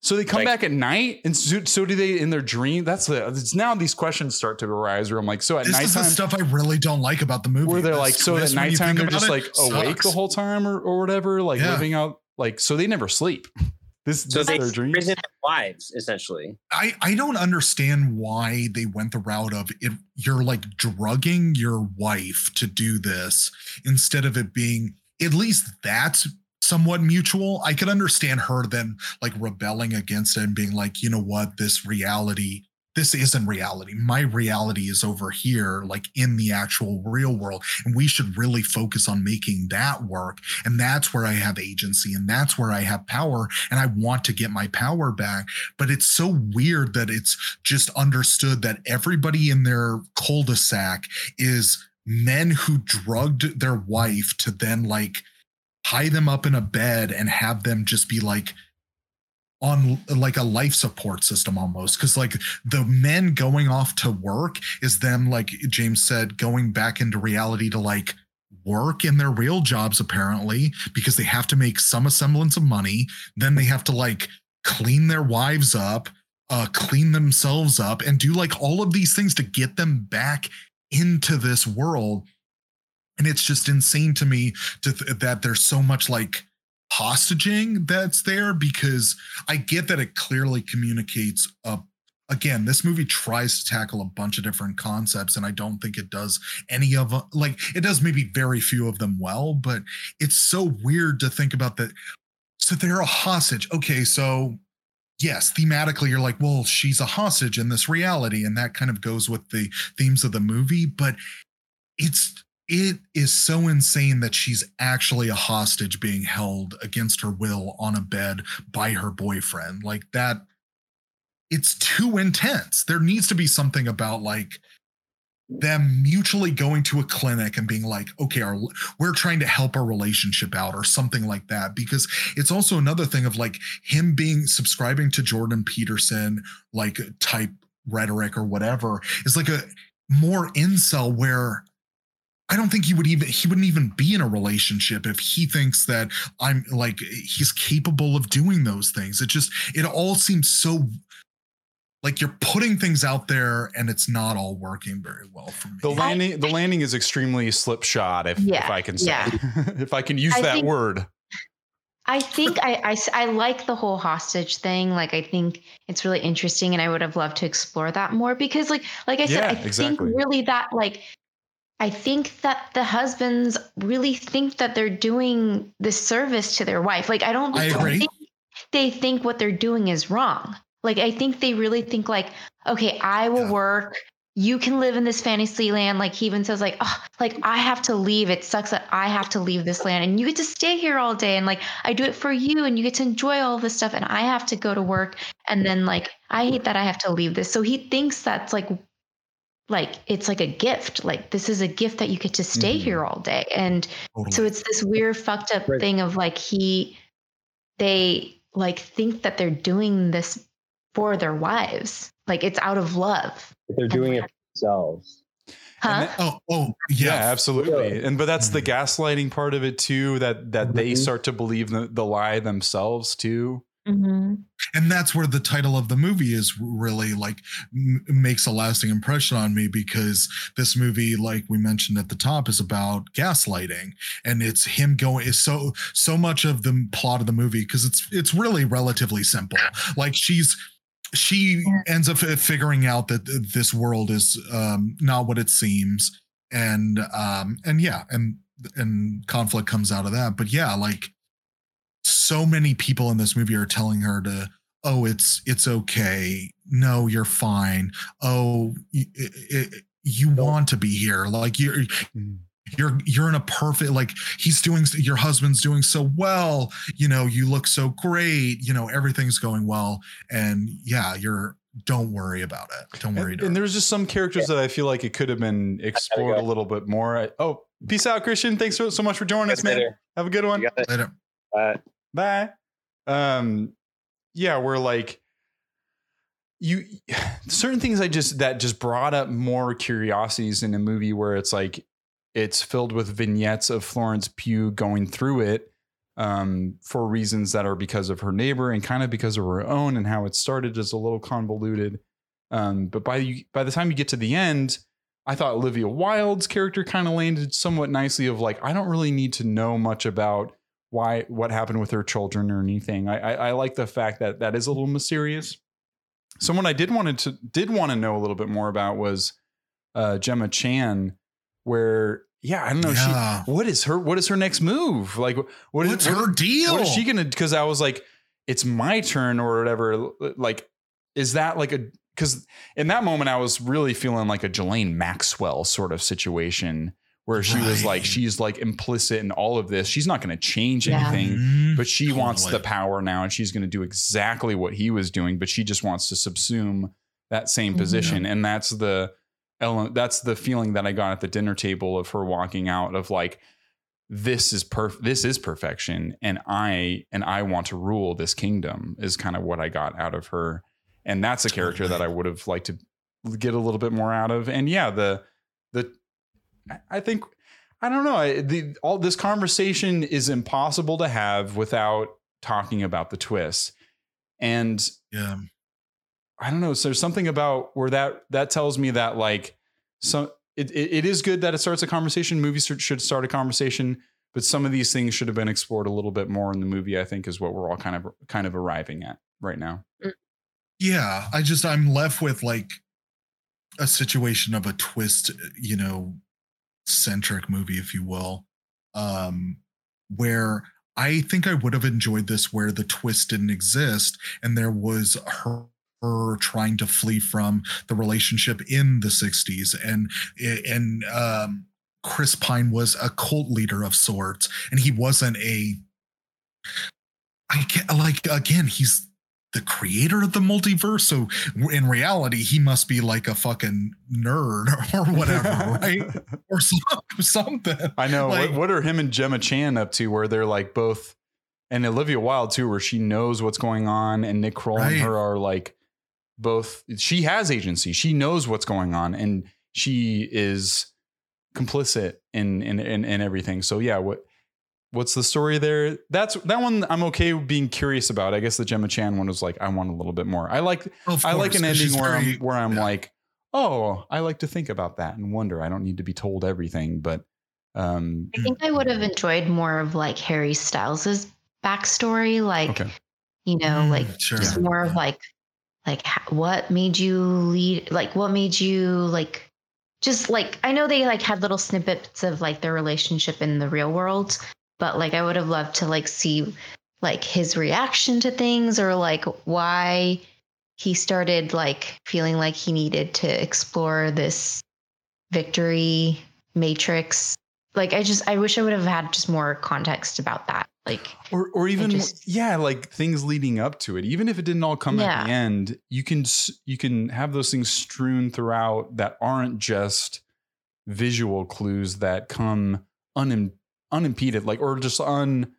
so they come Like- back at night, and so, so do they in their dream. That's the. It's now these questions start to arise. Where I'm like, so at This is the stuff I really don't like about the movie. where they're This like, so at twist, when you nighttime they're just about like it, awake the whole time or, or whatever, like Yeah. living out like so they never sleep. This, So this they is their dream. prison wives, essentially. I, I don't understand why they went the route of it. You're like drugging your wife to do this instead of it being at least that's somewhat mutual. I could understand her then like rebelling against it and being like, you know what, this reality this isn't reality. My reality is over here, like in the actual real world. And we should really focus on making that work. And that's where I have agency and that's where I have power. And I want to get my power back. But it's so weird that it's just understood that everybody in their cul de sac is men who drugged their wife to then like tie them up in a bed and have them just be like, on like a life support system almost because like the men going off to work is them like james said going back into reality to like work in their real jobs apparently because they have to make some semblance of money. Then they have to like clean their wives up uh clean themselves up and do like all of these things to get them back into this world. And it's just insane to me to th- that there's so much like hostaging that's there because I get that it clearly communicates a again this movie tries to tackle a bunch of different concepts and i don't think it does any of them like it does maybe very few of them well but it's so weird to think about that so they're a hostage. Okay so yes thematically you're like well she's a hostage in this reality and that kind of goes with the themes of the movie but it's it is so insane that she's actually a hostage being held against her will on a bed by her boyfriend. Like that, it's too intense. There needs to be something about like them mutually going to a clinic and being like, okay, our, we're trying to help our relationship out or something like that. Because it's also another thing of like him being subscribing to Jordan Peterson, like type rhetoric or whatever, is like a more incel where I don't think he would even he wouldn't even be in a relationship if he thinks that I'm like he's capable of doing those things. It just it all seems so like you're putting things out there and it's not all working very well for me. The landing the landing is extremely slipshod if Yeah, if I can say yeah. if I can use I that think- word. I think I I like the whole hostage thing. Like I think it's really interesting, and I would have loved to explore that more because, like, like I said, Yeah, I think really that like I think that the husbands really think that they're doing the service to their wife. Like I don't, I agree. think they think what they're doing is wrong. Like I think they really think like, okay, I will Yeah. work. You can live in this fantasy land. Like he even says, like, oh, like I have to leave. It sucks that I have to leave this land, and you get to stay here all day. And like I do it for you, and you get to enjoy all this stuff, and I have to go to work. And then like I hate that I have to leave this. So he thinks that's like like it's like a gift like this is a gift that you get to stay Mhm. here all day and Totally. so it's this weird fucked up Right. thing of like he they like think that they're doing this for their wives like it's out of love They're doing it themselves. huh And that- oh, oh, yeah, yeah. absolutely. And but that's the Mhm. gaslighting part of it too. That that they Mhm. start to believe the, the lie themselves too. Hmm and that's where the title of the movie is really like m- makes a lasting impression on me because this movie like we mentioned at the top is about gaslighting. And it's him going is so so much of the plot of the movie because it's it's really relatively simple. Like she's she ends up figuring out that th- this world is um not what it seems. And um and yeah and and conflict comes out of that. But yeah like so many people in this movie are telling her to oh it's it's okay no you're fine oh y- i- i- you want to be here like you're you're you're in a perfect like he's doing your husband's doing so well you know you look so great you know everything's going well and yeah you're don't worry about it don't worry And, about and there's just some characters that I feel like it could have been explored go. a little bit more. I, oh, peace out, Christian. Thanks so, so much for joining us, man. Later. Have a good one. You got it. Later. Uh, Bye. Um, yeah, we're like you certain things I just that just brought up more curiosities in a movie where it's like it's filled with vignettes of Florence Pugh going through it um, for reasons that are because of her neighbor and kind of because of her own and how it started is a little convoluted. Um, but by the- by the time you get to the end, I thought Olivia Wilde's character kind of landed somewhat nicely. Of like, I don't really need to know much about why what happened with her children or anything. I, I, I like the fact that that is a little mysterious. Someone I did wanted to did want to know a little bit more about was uh, Gemma Chan, where yeah, I don't know. Yeah. She what is her what is her next move? Like what is what's what- her deal what is she gonna? Because I was like, it's my turn or whatever. Like, is that like a because in that moment I was really feeling like a Ghislaine Maxwell sort of situation where she was like she's like implicit in all of this. She's not going to change Yeah. anything, Mhm. but she wants the power now and she's going to do exactly what he was doing, but she just wants to subsume that same Mhm. position and that's the element that's the feeling that I got at the dinner table of her walking out of like this is perf this is perfection and I and I want to rule this kingdom is kind of what I got out of her and that's a character that I would have liked to get a little bit more out of and yeah the the I- I think I don't know I, the all this conversation is impossible to have without talking about the twist and Yeah. I don't know. So there's something about where that that tells me that like so it, it, it is good that it starts a conversation. Movies should- should start a conversation, but some of these things should have been explored a little bit more in the movie. I think is what we're all kind of kind of arriving at right now. Mm. Yeah. I just, I'm left with like a situation of a twist, you know, centric movie, if you will, um, where I think I would have enjoyed this where the twist didn't exist and there was her her trying to flee from the relationship in the 60s and and um Chris Pine was a cult leader of sorts and he wasn't a I can't like again he's the creator of the multiverse so in reality he must be like a fucking nerd or whatever right or some- something I know. Like- what, what are him and Gemma Chan up to where they're like both, and Olivia Wilde too, where she knows what's going on, and Nick Kroll and her are like both. She has agency. She knows what's going on, and she is complicit in in in, in everything. So yeah, what what's the story there? That's that one. I'm okay being curious about. I guess the Gemma Chan one was like, I want a little bit more. I like Of I like an an 'cause ending where very- I'm where I'm yeah. like, oh, I like to think about that and wonder. I don't need to be told everything, but um, I think I would have enjoyed more of like Harry Styles' backstory, like okay, you know, Mm, like sure. just more of like like what made you lead like what made you like just like I know they like had little snippets of like their relationship in the real world, but like I would have loved to like see like his reaction to things or like why he started like feeling like he needed to explore this victory matrix. Like I just I wish I would have had just more context about that. Like or or even just- yeah, like things leading up to it. Even if it didn't all come at the end, you can you can have those things strewn throughout that aren't just visual clues that come unim- unimpeded, like or just un.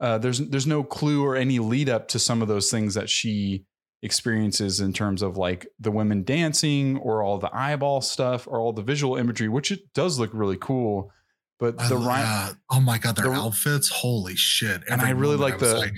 Uh, there's there's no clue or any lead up to some of those things that she experiences in terms of like the women dancing or all the eyeball stuff or all the visual imagery, which it does look really cool. But I the uh, oh my god, their the- outfits, holy shit! And I really like was the-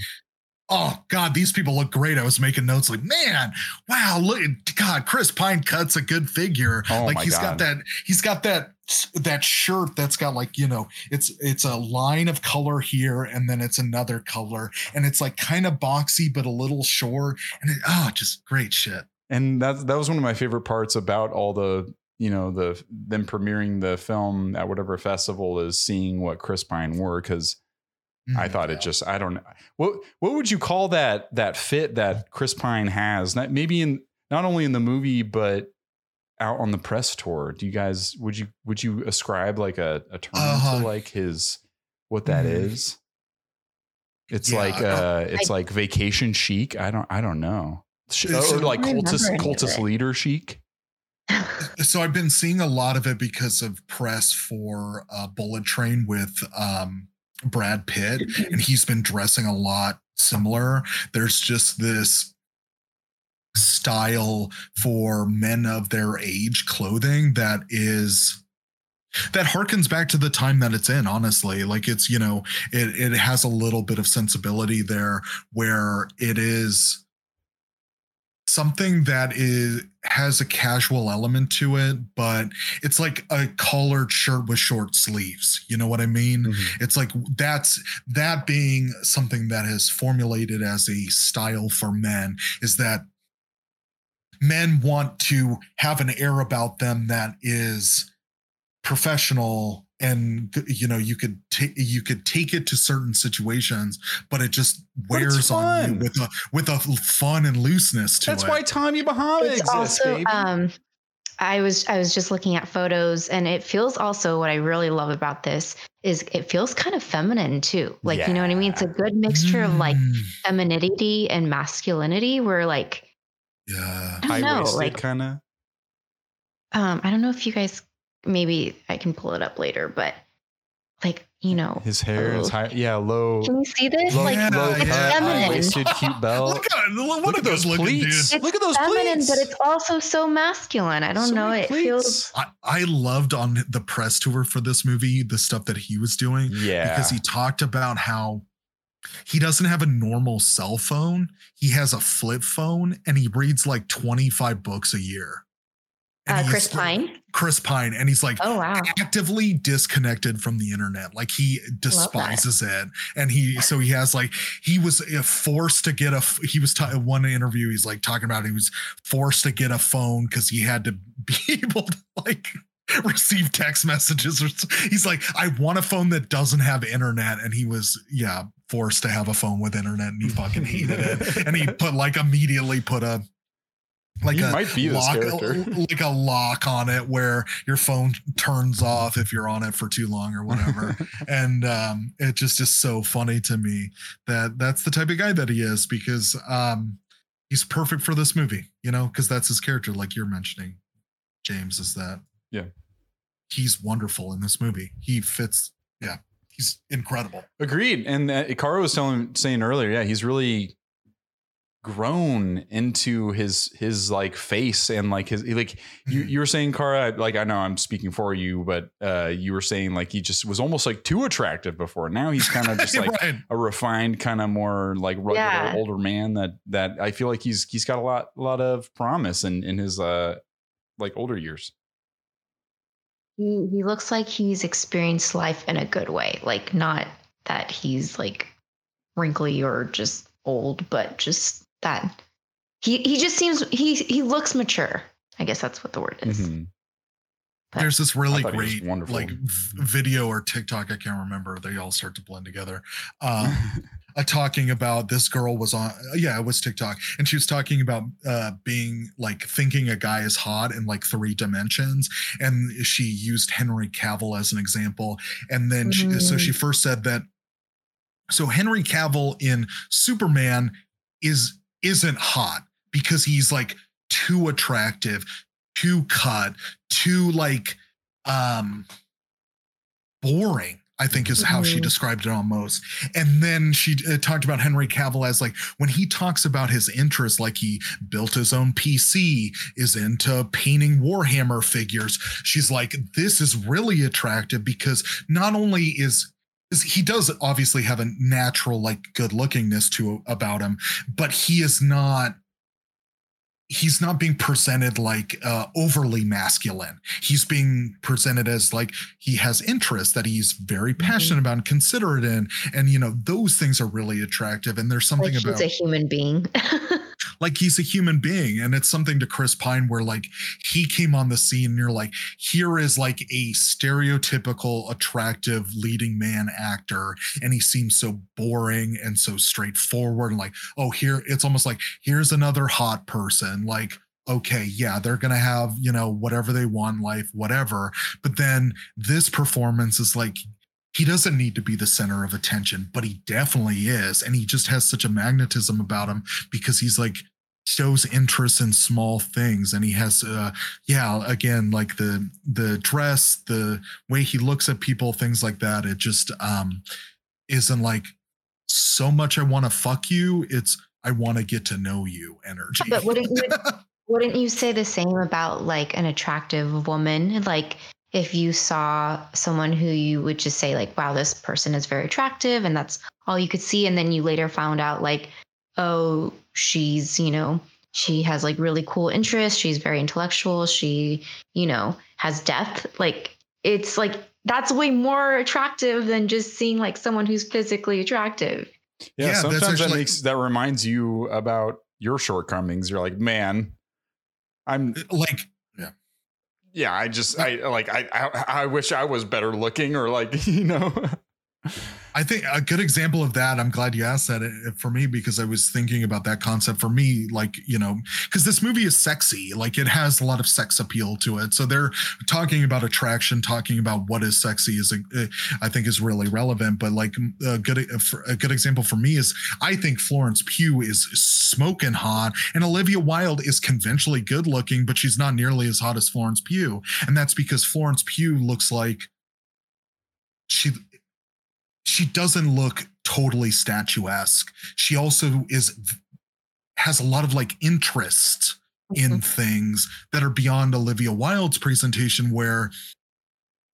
oh god, these people look great. I was making notes like, man, wow, look, God, Chris Pine cuts a good figure. Oh like he's God. got that, he's got that that shirt that's got like you know, it's it's a line of color here, and then it's another color, and it's like kind of boxy but a little short, and it, oh, just great shit. and that that was one of my favorite parts about all the you know the them premiering the film at whatever festival is seeing what Chris Pine wore because I Mm, thought yeah. it just I don't know what what would you call that that fit that Chris Pine has not maybe in not only in the movie but out on the press tour do you guys would you would you ascribe like a, a term Uh-huh. to like his what that Mhm. is it's Yeah, like uh it's like vacation chic I don't I don't know Sh- It's- or like cultist remember any of cultist leader chic so I've been seeing a lot of it because of press for uh, Bullet Train with um, Brad Pitt, and he's been dressing a lot similar. There's just this style for men of their age clothing that is that harkens back to the time that it's in honestly. Like it's you know it it has a little bit of sensibility there where it is something that is has a casual element to it but it's like a collared shirt with short sleeves. You know what i mean? Mm-hmm. It's like that's that being something that is formulated as a style for men is that men want to have an air about them that is professional and you know you could take you could take it to certain situations but it just wears on you with a with a fun and looseness to it. That's it why Tommy Bahama it's exists, also baby. um I was I was just looking at photos and it feels also what I really love about this is it feels kind of feminine too. Like you know what I mean? It's a good mixture of like Mm, femininity and masculinity where like yeah I don't know, like kind of. um I don't know if you guys maybe I can pull it up later, but like, you know, His hair is high. Yeah, low. can you see this? Low, like Yeah, low it's cut, feminine. high-waisted, cute belt. look at what Look a at those good looking pleats. dude It's Look at those feminine, pleats. but it's also so masculine. I don't So know. many It feels. I, I loved on the press tour for this movie the stuff that he was doing Yeah. because he talked about how he doesn't have a normal cell phone. He has a flip phone and he reads like 25 books a year. Uh, Chris Pine. Chris Pine. And he's like Oh wow. actively disconnected from the internet. Like he despises it. And he, so he has like, he was uh, forced to get a, he was, ta- one interview, he's like talking about he was forced to get a phone because he had to be able to like, receive text messages or he's like i want a phone that doesn't have internet. And he was yeah forced to have a phone with internet and he fucking hated it. And he put like immediately put a like He a might be lock, like a lock on it where your phone turns off if you're on it for too long or whatever. And um it just is so funny to me that that's the type of guy that he is because um he's perfect for this movie you know because that's his character like you're mentioning james is that Yeah. he's wonderful in this movie he fits yeah he's incredible Agreed. And uh, Ikaro was telling saying earlier, yeah, he's really grown into his his like face and like his like you Mhm. you were saying Kara like I know I'm speaking for you but uh you were saying like he just was almost like too attractive before now he's kind of just like right a refined kind of more like rugged Yeah. older man that that I feel like he's he's got a lot a lot of promise in in his uh like older years He he looks like he's experienced life in a good way. Like not that he's like wrinkly or just old, but just that he he just seems he he looks mature. I guess that's what the word is. Mhm. But- there's this really thought he was great wonderful. like v- video or tiktok i can't remember they all start to blend together um uh, talking about this girl was on yeah it was tiktok. And she was talking about uh being like thinking a guy is hot in like three dimensions. And she used henry cavill as an example. And then she, so she first said that so henry cavill in superman is isn't hot because he's like too attractive too cut too like um boring I think is how she Mhm. described it almost. And then she uh, talked about Henry Cavill as like when he talks about his interests, like he built his own PC, is into painting Warhammer figures. She's like, this is really attractive because not only is he does obviously have a natural like good lookingness to about him, but he is not he's not being presented like uh, overly masculine. He's being presented as like he has interests that he's very passionate about and considerate in, and you know those things are really attractive. And there's something like about he's a human being. like he's a human being, and it's something to Chris Pine where like he came on the scene, and you're like, here is like a stereotypical attractive leading man actor, and he seems so boring and so straightforward, and like, oh, here it's almost like here's another hot person, like okay, yeah, they're going to have, you know, whatever they want life, whatever. But then this performance is like, he doesn't need to be the center of attention, but he definitely is. And he just has such a magnetism about him because he's like, shows interest in small things and he has uh yeah again like the the dress the way he looks at people things like that it just um isn't like so much i want to fuck you it's i want to get to know you energy but wouldn't you wouldn't you say the same about like an attractive woman? Like if you saw someone who you would just say like, wow, this person is very attractive and that's all you could see. And then you later found out like, oh, she's, you know, she has like really cool interests. She's very intellectual. She, you know, has depth. Like it's like that's way more attractive than just seeing like someone who's physically attractive. Yeah, Yeah, that's sometimes that makes that reminds you about your shortcomings. You're like, man, I'm uh, like yeah, I just I like I, I I wish I was better looking or like you know. I think a good example of that. I'm glad you asked that uh, for me because I was thinking about that concept for me. Like, you know, because this movie is sexy, like it has a lot of sex appeal to it. So they're talking about attraction, talking about what is sexy is, a, uh, I think, is really relevant. But like a good a good example for me is I think Florence Pugh is smoking hot, and Olivia Wilde is conventionally good looking, but she's not nearly as hot as Florence Pugh, and that's because Florence Pugh looks like she she doesn't look totally statuesque. She also is has a lot of like interest in mm-hmm. things that are beyond Olivia Wilde's presentation where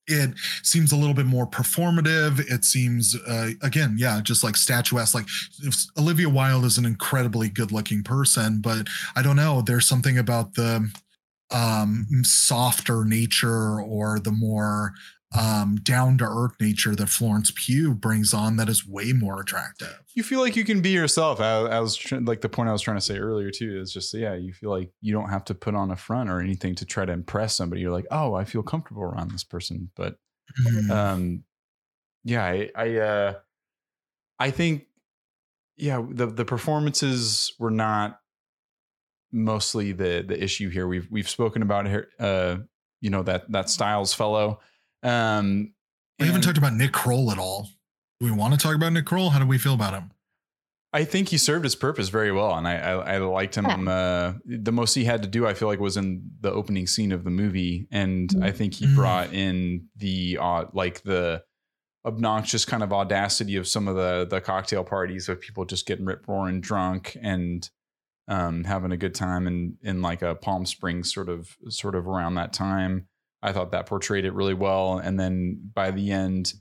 it seems a little bit more performative it seems uh, again yeah just like statuesque like olivia wilde is an incredibly good looking person but i don't know there's something about the um softer nature or the more um, down to earth nature that Florence Pugh brings on that is way more attractive. You feel like you can be yourself. I, I was tr- like the point I was trying to say earlier too is just yeah, you feel like you don't have to put on a front or anything to try to impress somebody. You're like, oh, I feel comfortable around this person. But mm-hmm. um, yeah, I I, uh, I think yeah, the the performances were not mostly the the issue here. We've we've spoken about here, uh, you know that that Styles fellow um, we haven't talked about Nick Kroll at all. Do we want to talk about Nick Kroll? How do we feel about him? I think he served his purpose very well, and I I, I liked him. Uh, the most he had to do, I feel like, was in the opening scene of the movie, and I think he mm. brought in the uh, like the obnoxious kind of audacity of some of the the cocktail parties of people just getting rip roaring drunk and um, having a good time in in like a Palm Springs sort of sort of around that time. I thought that portrayed it really well. And then by the end,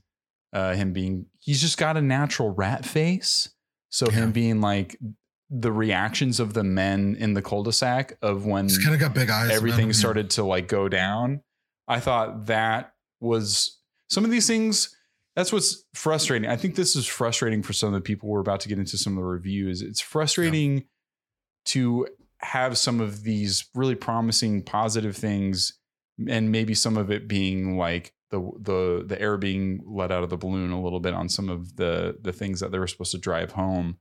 uh, him being he's just got a natural rat face. So yeah. him being like the reactions of the men in the cul-de-sac of when he's kind of got big eyes. Everything man. started to like go down. I thought that was some of these things. That's what's frustrating. I think this is frustrating for some of the people we're about to get into some of the reviews. It's frustrating yeah. to have some of these really promising positive things and maybe some of it being like the the the air being let out of the balloon a little bit on some of the the things that they were supposed to drive home.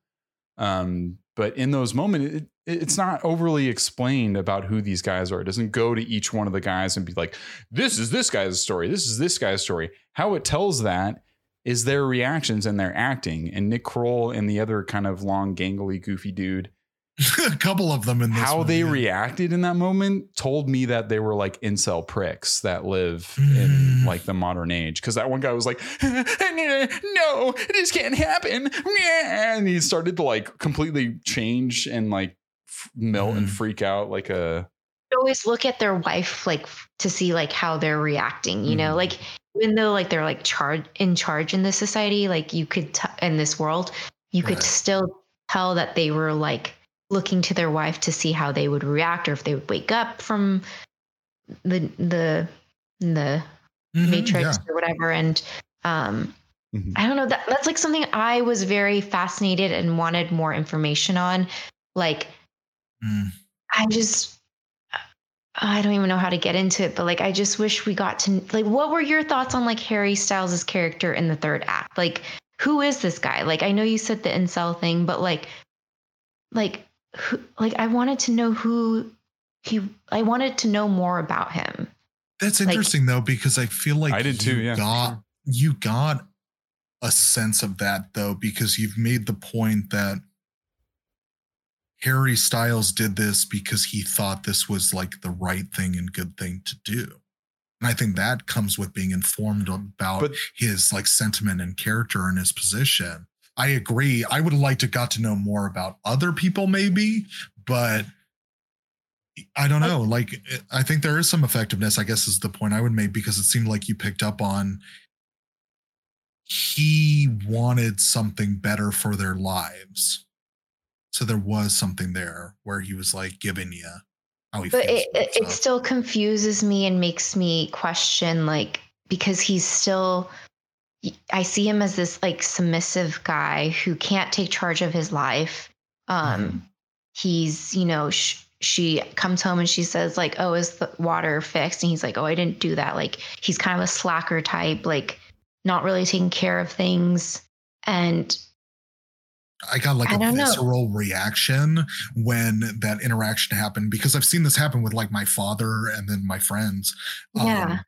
Um, but in those moments, it, it's not overly explained about who these guys are. It doesn't go to each one of the guys and be like, "This is this guy's story. This is this guy's story." How it tells that is their reactions and their acting. And Nick Kroll and the other kind of long, gangly, goofy dude a couple of them in this how one, they yeah. reacted in that moment told me that they were like incel pricks that live mm. in like the modern age because that one guy was like no this can't happen and he started to like completely change and like melt mm. and freak out like a always look at their wife like to see like how they're reacting you mm. know like even though like they're like charge in charge in this society like you could t- in this world you right. could still tell that they were like looking to their wife to see how they would react or if they would wake up from the the the mm-hmm, matrix yeah. or whatever and um mm-hmm. i don't know that that's like something i was very fascinated and wanted more information on like mm. i just I don't even know how to get into it, but like I just wish we got to like what were your thoughts on like Harry styles's character in the third act? Like who is this guy? Like I know you said the incel thing, but like like who, like I wanted to know who he I wanted to know more about him. That's interesting like, though because I feel like I did too, yeah. Got, you got a sense of that though because you've made the point that Harry Styles did this because he thought this was like the right thing and good thing to do. And I think that comes with being informed about but, his like sentiment and character and his position. I agree. I would have liked to got to know more about other people, maybe, but I don't know. Like, I think there is some effectiveness. I guess is the point I would make because it seemed like you picked up on he wanted something better for their lives. So there was something there where he was like giving you how he. But it, it still confuses me and makes me question, like, because he's still I see him as this like submissive guy who can't take charge of his life. Um, mm-hmm. He's, you know, sh- she comes home and she says like, "Oh, is the water fixed?" And he's like, "Oh, I didn't do that." Like he's kind of a slacker type, like not really taking care of things. And I got like I a don't know. visceral reaction when that interaction happened because I've seen this happen with like my father and then my friends. Um, Yeah.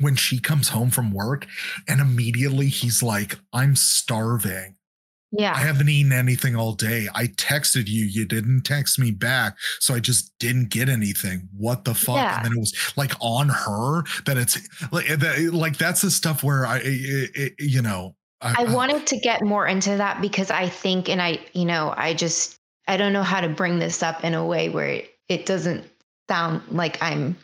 When she comes home from work and immediately he's like, I'm starving. yeah, I haven't eaten anything all day. I texted you. You didn't text me back. So I just didn't get anything. What the fuck? Yeah. And then it was like on her that it's like, eh, that, eh, like that's the stuff where I, it, it, you know, I wanted to get more into that because I think, and I, you know, I just, I don't know how to bring this up in a way where it, it doesn't sound like I'm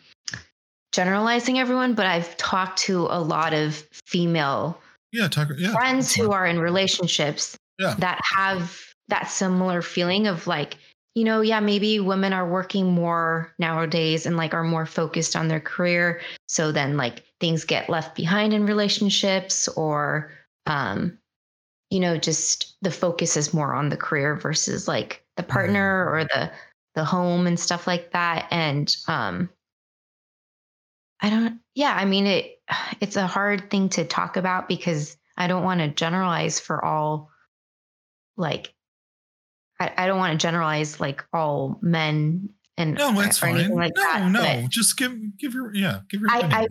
generalizing everyone, but I've talked to a lot of female yeah, talk, yeah. friends who are in relationships Yeah. that have that similar feeling of like, you know, yeah, maybe women are working more nowadays and like are more focused on their career. So then like things get left behind in relationships or um, you know, just the focus is more on the career versus like the partner or the the home and stuff like that. And um I don't yeah, I mean it it's a hard thing to talk about because I don't want to generalize for all like I, I don't want to generalize like all men and No, that's or fine. like no, that. no, just give give your yeah, give your. I, I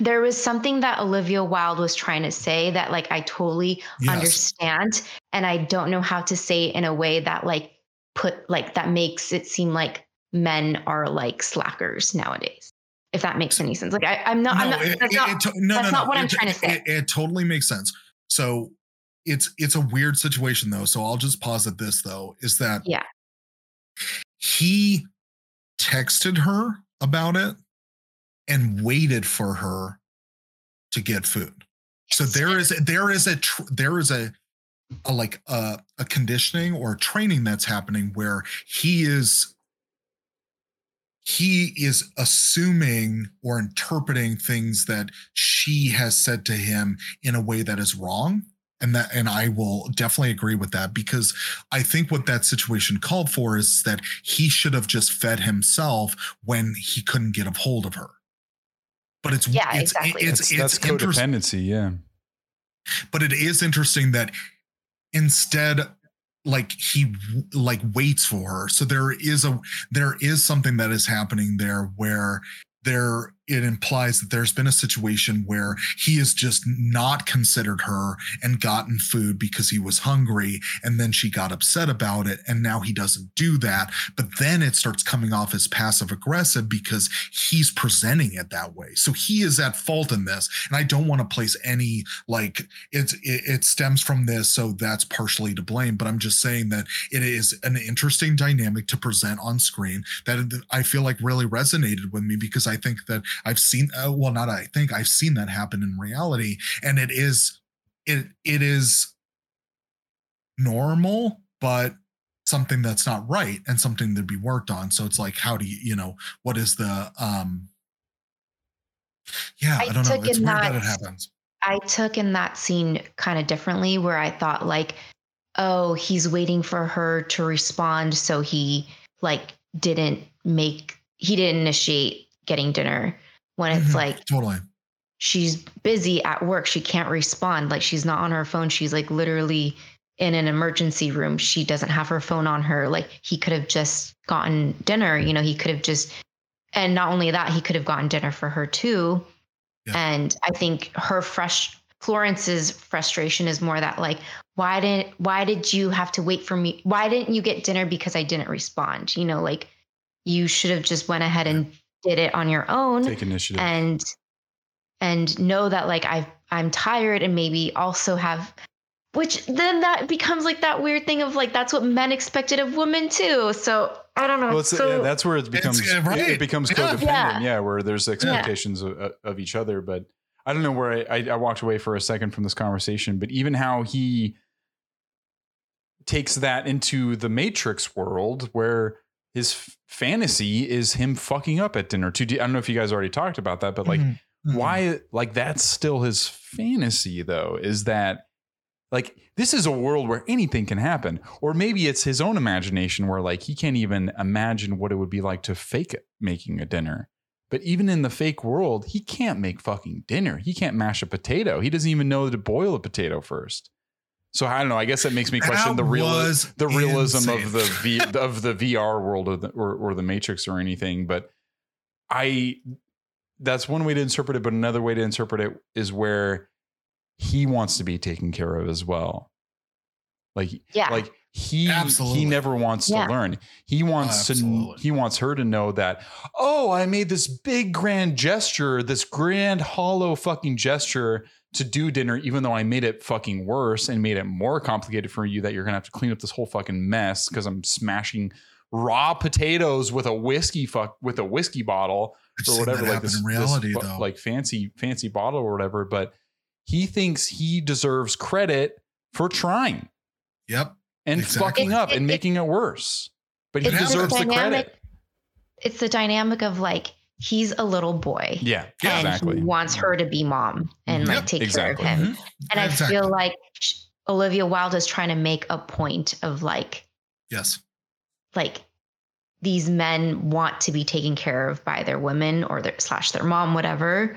there was something that Olivia Wilde was trying to say that like I totally Yes. understand and I don't know how to say it in a way that like put like that makes it seem like men are like slackers nowadays. If that makes any sense. Like I, I'm not, I'm not, it- that's it- not it to- no, that's no, not no. what I'm trying to say. It, it totally makes sense. So it's it's a weird situation though. So I'll just pause at this though: is that Yeah. he texted her about it and waited for her to get food. So there is there is a tr- there is a, a like a, a conditioning or training that's happening where he is he is assuming or interpreting things that she has said to him in a way that is wrong and that and I will definitely agree with that because I think what that situation called for is that he should have just fed himself when he couldn't get a hold of her. But it's Yeah, it's exactly. it's that's, it's, that's interesting codependency. Yeah. but it is interesting that instead like he like waits for her. So there is a there is something that is happening there where there it implies that there's been a situation where he has just not considered her and gotten food because he was hungry and then she got upset about it and now he doesn't do that. But then it starts coming off as passive aggressive because he's presenting it that way. So he is at fault in this and i don't want to place any like it's it, it stems from this so that's partially to blame but i'm just saying that it is an interesting dynamic to present on screen that i feel like really resonated with me because i think that i've seen uh, well not i think i've seen that happen in reality and it is it it is normal but something that's not right and something to be worked on. So it's like how do you you know what is the um yeah i, I don't know. it's weird that that- it happens. I took in that scene kind of differently where I thought like, oh, he's waiting for her to respond. So he like didn't make, he didn't initiate getting dinner when it's Mhm, like totally she's busy at work. She can't respond. Like she's not on her phone. She's like literally in an emergency room. She doesn't have her phone on her. Like he could have just gotten dinner. You know, he could have just, and not only that, he could have gotten dinner for her too. Yeah. And I think her fresh Florence's frustration is more that like, why didn't why did you have to wait for me? Why didn't you get dinner because I didn't respond? You know, like you should have just went ahead and did it on your own Take initiative. and and know that like I I'm tired and maybe also have which then that becomes like that weird thing of like that's what men expected of women too. So I don't know. well, it's, so yeah, that's where it becomes uh, it- right. it, becomes Yeah. codependent. Yeah. Yeah. where there's expectations of, of each other. But I don't know where I, I, I walked away for a second from this conversation. But even how he takes that into the Matrix world, where his f- fantasy is him fucking up at dinner. Too. I don't know if you guys already talked about that, but like Mhm, mhm. why like that's still his fantasy though is that Like this is a world where anything can happen. Or maybe it's his own imagination where like he can't even imagine what it would be like to fake it making a dinner. But even in the fake world, he can't make fucking dinner. He can't mash a potato. He doesn't even know to boil a potato first. So I don't know. I guess that makes me question That the real the realism insane. of the v, of the VR world or the, or, or the Matrix or anything. But I that's one way to interpret it. But another way to interpret it is where he wants to be taken care of as well. Like Yeah. like he Absolutely. he never wants Yeah. to learn. He wants to he wants her to know that oh, I made this big grand gesture, this grand hollow fucking gesture to do dinner even though I made it fucking worse and made it more complicated for you that you're going to have to clean up this whole fucking mess cuz I'm smashing raw potatoes with a whiskey fuck with a whiskey bottle I've or whatever like this, in this reality, fu- though. like fancy fancy bottle or whatever but he thinks he deserves credit for trying yep. and Exactly. fucking up It- and making it worse. But he It's the deserves the credit. It's the dynamic of like he's a little boy. Yeah, Yeah, and exactly. he wants her to be mom and like Yep, take exactly. care of him. Mhm. And I Exactly. feel like Olivia Wilde is trying to make a point of like Yes. like these men want to be taken care of by their women or their slash their mom whatever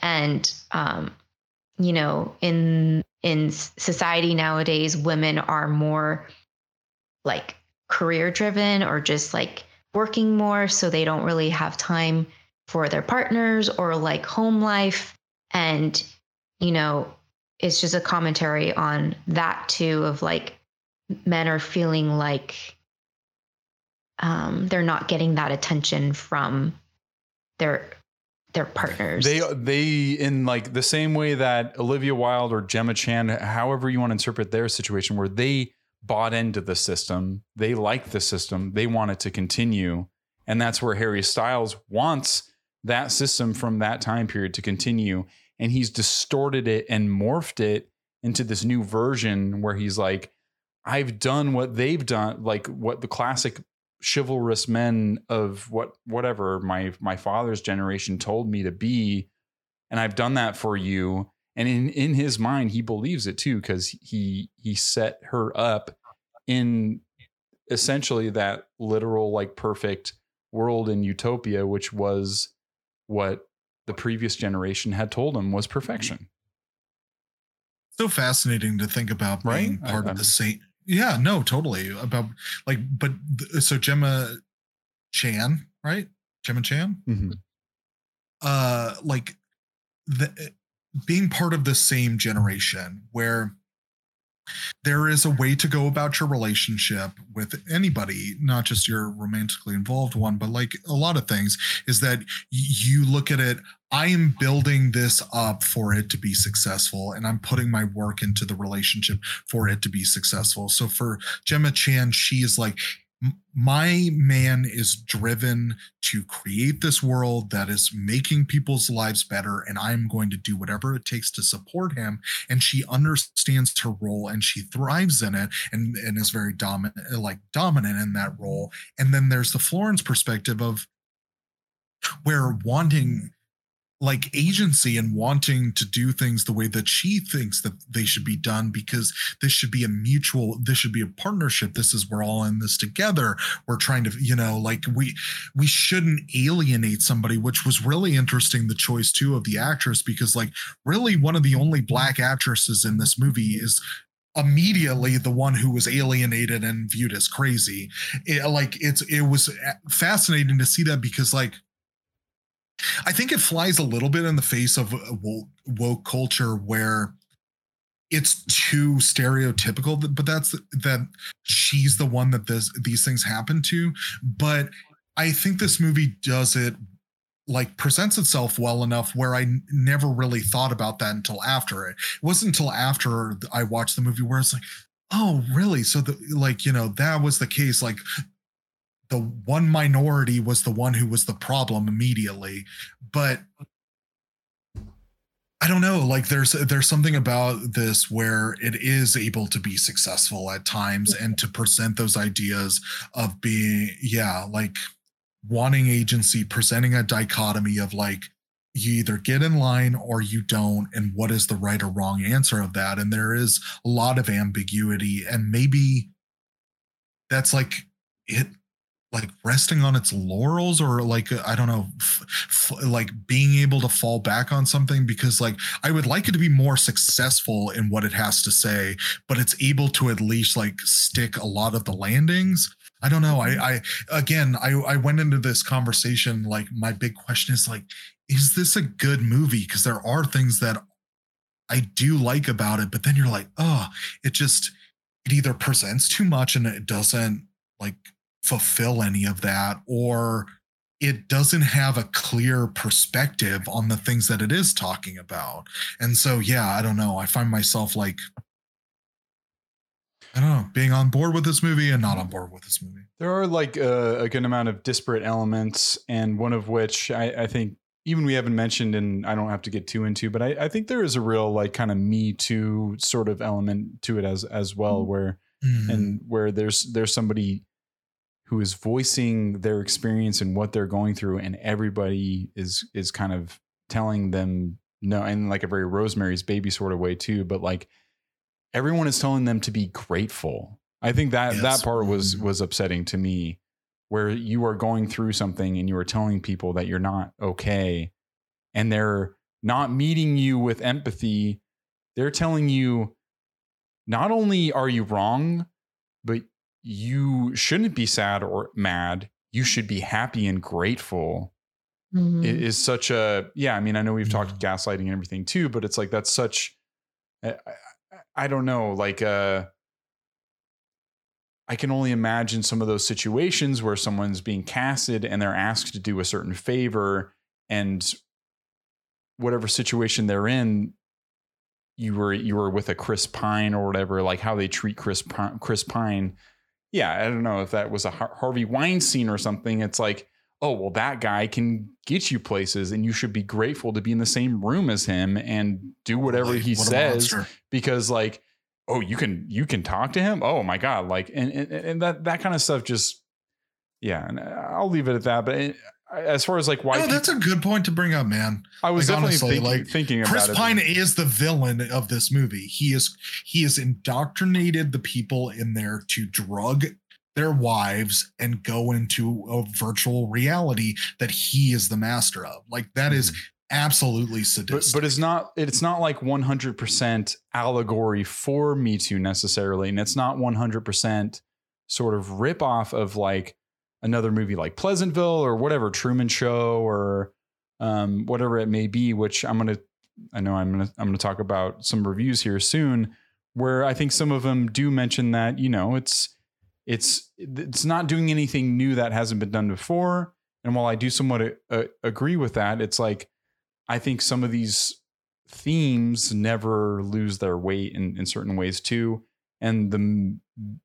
and um you know in in society nowadays women are more like career driven or just like working more so they don't really have time for their partners or like home life and you know it's just a commentary on that too of like men are feeling like um, they're not getting that attention from their their partners. They they in like the same way that Olivia Wilde or Gemma Chan, however you want to interpret their situation, where they bought into the system, they like the system, they want it to continue, and that's where Harry Styles wants that system from that time period to continue, and he's distorted it and morphed it into this new version where he's like, I've done what they've done, like what the classic chivalrous men of what whatever my my father's generation told me to be. And I've done that for you and in in his mind he believes it too cuz he he set her up in essentially that literal like perfect world in utopia which was what the previous generation had told him was perfection so fascinating to think about being Right? I- part I'm- of the same yeah no totally about like but so gemma chan right gemma chan Mhm. uh like the being part of the same generation where there is a way to go about your relationship with anybody not just your romantically involved one but like a lot of things is that you look at it i am building this up for it to be successful and i'm putting my work into the relationship for it to be successful. So for gemma chan she is like "M- my man is driven to create this world that is making people's lives better and i'm going to do whatever it takes to support him and she understands her role and she thrives in it and, and is very dominant like dominant in that role. And then there's the florence perspective of where wanting like agency and wanting to do things the way that she thinks that they should be done because this should be a mutual this should be a partnership. This is we're all in this together. We're trying to you know like we we shouldn't alienate somebody which was really interesting the choice too of the actress because like really one of the only black actresses in this movie is immediately the one who was alienated and viewed as crazy. It, like it's it was fascinating to see that because like I think it flies a little bit in the face of woke, woke culture where it's too stereotypical, but that's that she's the one that this these things happen to. But I think this movie does it like presents itself well enough where I n- never really thought about that until after it. It wasn't until after I watched the movie where it's like, oh, really? So the like, you know, that was the case. Like the one minority was the one who was the problem immediately. But i don't know like there's there's something about this where it is able to be successful at times and to present those ideas of being yeah like wanting agency presenting a dichotomy of like you either get in line or you don't and what is the right or wrong answer of that? And there is a lot of ambiguity and maybe that's like it like resting on its laurels or like i don't know f- f- like being able to fall back on something because like i would like it to be more successful in what it has to say but it's able to at least like stick a lot of the landings. I don't know. I mm-hmm. i again i i went into this conversation like my big question is like is this a good movie? Because there are things that i do like about it but then you're like oh it just it either presents too much and it doesn't like fulfill any of that or it doesn't have a clear perspective on the things that it is talking about. And so yeah i don't know. I find myself like i don't know being on board with this movie and not on board with this movie. There are like a, a good amount of disparate elements, and one of which I, I think even we haven't mentioned, and I don't have to get too into, but I, I think there is a real like kind of Me Too sort of element to it as as well, where Mm. and where there's there's somebody who is voicing their experience and what they're going through, and everybody is is kind of telling them no, in like a very Rosemary's Baby sort of way too, but like everyone is telling them to be grateful. I think that Yes. that part was Mhm. was upsetting to me, where you are going through something and you are telling people that you're not okay, and they're not meeting you with empathy. They're telling you not only are you wrong, but you shouldn't be sad or mad. You should be happy and grateful Mhm. it is such a yeah i mean i know we've talked gaslighting and everything too but it's like that's such i, I, I don't know like uh i can only imagine some of those situations where someone's being casted and they're asked to do a certain favor and whatever situation they're in you were you were with a chris pine or whatever like how they treat chris pine, chris pine yeah i don't know if that was a harvey weinstein or something. It's like oh well that guy can get you places and you should be grateful to be in the same room as him and do whatever he what says because like oh you can you can talk to him? Oh my god like and and, and that that kind of stuff just yeah and uh, i'll leave it at that but it, as far as like why no, people- that's a good point to bring up man i was like, definitely honestly, thinking, like, thinking about Chris it Pine is the villain of this movie. He is he has indoctrinated the people in there to drug their wives and go into a virtual reality that he is the master of. Like that is mm-hmm. absolutely but, sadistic. but it's not it's not like 100% allegory for me too necessarily and it's not 100% sort of rip off of like another movie like pleasantville or whatever truman show or um, whatever it may be which i'm gonna i know i'm gonna i'm gonna talk about some reviews here soon where i think some of them do mention that you know it's it's it's not doing anything new that hasn't been done before and while i do somewhat uh, agree with that it's like I think some of these themes never lose their weight in, in certain ways too. And the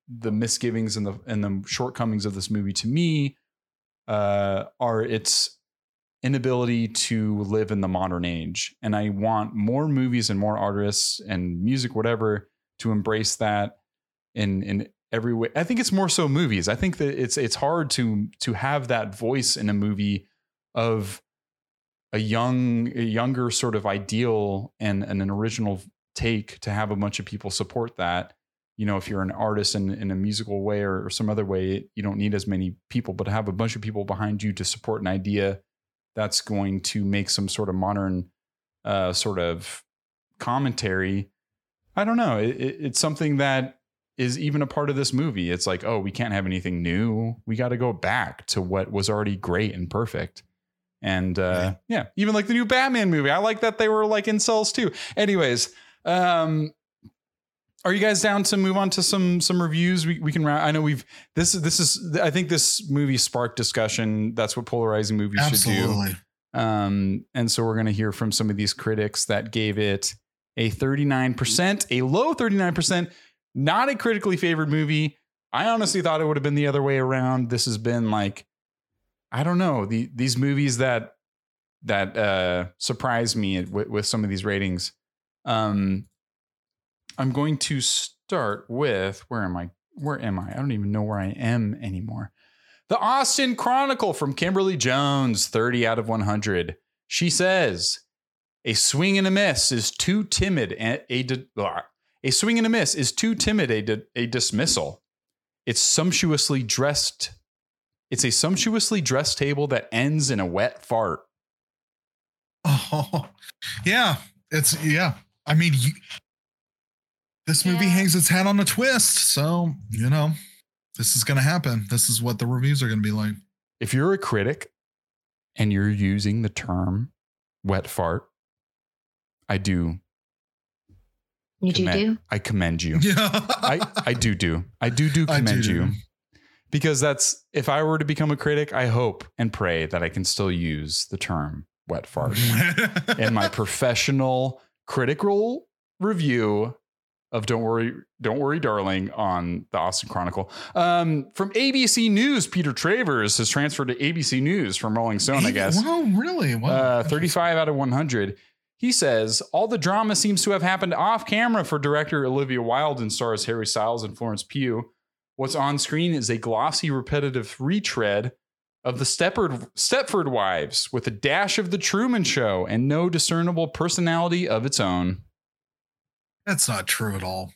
the misgivings and the and the shortcomings of this movie to me uh, are its inability to live in the modern age. And I want more movies and more artists and music, whatever, to embrace that in in every way. I think it's more so movies. I think that it's it's hard to to have that voice in a movie of a young a younger sort of ideal and, and an original take to have a bunch of people support that you know if you're an artist in, in a musical way or, or some other way you don't need as many people but have a bunch of people behind you to support an idea that's going to make some sort of modern uh, sort of commentary. I don't know. It, it, it's something that is even a part of this movie. It's like oh we can't have anything new. We got to go back to what was already great and perfect. And uh, yeah, even like the new Batman movie. I like that they were like incels too. Anyways, um, are you guys down to move on to some some reviews? We we can. I know we've this is this is. I think this movie sparked discussion. That's what polarizing movies should do. Absolutely. Um, and so we're going to hear from some of these critics that gave it a 39%, a low 39%, not a critically favored movie. I honestly thought it would have been the other way around. This has been like, I don't know, the these movies that that uh surprised me with, with some of these ratings. Um I'm going to start with where am I? Where am I? I don't even know where I am anymore. The Austin Chronicle from Kimberley Jones, 30 out of 100. She says, "A swing and a miss is too timid a di- a swing and a miss is too timid a, a dismissal. It's sumptuously dressed. It's a sumptuously dressed table that ends in a wet fart." Oh, yeah. It's yeah. I mean, you, this movie Yeah. hangs its hat on a twist, so you know this is going to happen. This is what the reviews are going to be like. If you're a critic and you're using the term "wet fart," I do. You do commend- do? I commend you. Yeah, I, I do do. I do do I commend do. you. Because that's if I were to become a critic, I hope and pray that I can still use the term wet fart in my professional critical review of Don't Worry, Don't Worry, Darling on the Austin Chronicle. Um, from ABC News, Peter Travers has transferred to ABC News from Rolling Stone, I guess. Wow, really? Wow. Uh, 35 out of 100. He says all the drama seems to have happened off camera for director Olivia Wilde and stars Harry Styles and Florence Pugh. What's on screen is a glossy, repetitive retread of the Stepford, Stepford Wives with a dash of the Truman Show and no discernible personality of its own. That's not true at all.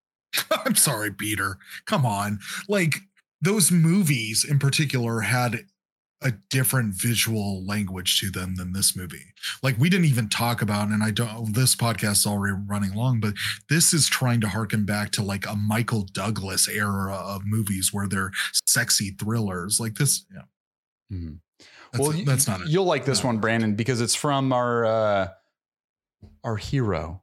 I'm sorry, Peter. Come on. Like those movies in particular had a different visual language to them than this movie. Like we didn't even talk about, and I don't this podcast is already running long, but this is trying to harken back to like a Michael Douglas era of movies where they're sexy thrillers. Like this, yeah. Mhm. That's, well, a- that's not it. You'll like this one, Brandon, because it's from our uh, our hero,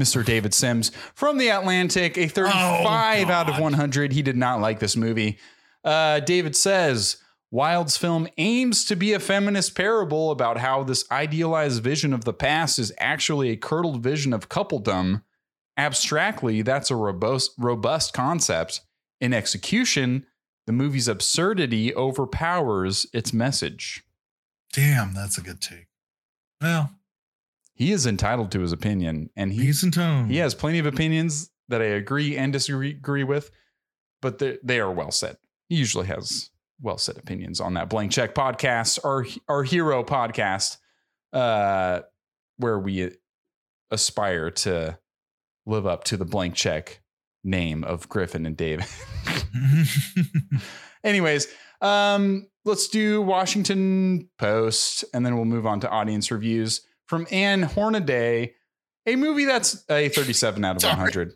Mr. David Sims from the Atlantic. A 35 out of Oh, 100. He did not like this movie. Uh, David says Wilde's film aims to be a feminist parable about how this idealized vision of the past is actually a curdled vision of coupledom. Abstractly, that's a robust, robust concept. In execution, the movie's absurdity overpowers its message. Damn, that's a good take. Well, He is entitled to his opinion, and he he's in tone. he has plenty of opinions that I agree and disagree with, but they they are well said. He usually has well said opinions on that blank check podcast, our our hero podcast, uh, where we aspire to live up to the blank check name of Griffin and David. Anyways, um, let's do Washington Post, and then we'll move on to audience reviews from Ann Hornaday, a movie that's a 37 out of Sorry. 100.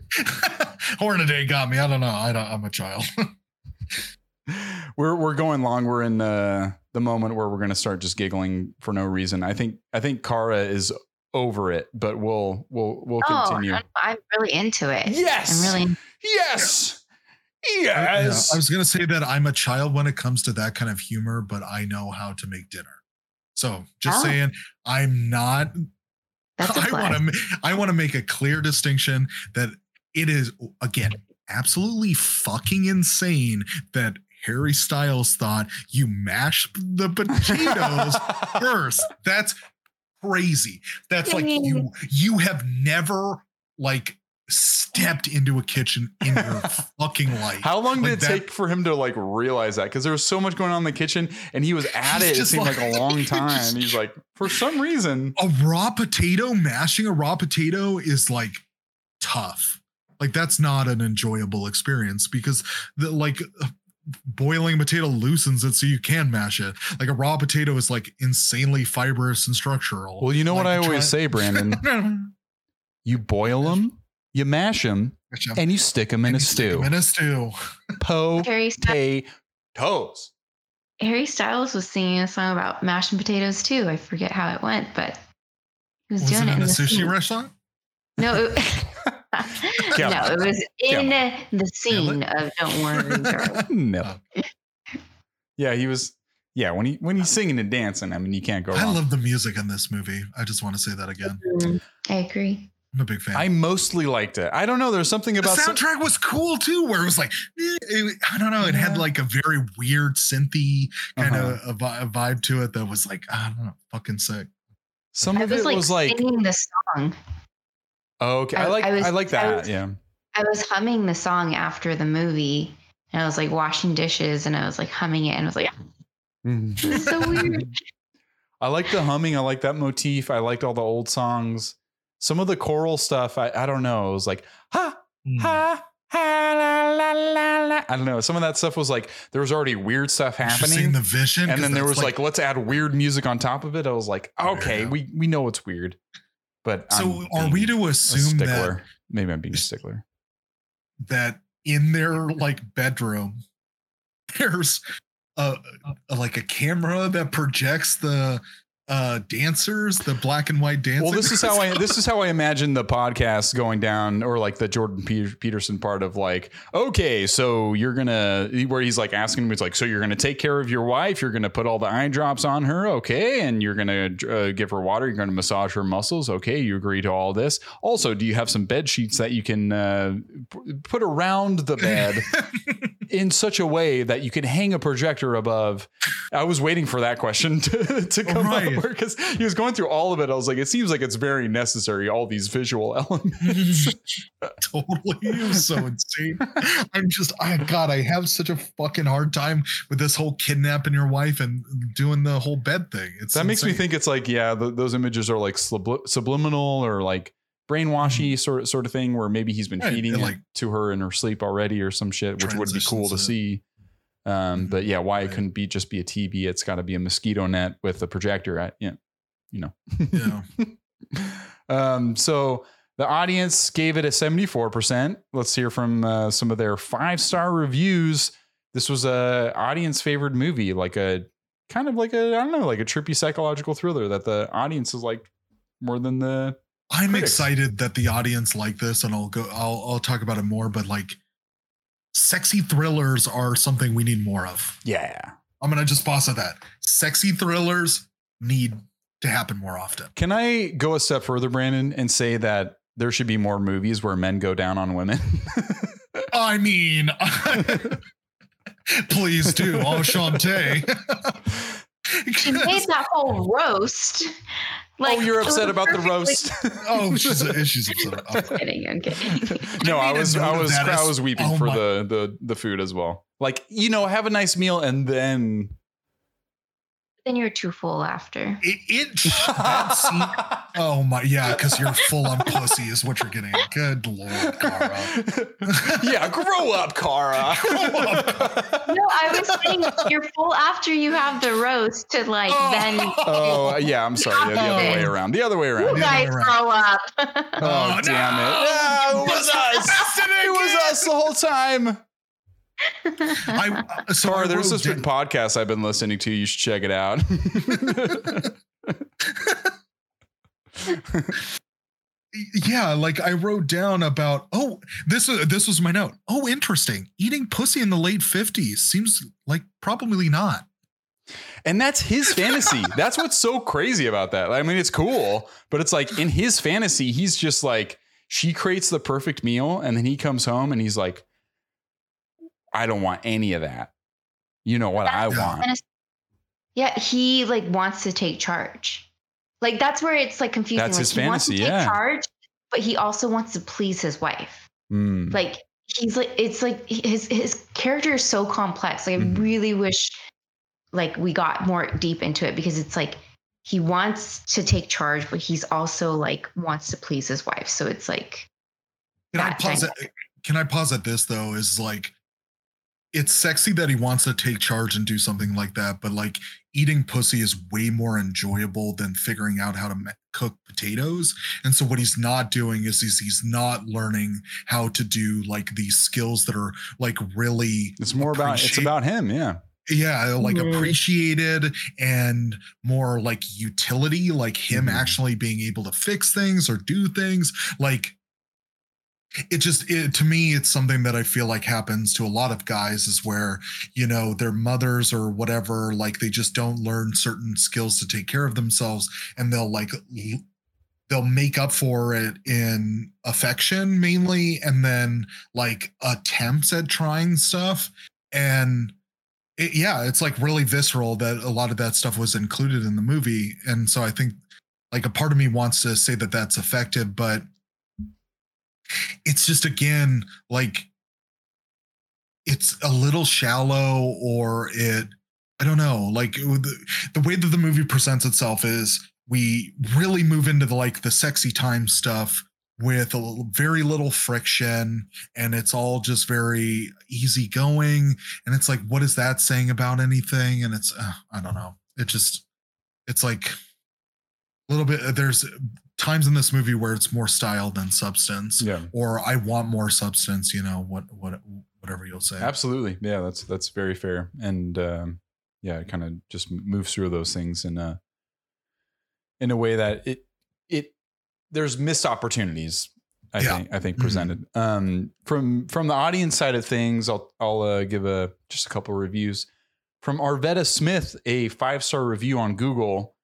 Hornaday got me. I don't know. I don't, I'm a child. We're we're going long. We're in the the moment where we're going to start just giggling for no reason. I think I think Kara is over it, but we'll we'll we'll oh, continue. Oh, I'm really into it. Yes. I'm really. yes. Yeah, Yes. I was going to say that I'm a child when it comes to that kind of humor, but I know how to make dinner. So just Oh. saying, I'm not. I want to. I want to make a clear distinction that it is again absolutely fucking insane that Harry Styles thought you mash the potatoes first. That's crazy. That's like you you have never like stepped into a kitchen in your fucking life. How long did Like it that- take for him to like realize that? Because there was so much going on in the kitchen, and he was at it. It just seemed like, like- a long just- time. He's like, for some reason, a raw potato mashing a raw potato is like tough. Like that's not an enjoyable experience because the like boiling a potato loosens it so you can mash it. Like a raw potato is like insanely fibrous and structural. well, you know what I always try- say, Brandon. You boil them, you mash them, and you stick them in And a you stick 'em stew. In a stew. Harry, Styles, Potatoes. Harry Styles was singing a song about mashed potatoes too. I forget how it went, but he was, Was doing it it in a the sushi scene. restaurant? No, it, Come no, it was in the scene of "Don't Worry, Darling." no. Yeah, he was. Yeah, when he when he's singing and dancing, I mean, you can't go I wrong. love the music in this movie. I just want to say that again. Mm, I agree. I'm a big fan. I mostly liked it. I don't know. There's something the about some- soundtrack was cool too, where it was like, eh, it- I don't know, it had like a very weird synthy kind Uh-huh. of a, a vibe to it that was like, I don't know, fucking sick. some I of was it like, was like, singing the song. oh, okay, I I- like I I, was- like I that. was- yeah. I was humming the song after the movie, and I was like washing dishes, and I was like humming it, and I was like, "This is so weird." I like the humming. I like that motif. I liked all the old songs. Some of the choral stuff, I, I don't know. It was like ha Hmm. ha ha la la la la. I don't know. Some of that stuff was like there was already weird stuff happening. seen the vision, and then there was like, let's add weird music on top of it. I was like, okay, Yeah. we we know it's weird, but So I'm are we to assume that? Maybe I'm being a stickler. that in their like bedroom there's a, a like a camera that projects the uh dancers, the black and white dancers? Well, this is how I this is how I imagine the podcast going down, or like the Jordan Peterson part of like, okay, so you're gonna where he's like asking him, it's like, so you're gonna take care of your wife, you're gonna put all the eye drops on her, okay, and you're gonna uh, give her water, you're gonna massage her muscles, okay, you agree to all this. Also, do you have some bed sheets that you can uh, p- put around the bed in such a way that you can hang a projector above? I was waiting for that question to, to come Right. up because he was going through all of it. I was like, it seems like it's very necessary, all these visual elements. totally it was so insane. I'm just I god, I have such a fucking hard time with this whole kidnapping your wife and doing the whole bed thing. It's that makes me think it's like, yeah, th those images are like subli- subliminal or like brainwashy sort sort of thing, where maybe he's been Mm-hmm. Right, feeding and, it like, to her in her sleep already or some shit, which would be cool to see. Um, Mhm. but yeah, why it couldn't be just be a TV? It's got to be a mosquito net with a projector at, yeah, you know. Yeah. um, so the audience gave it a 74%. Let's hear from uh, some of their five star reviews. This was a audience favored movie, like a kind of like a, I don't know, like a trippy psychological thriller that the audience is like more than the. I'm critics. excited that the audience like this, and I'll go. I'll I'll talk about it more. But like, sexy thrillers are something we need more of. Yeah. I'm gonna just pause at that. Sexy thrillers need to happen more often. Can I go a step further, Brandon, and say that there should be more movies where men go down on women? I mean, please do. Enchanté. She made that whole roast. Oh, you're upset about the roast. oh, she's uh, she's upset. I'm kidding. I'm kidding. no, I made was, I was, that I was weeping oh for the, the, the food as well. Like, you know, have a nice meal and then. Then you're too full after. It, it that oh my yeah, because you're full on pussy is what you're getting. Good lord, Kara. yeah, grow up, Kara. No, I was saying you're full after you have the roast to like oh. then. oh, uh, yeah, I'm sorry. Yeah, the other way around. The other way around. The guys other grow up. Oh, Oh, damn no! it. Yeah, it was us. It was us the whole time. I uh, so Sorry, there's wrote this big down- podcast I've been listening to. You should check it out. yeah, like I wrote down about oh this uh, this was my note. Oh, interesting. Eating pussy in the late fifties seems like probably not. and that's his fantasy. That's what's so crazy about that. I mean, it's cool, but it's like in his fantasy, he's just like, she creates the perfect meal, and then he comes home and he's like, I don't want any of that. You know what I Yeah. want. yeah, he like wants to take charge. Like that's where it's like confusing. That's like, his he wants to fantasy, take yeah. charge, but he also wants to please his wife. Mm. Like he's like it's like his his character is so complex. Like. I really wish like we got more deep into it because it's like he wants to take charge, but he's also like wants to please his wife. So it's like Can I pause it? Can I pause at this though? Is like it's sexy that he wants to take charge and do something like that, but like eating pussy is way more enjoyable than figuring out how to ma- cook potatoes. And so what he's not doing is he's, he's not learning how to do like these skills that are like really It's more about it's about him. Yeah. yeah like Mhm. appreciated and more like utility like him Mhm. actually being able to fix things or do things like it just it, to me it's something that i feel like happens to a lot of guys is where you know their mothers or whatever like they just don't learn certain skills to take care of themselves and they'll like they'll make up for it in affection mainly and then like attempts at trying stuff. And it, yeah it's like really visceral that a lot of that stuff was included in the movie. And so i think like a part of me wants to say that that's effective but it's just again like it's a little shallow or it I don't know, like the, the way that the movie presents itself is we really move into the like the sexy time stuff with a little, very little friction and it's all just very easy going and it's like what is that saying about anything? And it's uh, i don't know. It just it's like a little bit there's times in this movie where it's more style than substance Yeah. or i want more substance you know what what whatever you'll say Absolutely. Yeah, that's that's very fair. And um, yeah, it kind of just moves through those things in a in a way that it it there's missed opportunities. I Yeah. think I think Mhm. presented um, from from the audience side of things. I'll I'll uh, give a just a couple of reviews from Arvetta Smith, a five star review on Google.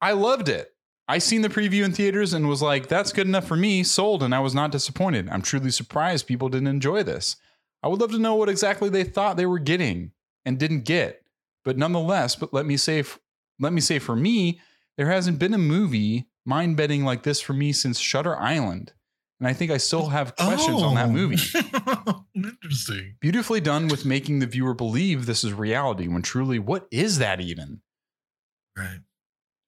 I loved it. I seen the preview in theaters and was like, "That's good enough for me." Sold, and I was not disappointed. I'm truly surprised people didn't enjoy this. I would love to know what exactly they thought they were getting and didn't get. But nonetheless, but let me say, let me say for me, there hasn't been a movie mind bending like this for me since Shutter Island, and I think I still have questions on that Oh. movie. interesting Beautifully done with making the viewer believe this is reality when truly, what is that even? right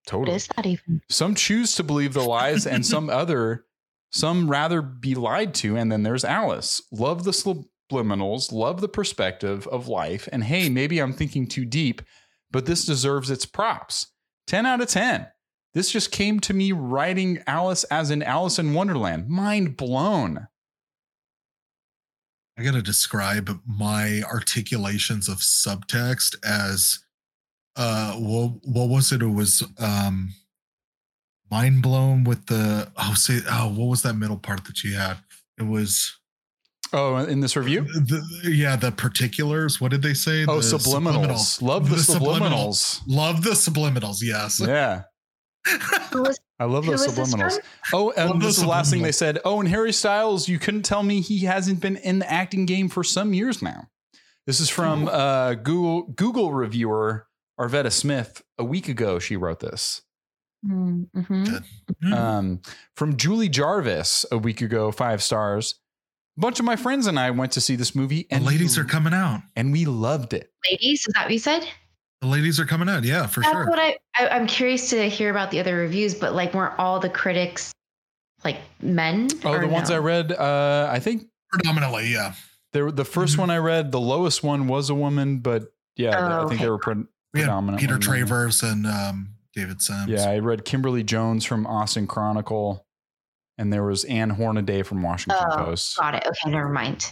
What Totally. is that even? Some choose to believe the lies, and some other, some rather be lied to. And then there's Alice. Love the subliminals, love the perspective of life. And hey, maybe I'm thinking too deep, but this deserves its props. 10 out of 10. This just came to me writing Alice as in Alice in Wonderland. Mind blown. I gotta describe my articulations of subtext as uh what what was it? It was um mind blown with the oh say oh what was that middle part that you had? It was Oh, in this review? the, yeah, the particulars. What did they say? Oh, The subliminals. Love the, The subliminal. subliminals. Love the subliminals, yes. Yeah. Was I love those subliminals. Oh, and Love this is the last thing they said. Oh, and Harry Styles, you couldn't tell me he hasn't been in the acting game for some years now. This is from uh, Google Google reviewer Arvetta Smith. A week ago, she wrote this. Mm-hmm. Hmm. Um, from Julie Jarvis a week ago, five stars. A bunch of my friends and I went to see this movie, the and ladies we, are coming out. and we loved it. Ladies, is that what you said? The ladies are coming out. Yeah, for That's sure. what I, I I'm curious to hear about the other reviews, but like weren't all the critics like men? Oh, or the ones no? I read, uh, I think Predominantly, yeah. there the 1st Mhm. one I read, the lowest one was a woman, but yeah, Oh, I think okay. they were pre- We had Peter women. Travers and um, David Sims. Yeah, I read Kimberley Jones from Austin Chronicle, and there was Ann Hornaday from Washington Oh, Post. Got it. Okay, never mind.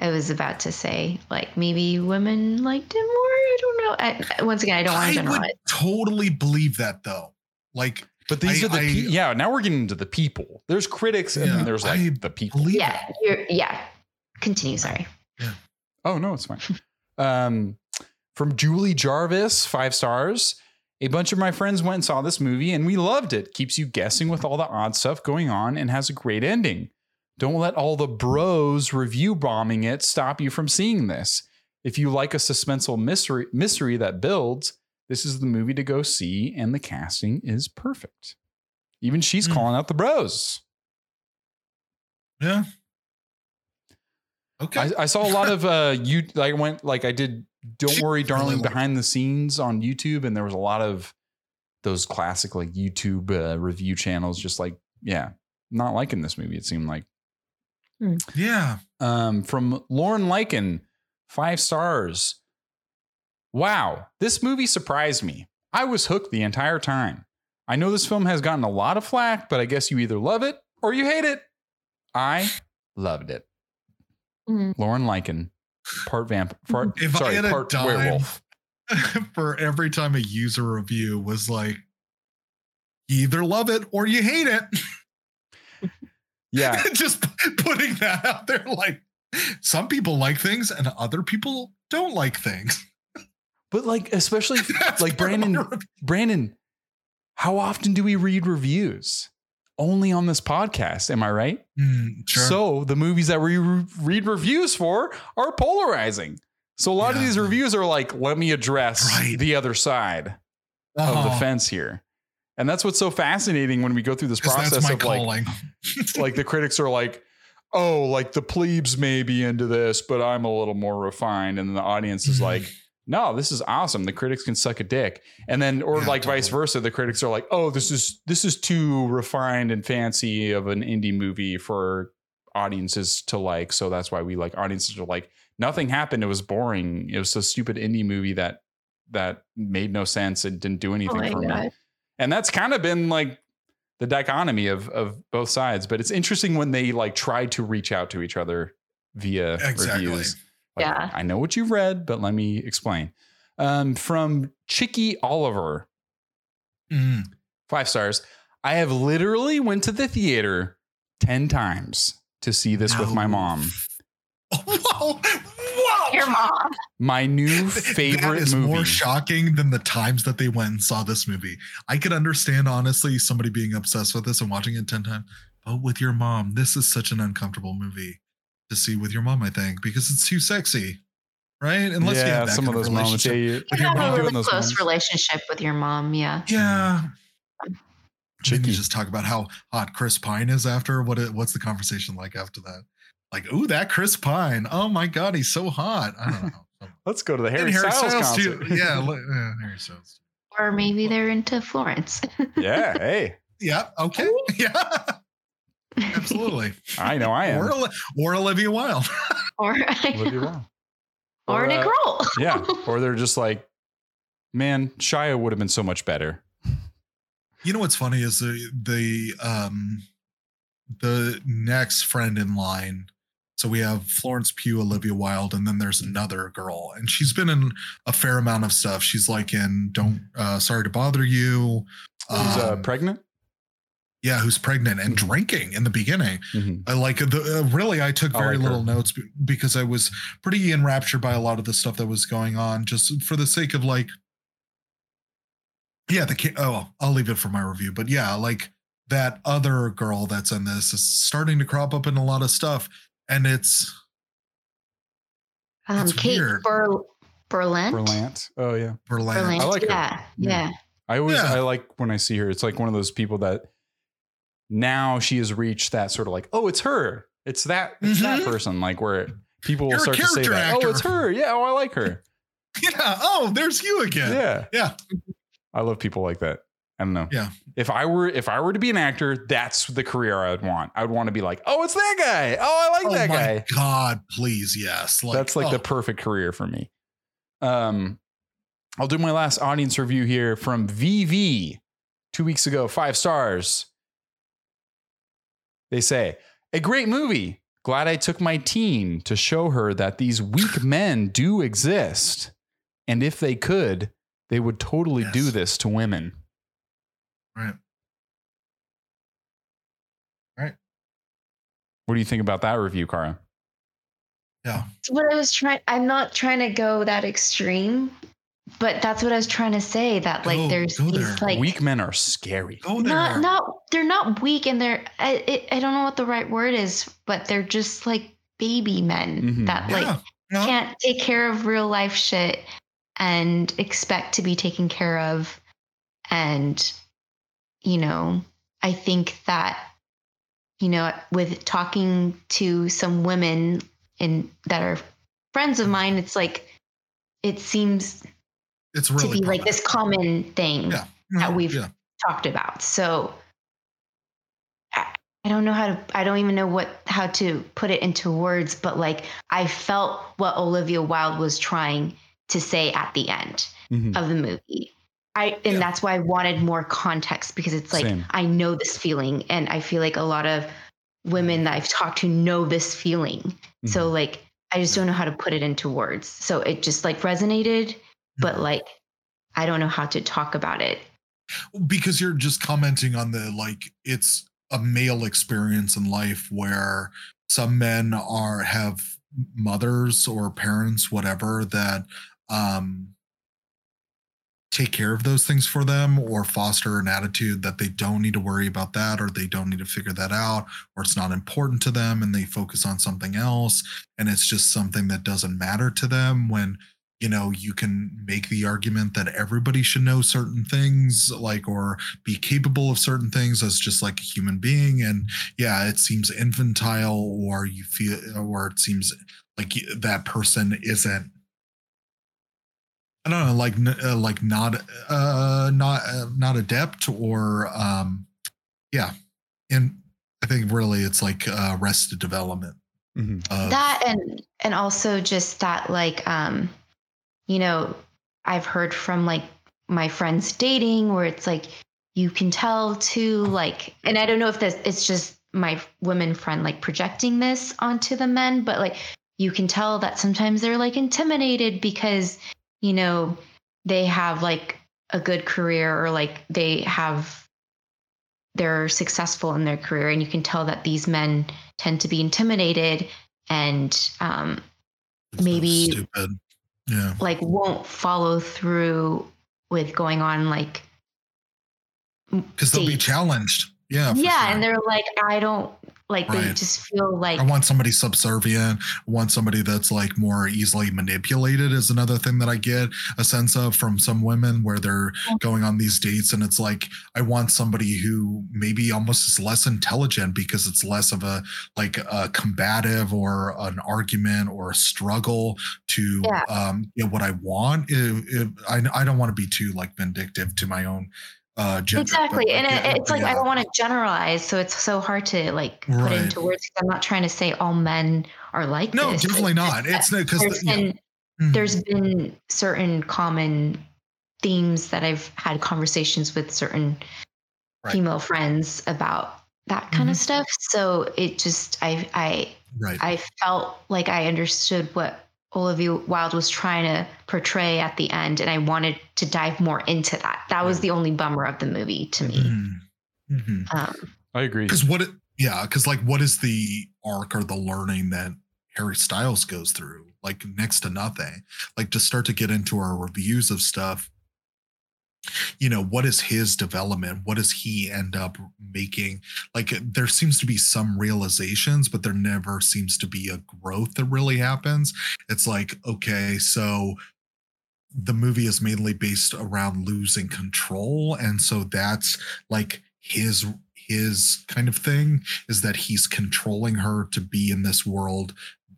I was about to say like maybe women liked it more. I don't know. I, once again, I don't want to I generalize. would totally believe that though. Like, But these I- are the I- pe- yeah. Now we're getting into the people. There's critics, and Yeah, then there's like I the people. Yeah, you're, yeah. Continue. Sorry. Yeah. Oh no, it's fine. um, from Julie Jarvis, five stars. A bunch of my friends went and saw this movie, and we loved it. Keeps you guessing with all the odd stuff going on, and has a great ending. Don't let all the bros review bombing it stop you from seeing this. If you like a suspenseful mystery mystery that builds, this is the movie to go see, and the casting is perfect. Even she's Hmm. calling out the bros. Yeah. Okay. I, I saw a lot of uh you I went like I did Don't Worry Darling behind the scenes on YouTube and there was a lot of those classic like YouTube uh, review channels just like yeah not liking this movie it seemed like. Yeah. um from Lauren Lycan 5 stars. Wow this movie surprised me. I was hooked the entire time. I know this film has gotten a lot of flack but I guess you either love it or you hate it. I loved it. Mhm. Lauren Lycan, part vamp, part If I sorry, part werewolf. for every time a user review was like, you either love it or you hate it. Yeah, Just putting that out there. Like, some people like things and other people don't like things. but like especially like part of my Brandon. Brandon, how often do we read reviews? Only on this podcast, am I right? Mm, sure. So the movies that we re- read reviews for are polarizing. So a lot of these reviews are like, let me address Right. the other side of the Oh, fence here. And that's what's so fascinating when we go through this process of like, calling. like the critics are like, oh, like the plebes may be into this, but I'm a little more refined. And then the audience is like, no, this is awesome. The critics can suck a dick. And then or Yeah, like vice versa, the critics are like, "Oh, this is this is too refined and fancy of an indie movie for audiences to like." So that's why we like audiences are like, "Nothing happened. It was boring. It was a stupid indie movie that that made no sense and didn't do Oh anything my for me." And that's kind of been like the dichotomy of of both sides, but it's interesting when they like try to reach out to each other via Exactly. reviews. Like, Yeah. I know what you've read, but let me explain. Um, from Chicky Oliver, Mm. five stars. I have literally went to the theater 10 times to see this with my mom. Whoa, whoa. Your mom. My new that favorite is movie. more shocking than the times that they went and saw this movie. I could understand honestly somebody being obsessed with this and watching it 10 times, but with your mom, this is such an uncomfortable movie to see with your mom, I think, because it's too sexy. Right? Unless you yeah, have that some of kind those moments. Yeah, you, You have a really close moments. relationship with your mom. Yeah. Yeah. Then Chicky. you just talk about how hot Chris Pine is after. What it, what's the conversation like after that? Like, ooh, that Chris Pine. Oh my God, he's so hot. I don't know. Let's go to the Harry, And Styles, too. concert. Yeah, li- yeah, Harry Styles. Or maybe they're into Florence. yeah, hey, Yeah. Okay. Yeah. Absolutely. I know I am. Oli- or Olivia Wilde. or Olivia Wilde. or Or, Nick uh, Yeah, or they're just like, man, Shia would have been so much better. You know what's funny is the the um the next friend in line. So we have Florence Pugh, Olivia Wilde, and then there's another girl, and she's been in a fair amount of stuff. She's like in "Don't uh, Sorry to Bother You." Who's uh, um, pregnant? Yeah, who's pregnant and Mhm. drinking in the beginning. Mhm. I like the uh, really. I took I very like her. little notes be- because I was pretty enraptured by a lot of the stuff that was going on, just for the sake of like, yeah. The ki- oh, I'll leave it for my review, but yeah, like that other girl that's in this is starting to crop up in a lot of stuff, and it's Um, It's Kate weird. Ber- Berlant. Berlant. Oh yeah. Berlin. Berlant. I like her. yeah, Yeah. yeah. I always Yeah. I like when I see her. It's like one of those people that now she has reached that sort of like, oh, it's her. It's that it's that Mhm. person. Like where people will You're a start to say that. actor. Oh, it's her. Yeah. Oh, I like her. Yeah. Oh, there's you again. Yeah. Yeah. I love people like that. I don't know. Yeah. If I were if I were to be an actor, that's the career I would want. I would want to be like, oh, it's that guy. Oh, I like oh that my guy. God, please, yes. Like, That's like oh, the perfect career for me. Um, I'll do my last audience review here from VV two weeks ago, five stars. They say, a great movie. Glad I took my teen to show her that these weak men do exist. And if they could, they would totally do this to women. right. Right. What do you think about that review, Kara? Yeah. What I was trying. I'm not trying to go that extreme, but that's what I was trying to say. That like Go- there's go these there. like weak men are scary. Go there. not not they're not weak and they're I it, I don't know what the right word is, but they're just like baby men Mhm. that like yeah. No, can't take care of real life shit and expect to be taken care of and you know i think that you know with talking to some women in that are friends of mine it's like it seems it's to really be like this common thing Yeah. that we've Yeah. talked about so I, I don't know how to i don't even know what how to put it into words but like i felt what olivia wilde was trying to say at the end Mhm. of the movie i and Yeah. that's why i wanted more context because it's like Same. i know this feeling and i feel like a lot of women that i've talked to know this feeling so Mm-hmm. like i just don't know how to put it into words so it just like resonated but Mhm. like i don't know how to talk about it because you're just commenting on the like it's a male experience in life where some men are have mothers or parents whatever that um take care of those things for them or foster an attitude that they don't need to worry about that or they don't need to figure that out or it's not important to them and they focus on something else and it's just something that doesn't matter to them when you know you can make the argument that everybody should know certain things like or be capable of certain things as just like a human being and yeah it seems infantile or you feel or it seems like that person isn't I don't know, like uh, like not uh not uh, not adept or um yeah, and I think really it's like uh, arrested development. Mhm. Of, that and and also just that like um you know i've heard from like my friends dating where it's like you can tell too like and i don't know if this it's just my women friend like projecting this onto the men but like you can tell that sometimes they're like intimidated because you know they have like a good career or like they have they're successful in their career and you can tell that these men tend to be intimidated and um, so maybe- stupid. Yeah. like won't follow through with going on like Because they'll be challenged. Yeah. yeah sure. and they're like i don't like they just feel like I want somebody subservient. I want somebody that's like more easily manipulated is another thing that I get a sense of from some women where they're going on these dates and it's like I want somebody who maybe almost is less intelligent because it's less of a like a combative or an argument or a struggle to Yeah. um get what I want. If, if, I I don't want to be too like vindictive to my own uh gender. exactly and like, it, it's like i don't want to generalize so it's so hard to like put Right. into words. i'm not trying to say all men are like No, this definitely not. It's because there's been there's been certain common themes that I've had conversations with certain Right. female friends about that kind of Mhm. stuff. So it just I I right. I felt like I understood what Olivia Wilde was trying to portray at the end, and I wanted to dive more into that. That was the only bummer of the movie to me. Mm-hmm. Um, I agree. Because what it, yeah, because like what is the arc or the learning that Harry Styles goes through? Like next to nothing. Like to start to get into our reviews of stuff, you know, what is his development? What does he end up making? Like there seems to be some realizations, but there never seems to be a growth that really happens. It's like, okay, so the movie is mainly based around losing control. And so that's like his his kind of thing is that he's controlling her to be in this world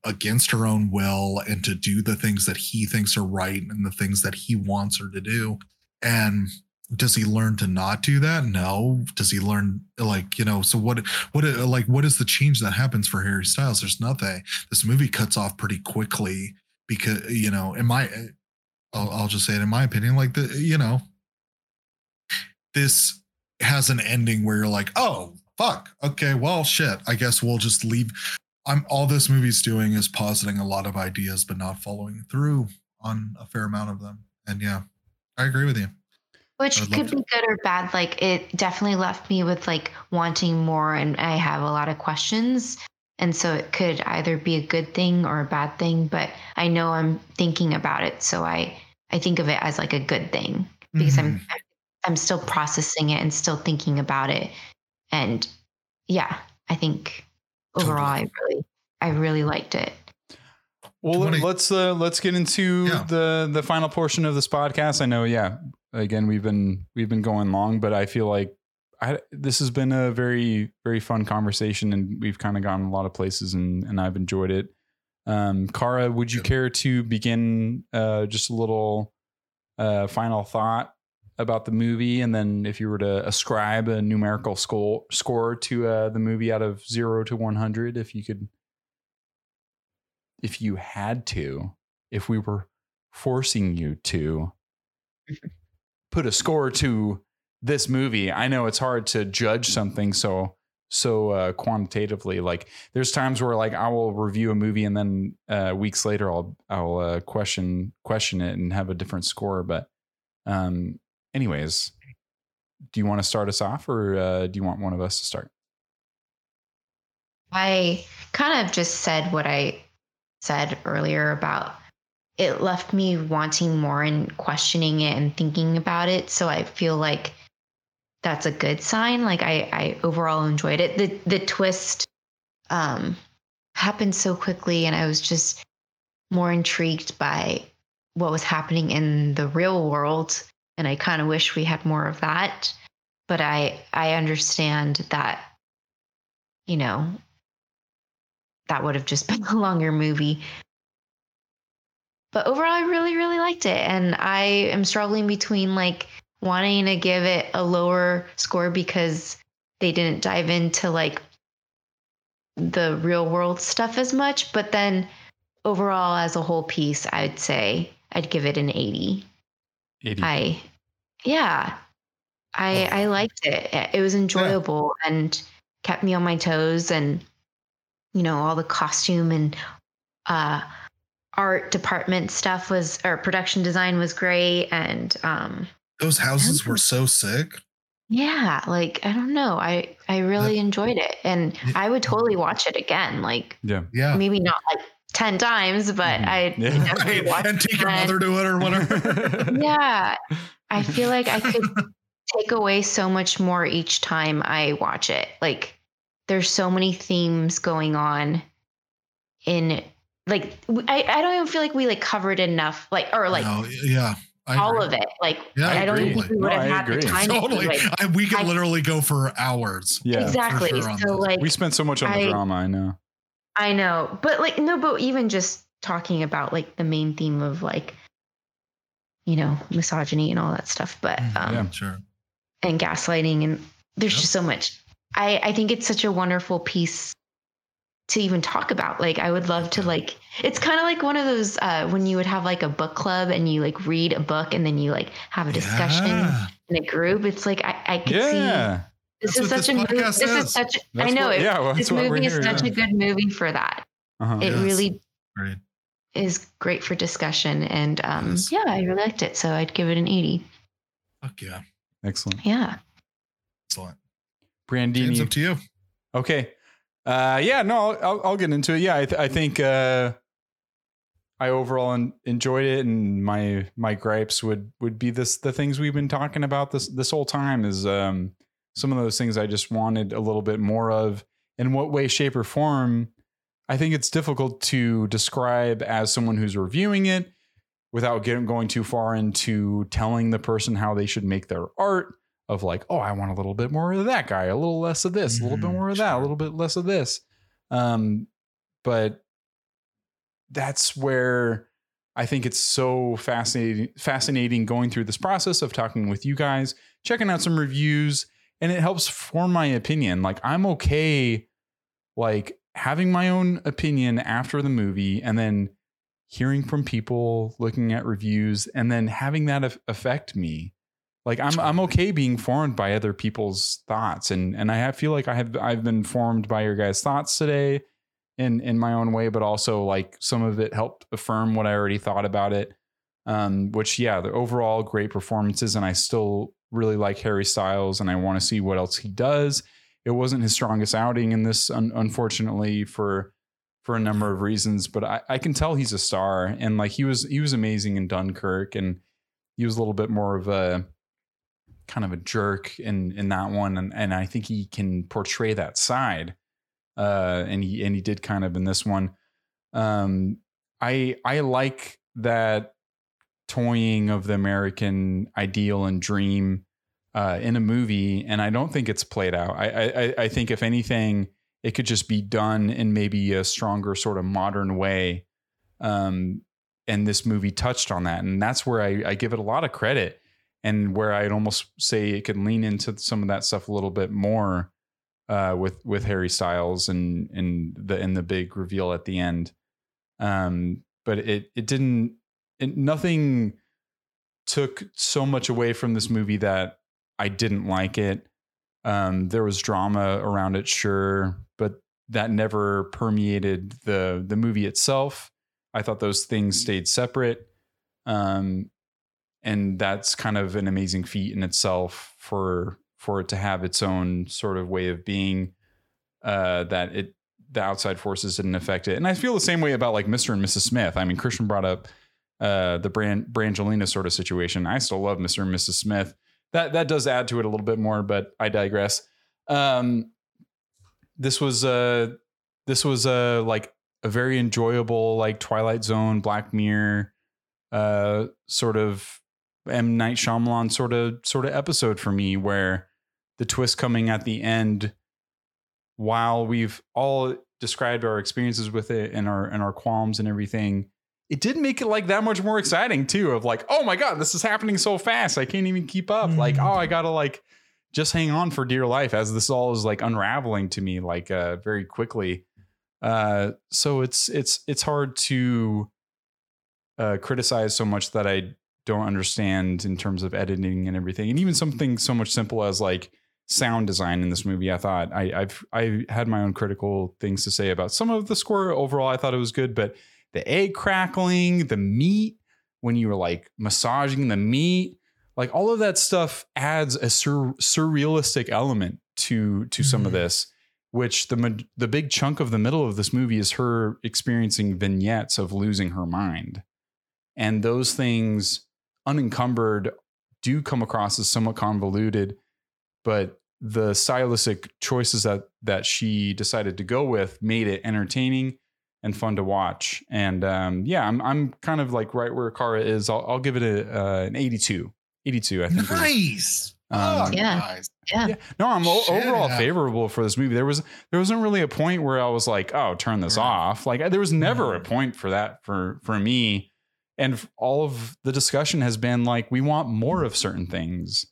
against her own will and to do the things that he thinks are right and the things that he wants her to do. And does he learn to not do that? No. Does he learn like, you know, so what what like what is the change that happens for Harry Styles? There's nothing. This movie cuts off pretty quickly because, you know, in my I'll, I'll just say it in my opinion, like the, you know, this has an ending where you're like, oh fuck, okay, well shit. I guess we'll just leave. I'm all this movie's doing is positing a lot of ideas, but not following through on a fair amount of them. And yeah, I agree with you. which could to- be good or bad. Like it definitely left me with like wanting more, and I have a lot of questions. And so it could either be a good thing or a bad thing, but I know I'm thinking about it. So I, I think of it as like a good thing because I'm, Mhm. I'm still processing it and still thinking about it. And yeah, I think overall I really, I really liked it. Well, Do you wanna- let's uh, let's get into Yeah. the the final portion of this podcast. I know, yeah. Again, we've been we've been going long, but I feel like I, this has been a very very fun conversation, and we've kind of gone a lot of places, and and I've enjoyed it. Um, Kara, would you Good. care to begin uh, just a little uh, final thought about the movie, and then if you were to ascribe a numerical score score to uh, the movie out of zero to one hundred, if you could if you had to, if we were forcing you to put a score to this movie, I know it's hard to judge something so so uh, quantitatively. Like there's times where like I will review a movie and then uh, weeks later I'll I'll uh, question question it and have a different score. But um, anyways, do you want to start us off or uh, do you want one of us to start? I kind of just said what I said earlier about it left me wanting more and questioning it and thinking about it. So I feel like that's a good sign. Like I, I overall enjoyed it. The the twist um happened so quickly and I was just more intrigued by what was happening in the real world. And I kind of wish we had more of that. But I I understand that, you know, that would have just been a longer movie. but overall, I really, really liked it. And I am struggling between like wanting to give it a lower score because they didn't dive into like the real world stuff as much. But then overall, as a whole piece, I'd say I'd give it an 80. 80. I, yeah, I oh. I liked it. It was enjoyable and kept me on my toes. And you know, all the costume and uh, art department stuff was, or production design was great. And um, Those houses were so sick. yeah, like I don't know, I I really enjoyed it, and Yeah. I would totally watch it again. Like yeah. Yeah. maybe not like ten times, but Mhm. I Yeah. definitely Right. watch And it take your mother to it or whatever. Yeah, I feel like I could take away so much more each time I watch it. Like there's so many themes going on in like I, I don't even feel like we like covered enough like or like No, yeah. I all agree. of it. Like Yeah, I I, don't agree. even think we would have I had agree. the time Totally. to like I, we could I- literally go for hours. Yeah. exactly. sure so this. like We spent so much on the drama, I know. I know, but like no, but even just talking about like the main theme of like you know misogyny and all that stuff, but Mhm, um, Yeah. Sure. and gaslighting and there's Yep. just so much. I I think it's such a wonderful piece to even talk about. Like I would love to like it's kind of like one of those uh when you would have like a book club and you like read a book and then you like have a discussion Yeah. in a group. It's like I I could see this That's is such this a movie. This is. such. I know what- it. yeah, well, this that's what we're movie is such yeah. a good movie for that. Uh-huh. It Yes. really Great. is great for discussion, and um, Yes. yeah, I really liked it. So I'd give it an eighty. Fuck yeah. Excellent. Yeah. Excellent. Brandini. up to you. Okay. Uh, yeah, no, I'll- I'll, I'll get into it. Yeah, I, th- I think uh, I overall en- enjoyed it, and my my gripes would would be this the things we've been talking about this this whole time is um, some of those things I just wanted a little bit more of. In what way, shape, or form? I think it's difficult to describe as someone who's reviewing it without getting going too far into telling the person how they should make their art of like, oh, I want a little bit more of that guy, a little less of this, a little bit Mhm, more of that, a little bit less of this. Um, but that's where I think it's so fascinating, fascinating going through this process of talking with you guys, checking out some reviews, and it helps form my opinion. Like I'm okay, like having my own opinion after the movie, and then hearing from people, looking at reviews, and then having that af- affect me. Like I'm I'm okay being formed by other people's thoughts, and and I have, feel like I have I've been formed by your guys' thoughts today, in in my own way, but also like some of it helped affirm what I already thought about it. Um, which yeah, the overall great performances, and I still really like Harry Styles, and I want to see what else he does. It wasn't his strongest outing in this, un- unfortunately, for for a number of reasons, but I, I can tell he's a star, and like he was he was amazing in Dunkirk, and he was a little bit more of a kind of a jerk in in that one, and and I think he can portray that side, uh, and he and he did kind of in this one. Um, I I like that toying of the American ideal and dream uh, in a movie, and I don't think it's played out. I, I I think if anything, it could just be done in maybe a stronger sort of modern way. Um, and this movie touched on that, and that's where I, I give it a lot of credit, and where I'd almost say it could lean into some of that stuff a little bit more uh, with with Harry Styles and and the and the big reveal at the end. Um, but it it didn't it, nothing took so much away from this movie that I didn't like it. Um, there was drama around it, sure, but that never permeated the the movie itself. I thought those things stayed separate, um, and that's kind of an amazing feat in itself for for it to have its own sort of way of being. Uh, that it the outside forces didn't affect it, and I feel the same way about like Mr. and Mrs. Smith. I mean, Christian brought up uh, the Brand Brangelina sort of situation. I still love Mr. and Mrs. Smith. That that does add to it a little bit more, but I digress. Um, this was uh this was uh like a very enjoyable like Twilight Zone, Black Mirror, uh sort of M Night Shyamalan sort of sort of episode for me where the twist coming at the end while we've all described our experiences with it and our and our qualms and everything it did make it like that much more exciting too. Of like, oh my god, this is happening so fast, I can't even keep up. Like, Mm. oh, I gotta like just hang on for dear life as this all is like unraveling to me like uh very quickly. Uh, so it's it's it's hard to uh, criticize so much that I don't understand in terms of editing and everything, and even something so much simple as like sound design in this movie. I thought I, I've I had my own critical things to say about some of the score. Overall, I thought it was good, but the egg crackling, the meat when you were like massaging the meat, like all of that stuff adds a sur- surrealistic element to to some of Mhm. this. Which the the big chunk of the middle of this movie is her experiencing vignettes of losing her mind, and those things unencumbered do come across as somewhat convoluted but the stylistic choices that that she decided to go with made it entertaining and fun to watch and um, yeah I'm, I'm kind of like right where Kara is I'll, I'll give it a, uh, an 82 82 I think Nice. Um, Fuck, Yeah. Yeah. yeah. No, I'm o- Shit. overall favorable for this movie. There was there wasn't really a point where I was like, "Oh, turn this Right. off." Like there was never a Mhm. point for that for for me. And all of the discussion has been like, we want more of certain things.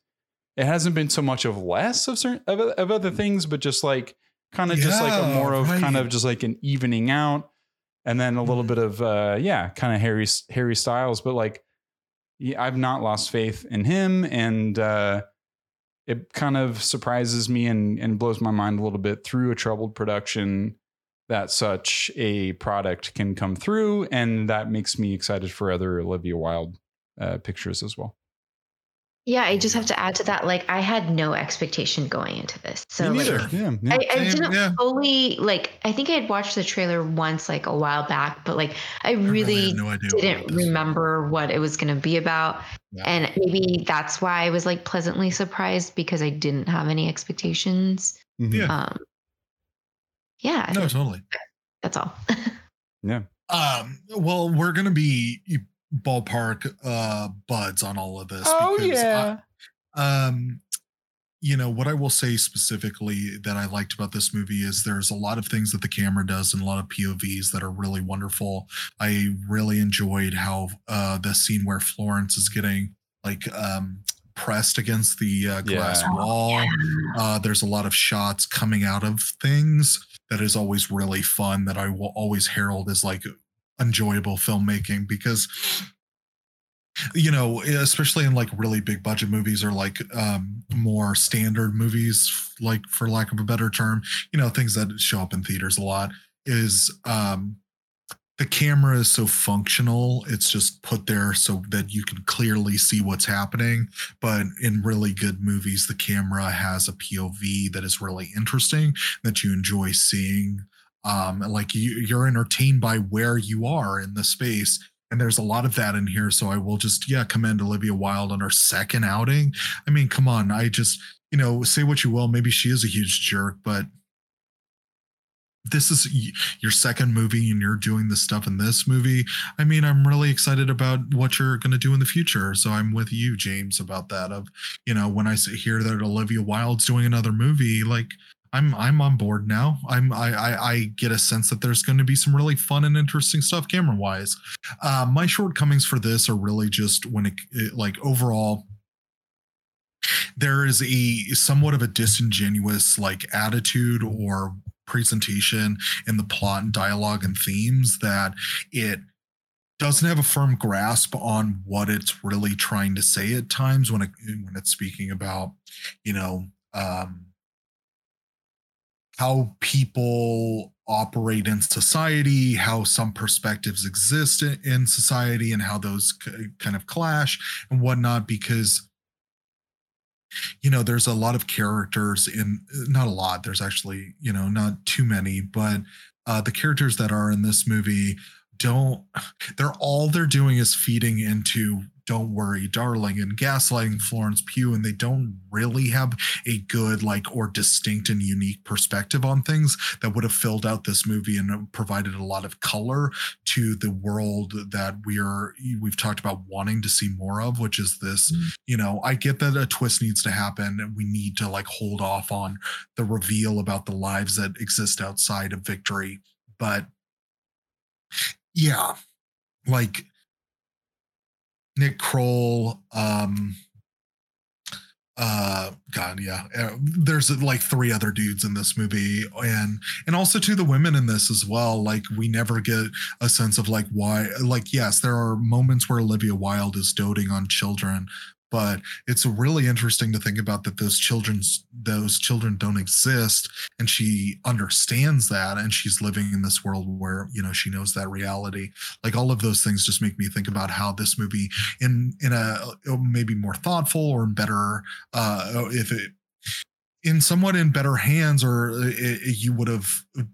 It hasn't been so much of less of certain of, of other things, but just like kind of just like a more of kind of just like an evening out, and then a little bit of uh yeah, kind of Harry Harry Styles, but like yeah, I've not lost faith in him, and uh it kind of surprises me and, and blows my mind a little bit through a troubled production that such a product can come through. And that makes me excited for other Olivia Wilde uh, pictures as well. Yeah, I just have to add to that. Like, I had no expectation going into this. So, me like, neither. Yeah. yeah. I, I Same, didn't yeah. fully like. I think I had watched the trailer once, like a while back, but like I I really no didn't this was. remember what it was going to be about, Yeah. and maybe that's why I was like pleasantly surprised because I didn't have any expectations. Mhm. Yeah. Um, yeah, No, totally. that's all. Yeah. Um, well, we're gonna be ballpark uh buds on all of this. Oh, because yeah. I- um, you know what I will say specifically that I liked about this movie is there's a lot of things that the camera does and a lot of POVs that are really wonderful. I really enjoyed how uh the scene where Florence is getting like um pressed against the uh, glass Yeah. wall. Uh, there's a lot of shots coming out of things that is always really fun that I will always herald as like enjoyable filmmaking because you know especially in like really big budget movies or like um more standard movies like for lack of a better term you know things that show up in theaters a lot is um the camera is so functional it's just put there so that you can clearly see what's happening. But in really good movies the camera has a pov that is really interesting that you enjoy seeing. Um like you, you're entertained by where you are in the space and there's a lot of that in here. So i will just yeah commend olivia wilde on her second outing. I mean come on i just you know say what you will maybe she is a huge jerk but this is your second movie and you're doing this stuff in this movie. I mean i'm really excited about what you're going to do in the future. So i'm with you james about that of you know when i hear that olivia wilde's doing another movie like i'm i'm on board now. I'm i i, I get a sense that there's going to be some really fun and interesting stuff camera wise uh, my shortcomings for this are really just when it, it like overall there is a somewhat of a disingenuous like attitude or presentation in the plot and dialogue and themes that it doesn't have a firm grasp on what it's really trying to say at times when it when it's speaking about you know um how people operate in society how some perspectives exist in, society and how those k- kind of clash and whatnot because you know there's a lot of characters in not a lot there's actually you know not too many but uh the characters that are in this movie don't they're all they're doing is feeding into don't worry darling and gaslighting florence pugh and they don't really have a good like or distinct and unique perspective on things that would have filled out this movie and provided a lot of color to the world that we're we've talked about wanting to see more of which is this mm. you know i get that a twist needs to happen and we need to like hold off on the reveal about the lives that exist outside of victory but yeah like Nick Kroll, um, uh god yeah uh, there's like three other dudes in this movie and and also to the women in this as well like we never get a sense of like why like yes there are moments where olivia wilde is doting on children but it's really interesting to think about that those children's those children don't exist and she understands that and she's living in this world where you know she knows that reality. Like all of those things just make me think about how this movie in in a maybe more thoughtful or better uh if it in somewhat in better hands or it, it, you would have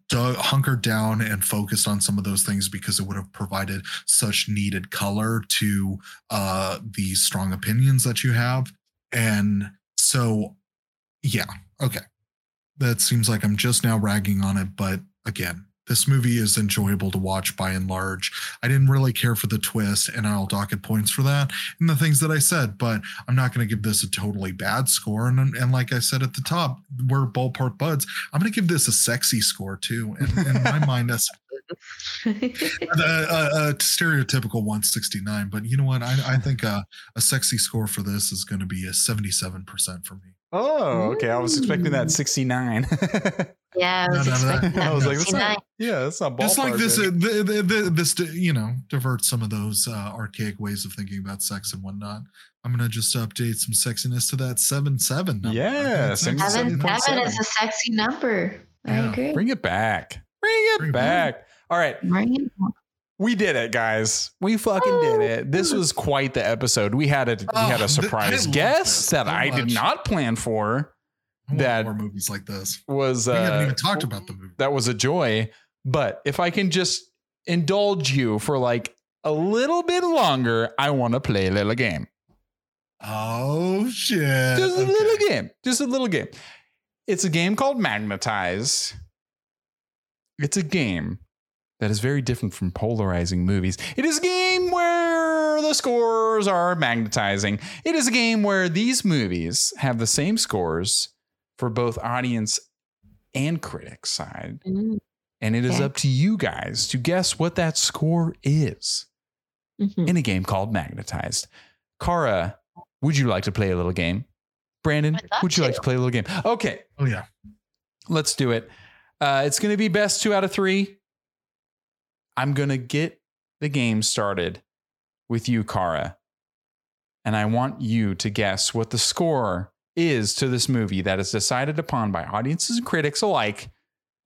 dug, hunkered down and focused on some of those things because it would have provided such needed color to uh the strong opinions that you have. And so yeah okay. That seems like i'm just now ragging on it but again this movie is enjoyable to watch by and large. I didn't really care for the twist, and I'll docket points for that and the things that I said, but I'm not going to give this a totally bad score. And, and like I said at the top, we're ballpark buds. I'm going to give this a sexy score too. And in my mind, that's a, a, a, stereotypical 169. But you know what? I, I think a, a sexy score for this is going to be a 77% for me. Oh, okay. I was expecting that 69. yeah, I was that. I was like, that's 69. not, yeah, that's not Just like this, uh, the, the, the, this, you know, diverts some of those uh, archaic ways of thinking about sex and whatnot. I'm gonna just update some sexiness to that seven seven. number. Yeah, it's seven- Seven, is a sexy number. I Yeah. agree. Bring it back. Bring it Bring it back. All right. Bring it on. We did it, guys. We fucking did it. This was quite the episode. We had a we Oh, had a surprise guest that so I did not plan for. That- more movies like this. Was We haven't uh, even talked about the movie. that was a joy. But if I can just indulge you for like a little bit longer, I want to play a little game. Oh shit! Just a Okay. little game. Just a little game. It's a game called Magnetize. It's a game that is very different from polarizing movies. It is a game where the scores are magnetizing. It is a game where these movies have the same scores for both audience and critic side. Mm, And it is Okay. up to you guys to guess what that score is mhm. in a game called Magnetized. Kara, would you like to play a little game? Brandon, I'd love would you like to. to play a little game? Okay, Oh yeah. let's do it. Uh, it's going to be best two out of three. I'm going to get the game started with you, Kara. And I want you to guess what the score is to this movie that is decided upon by audiences and critics alike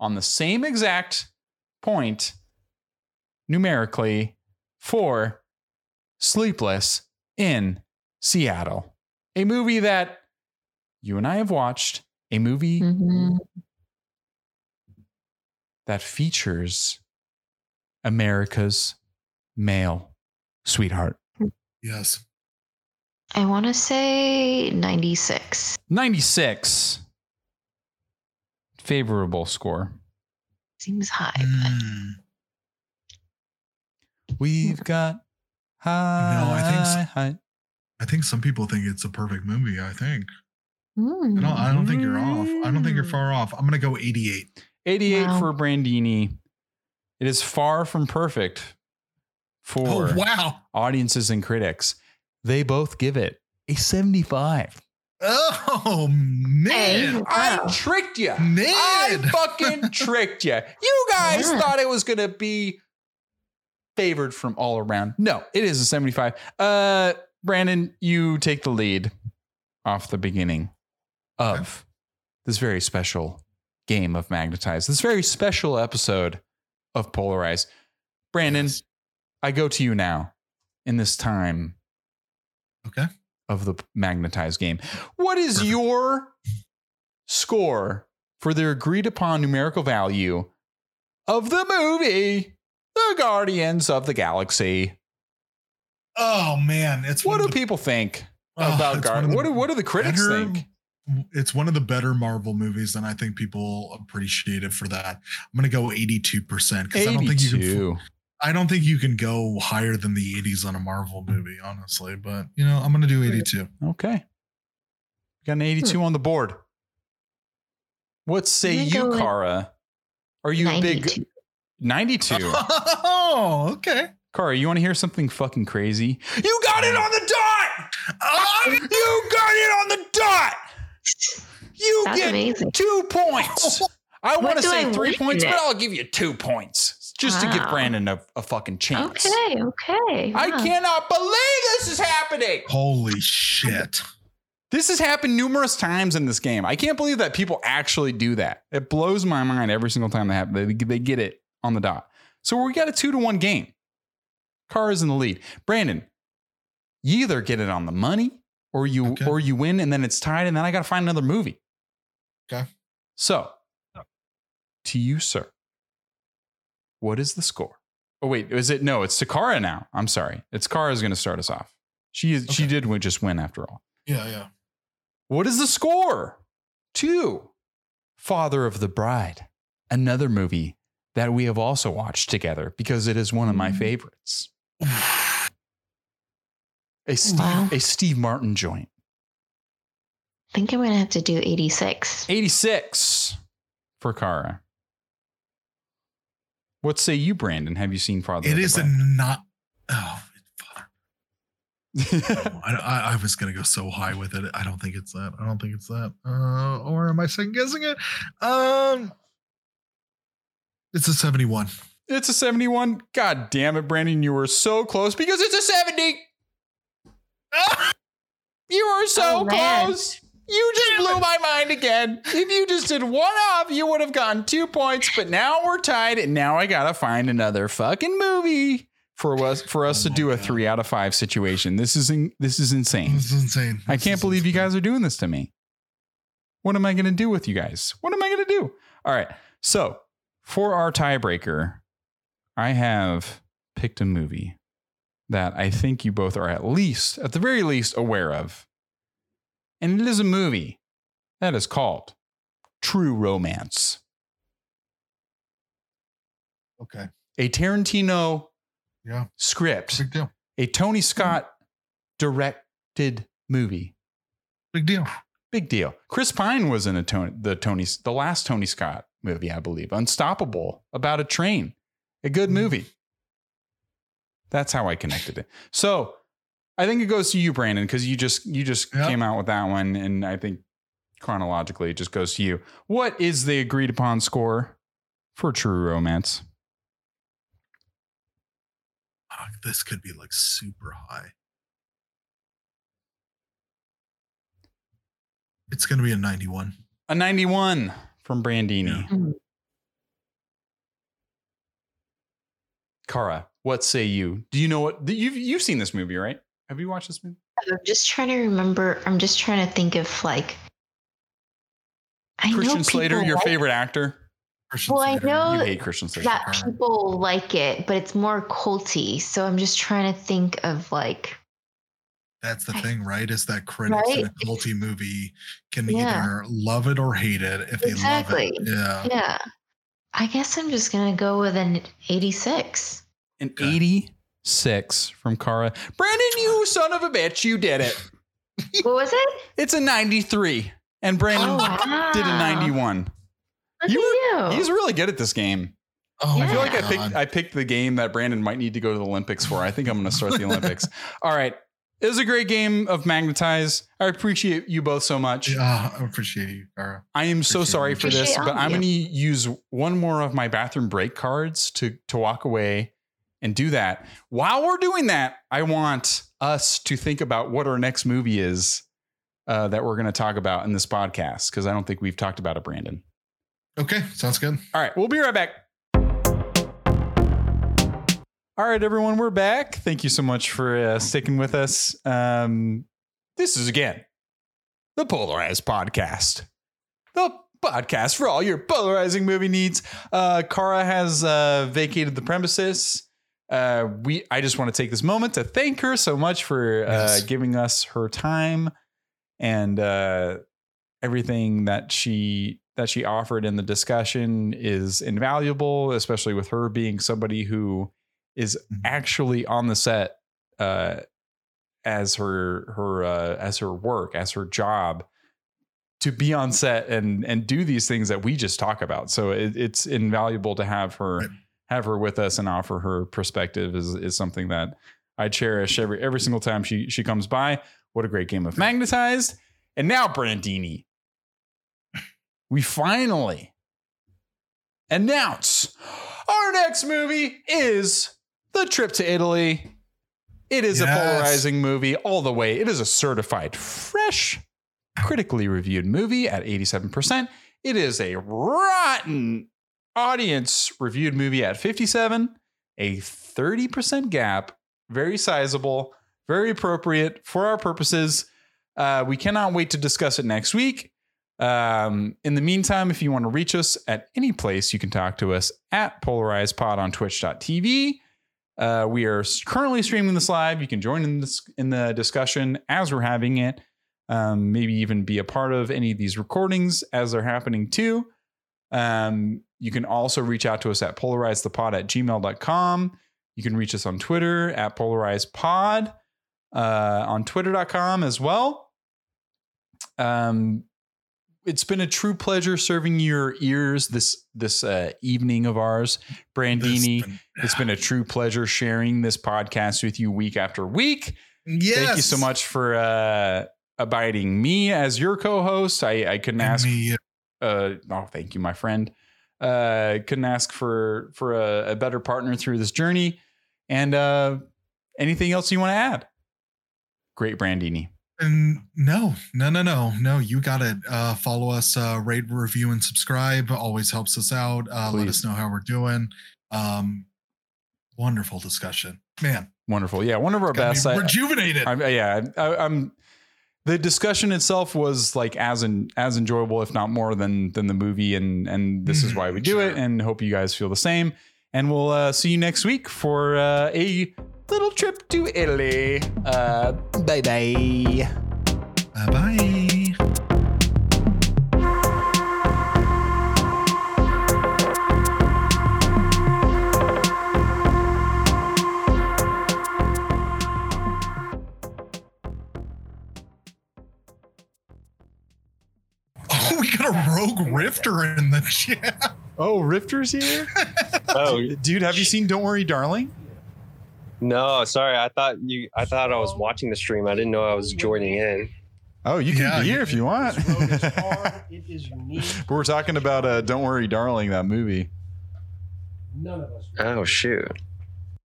on the same exact point numerically for Sleepless in Seattle, a movie that you and I have watched, a movie Mhm. that features America's male sweetheart. Yes. I want to say 96. 96. Favorable score. Seems high. but- Mm. We've got high. No, I think s- high. I think some people think it's a perfect movie. I think. Mm. I don't. I don't think you're off. I don't think you're Mm. far off. I'm gonna go 88. 88 Wow. for Brandini. It is far from perfect for Oh wow. audiences and critics. They both give it a 75. Oh man. Hey. I Wow. tricked you. Man. I fucking tricked you. You guys Yeah. thought it was going to be favored from all around. No, it is a 75. Uh Brandon, you take the lead off the beginning of this very special game of Magnetize. This very special episode of Polarize. Brandon, Yes. I go to you now in this time Okay. of the magnetized game. What is Perfect. your score for their agreed upon numerical value of the movie The Guardians of the Galaxy? Oh man, it's What do the- people think oh, about Guardians? What do, what do the critics better- think? It's one of the better Marvel movies, and I think people appreciate it for that. I'm gonna go 82 percent because I don't think you can. 82. I don't think you can go higher than the 80s on a Marvel movie, honestly. But you know, I'm gonna do 82. Okay. Got an 82 on the board. What say you, gonna go with Kara? Are you a big 92. 92? Oh, okay. Kara, you want to hear something fucking crazy? You got it on the dot. Ah! You got it on the dot. You That's get amazing. two points. I want to say I three win? points, but I'll give you two points just to give Brandon a, a fucking chance. Okay, okay. I cannot believe this is happening. Holy shit. This has happened numerous times in this game. I can't believe that people actually do that. It blows my mind every single time they happen. They, they get it on the dot. So we got a two to one game. Car is in the lead. Brandon, you either get it on the money or you Okay. or you win, and then it's tied, and then I got to find another movie. Okay. So, to you, sir, what is the score? Oh wait, is it no? It's to Kara now. I'm sorry. It's Kara's going to start us off. She is, she did win, just win after all. Yeah, yeah. What is the score? Two. Father of the Bride, another movie that we have also watched together because it is one of my Mm. favorites. A Steve, Wow. a Steve Martin joint. I think I'm gonna have to do 86. 86 for Kara. What say you, Brandon? Have you seen Father It of the is a not. Oh, father. I, I, I was gonna go so high with it. I don't think it's that. I don't think it's that. Uh, or am I second guessing it? Um, it's a seventy-one. it's a 71. God damn it, Brandon. You were so close because it's a 70. You were so Oh, close. You just blew my mind again. If you just did one off, you would have gotten two points. But now we're tied, and now I gotta find another fucking movie for us for us Oh to do a three out of five situation. This is in, this is insane. This is insane. I can't believe you guys are doing this to me. What am I going to do with you guys? What am I going to do? All right. So, for our tiebreaker, I have picked a movie that I think you both are at least, at the very least, aware of. And it is a movie that is called True Romance, Okay. a Tarantino Yeah. script, Big deal. a Tony Scott directed movie. Big deal. Big deal. Chris Pine was in a Tony, the Tony, the last Tony Scott movie, I believe, Unstoppable, about a train. A good Mm. movie. That's how I connected it. So I think it goes to you, Brandon, because you just you just Yep. came out with that one, and I think chronologically it just goes to you. What is the agreed upon score for True Romance? Fuck, this could be like super high. It's gonna be a ninety-one. A ninety-one from Brandini. Yeah. Mhm. Kara, what say you? Do you know what you've you've seen this movie, right? Have you watched this movie? I'm just trying to remember. I'm just trying to think of like. I know Christian Slater, your like- favorite actor. Christian Well, I know- You hate Christian Slater. that people like it, but it's more culty. So I'm just trying to think of like. That's the I- thing, right? Is that critics in a Right? culty movie can Yeah. either love it or hate it if they Exactly. love it. Yeah. Yeah. I guess I'm just gonna go with an 86. An Okay. 86 from Kara. Brandon, you son of a bitch, you did it. What was it? It's a 93. And Brandon Oh, wow. did a 91. Look You at you. He's really good at this game. Oh, I feel like I picked I picked the game that Brandon might need to go to the Olympics for. I think I'm going to start the Olympics. All right. It was a great game of Magnetize. I appreciate you both so much. Yeah, I appreciate you, Kara. I am so sorry it. for this, but I'm going to use one more of my bathroom break cards to to walk away and do that. While we're doing that, I want us to think about what our next movie is uh, that we're going to talk about in this podcast because I don't think we've talked about it, Brandon. Okay, sounds good. All right, we'll be right back. All right, everyone, we're back. Thank you so much for uh, sticking with us. Um, this is again the Polarized Podcast, the podcast for all your polarizing movie needs. Uh, Kara has uh, vacated the premises. Uh, we, I just want to take this moment to thank her so much for uh, Yes. giving us her time and uh, everything that she that she offered in the discussion is invaluable, especially with her being somebody who is Mhm. actually on the set uh, as her her uh, as her work as her job to be on set and and do these things that we just talk about. So it, it's invaluable to have her Right. Have her with us and offer her perspective is is something that I cherish every every single time she she comes by. What a great game of magnetized. And now, Brandini, we finally announce our next movie is The Trip to Italy. It is a polarizing movie all the way. It is a certified fresh, critically reviewed movie at 87%. It is a rotten audience reviewed movie at 57, a 30% gap, very sizable, very appropriate for our purposes. Uh, we cannot wait to discuss it next week. Um, in the meantime, if you want to reach us at any place, you can talk to us at polarizedpod on twitch.tv. Uh, we are currently streaming this live. You can join in this in the discussion as we're having it. Um, maybe even be a part of any of these recordings as they're happening too. Um, you can also reach out to us at polarizedthepod at gmail.com. You can reach us on Twitter at polarizedpod, uh, on twitter.com as well. Um, it's been a true pleasure serving your ears this this uh, evening of ours, Brandini. It's been a true pleasure sharing this podcast with you week after week. yes. Thank you so much for uh, abiding me as your co-host. I, I couldn't And ask. me, Uh, oh, thank you, my friend. Uh, couldn't ask for for a, a better partner through this journey. And uh, anything else you want to add? Great, Brandini. And no, no, no, no, no. You got it. Uh, follow us, uh, rate, review, and subscribe. Always helps us out. Uh, let us know how we're doing. Um, wonderful discussion, man. Wonderful. Yeah, one of our best. I- rejuvenated. I'm, yeah, I, I'm. The discussion itself was like as in, as enjoyable, if not more than than the movie, and and this is why we do Sure. it, and hope you guys feel the same. And we'll uh, see you next week for uh, a little trip to Italy. Uh, bye bye. bye bye. Rogue rifter in the chat. Oh, Rifter's here, Oh dude. Have you seen Don't Worry, Darling? no, sorry. I thought you. I thought I was watching the stream. I didn't know I was joining in. Oh, you can Yeah, be here if you want. This road is hard. It is unique. but we're talking about uh, Don't Worry, Darling, that movie. None of us. Oh shoot.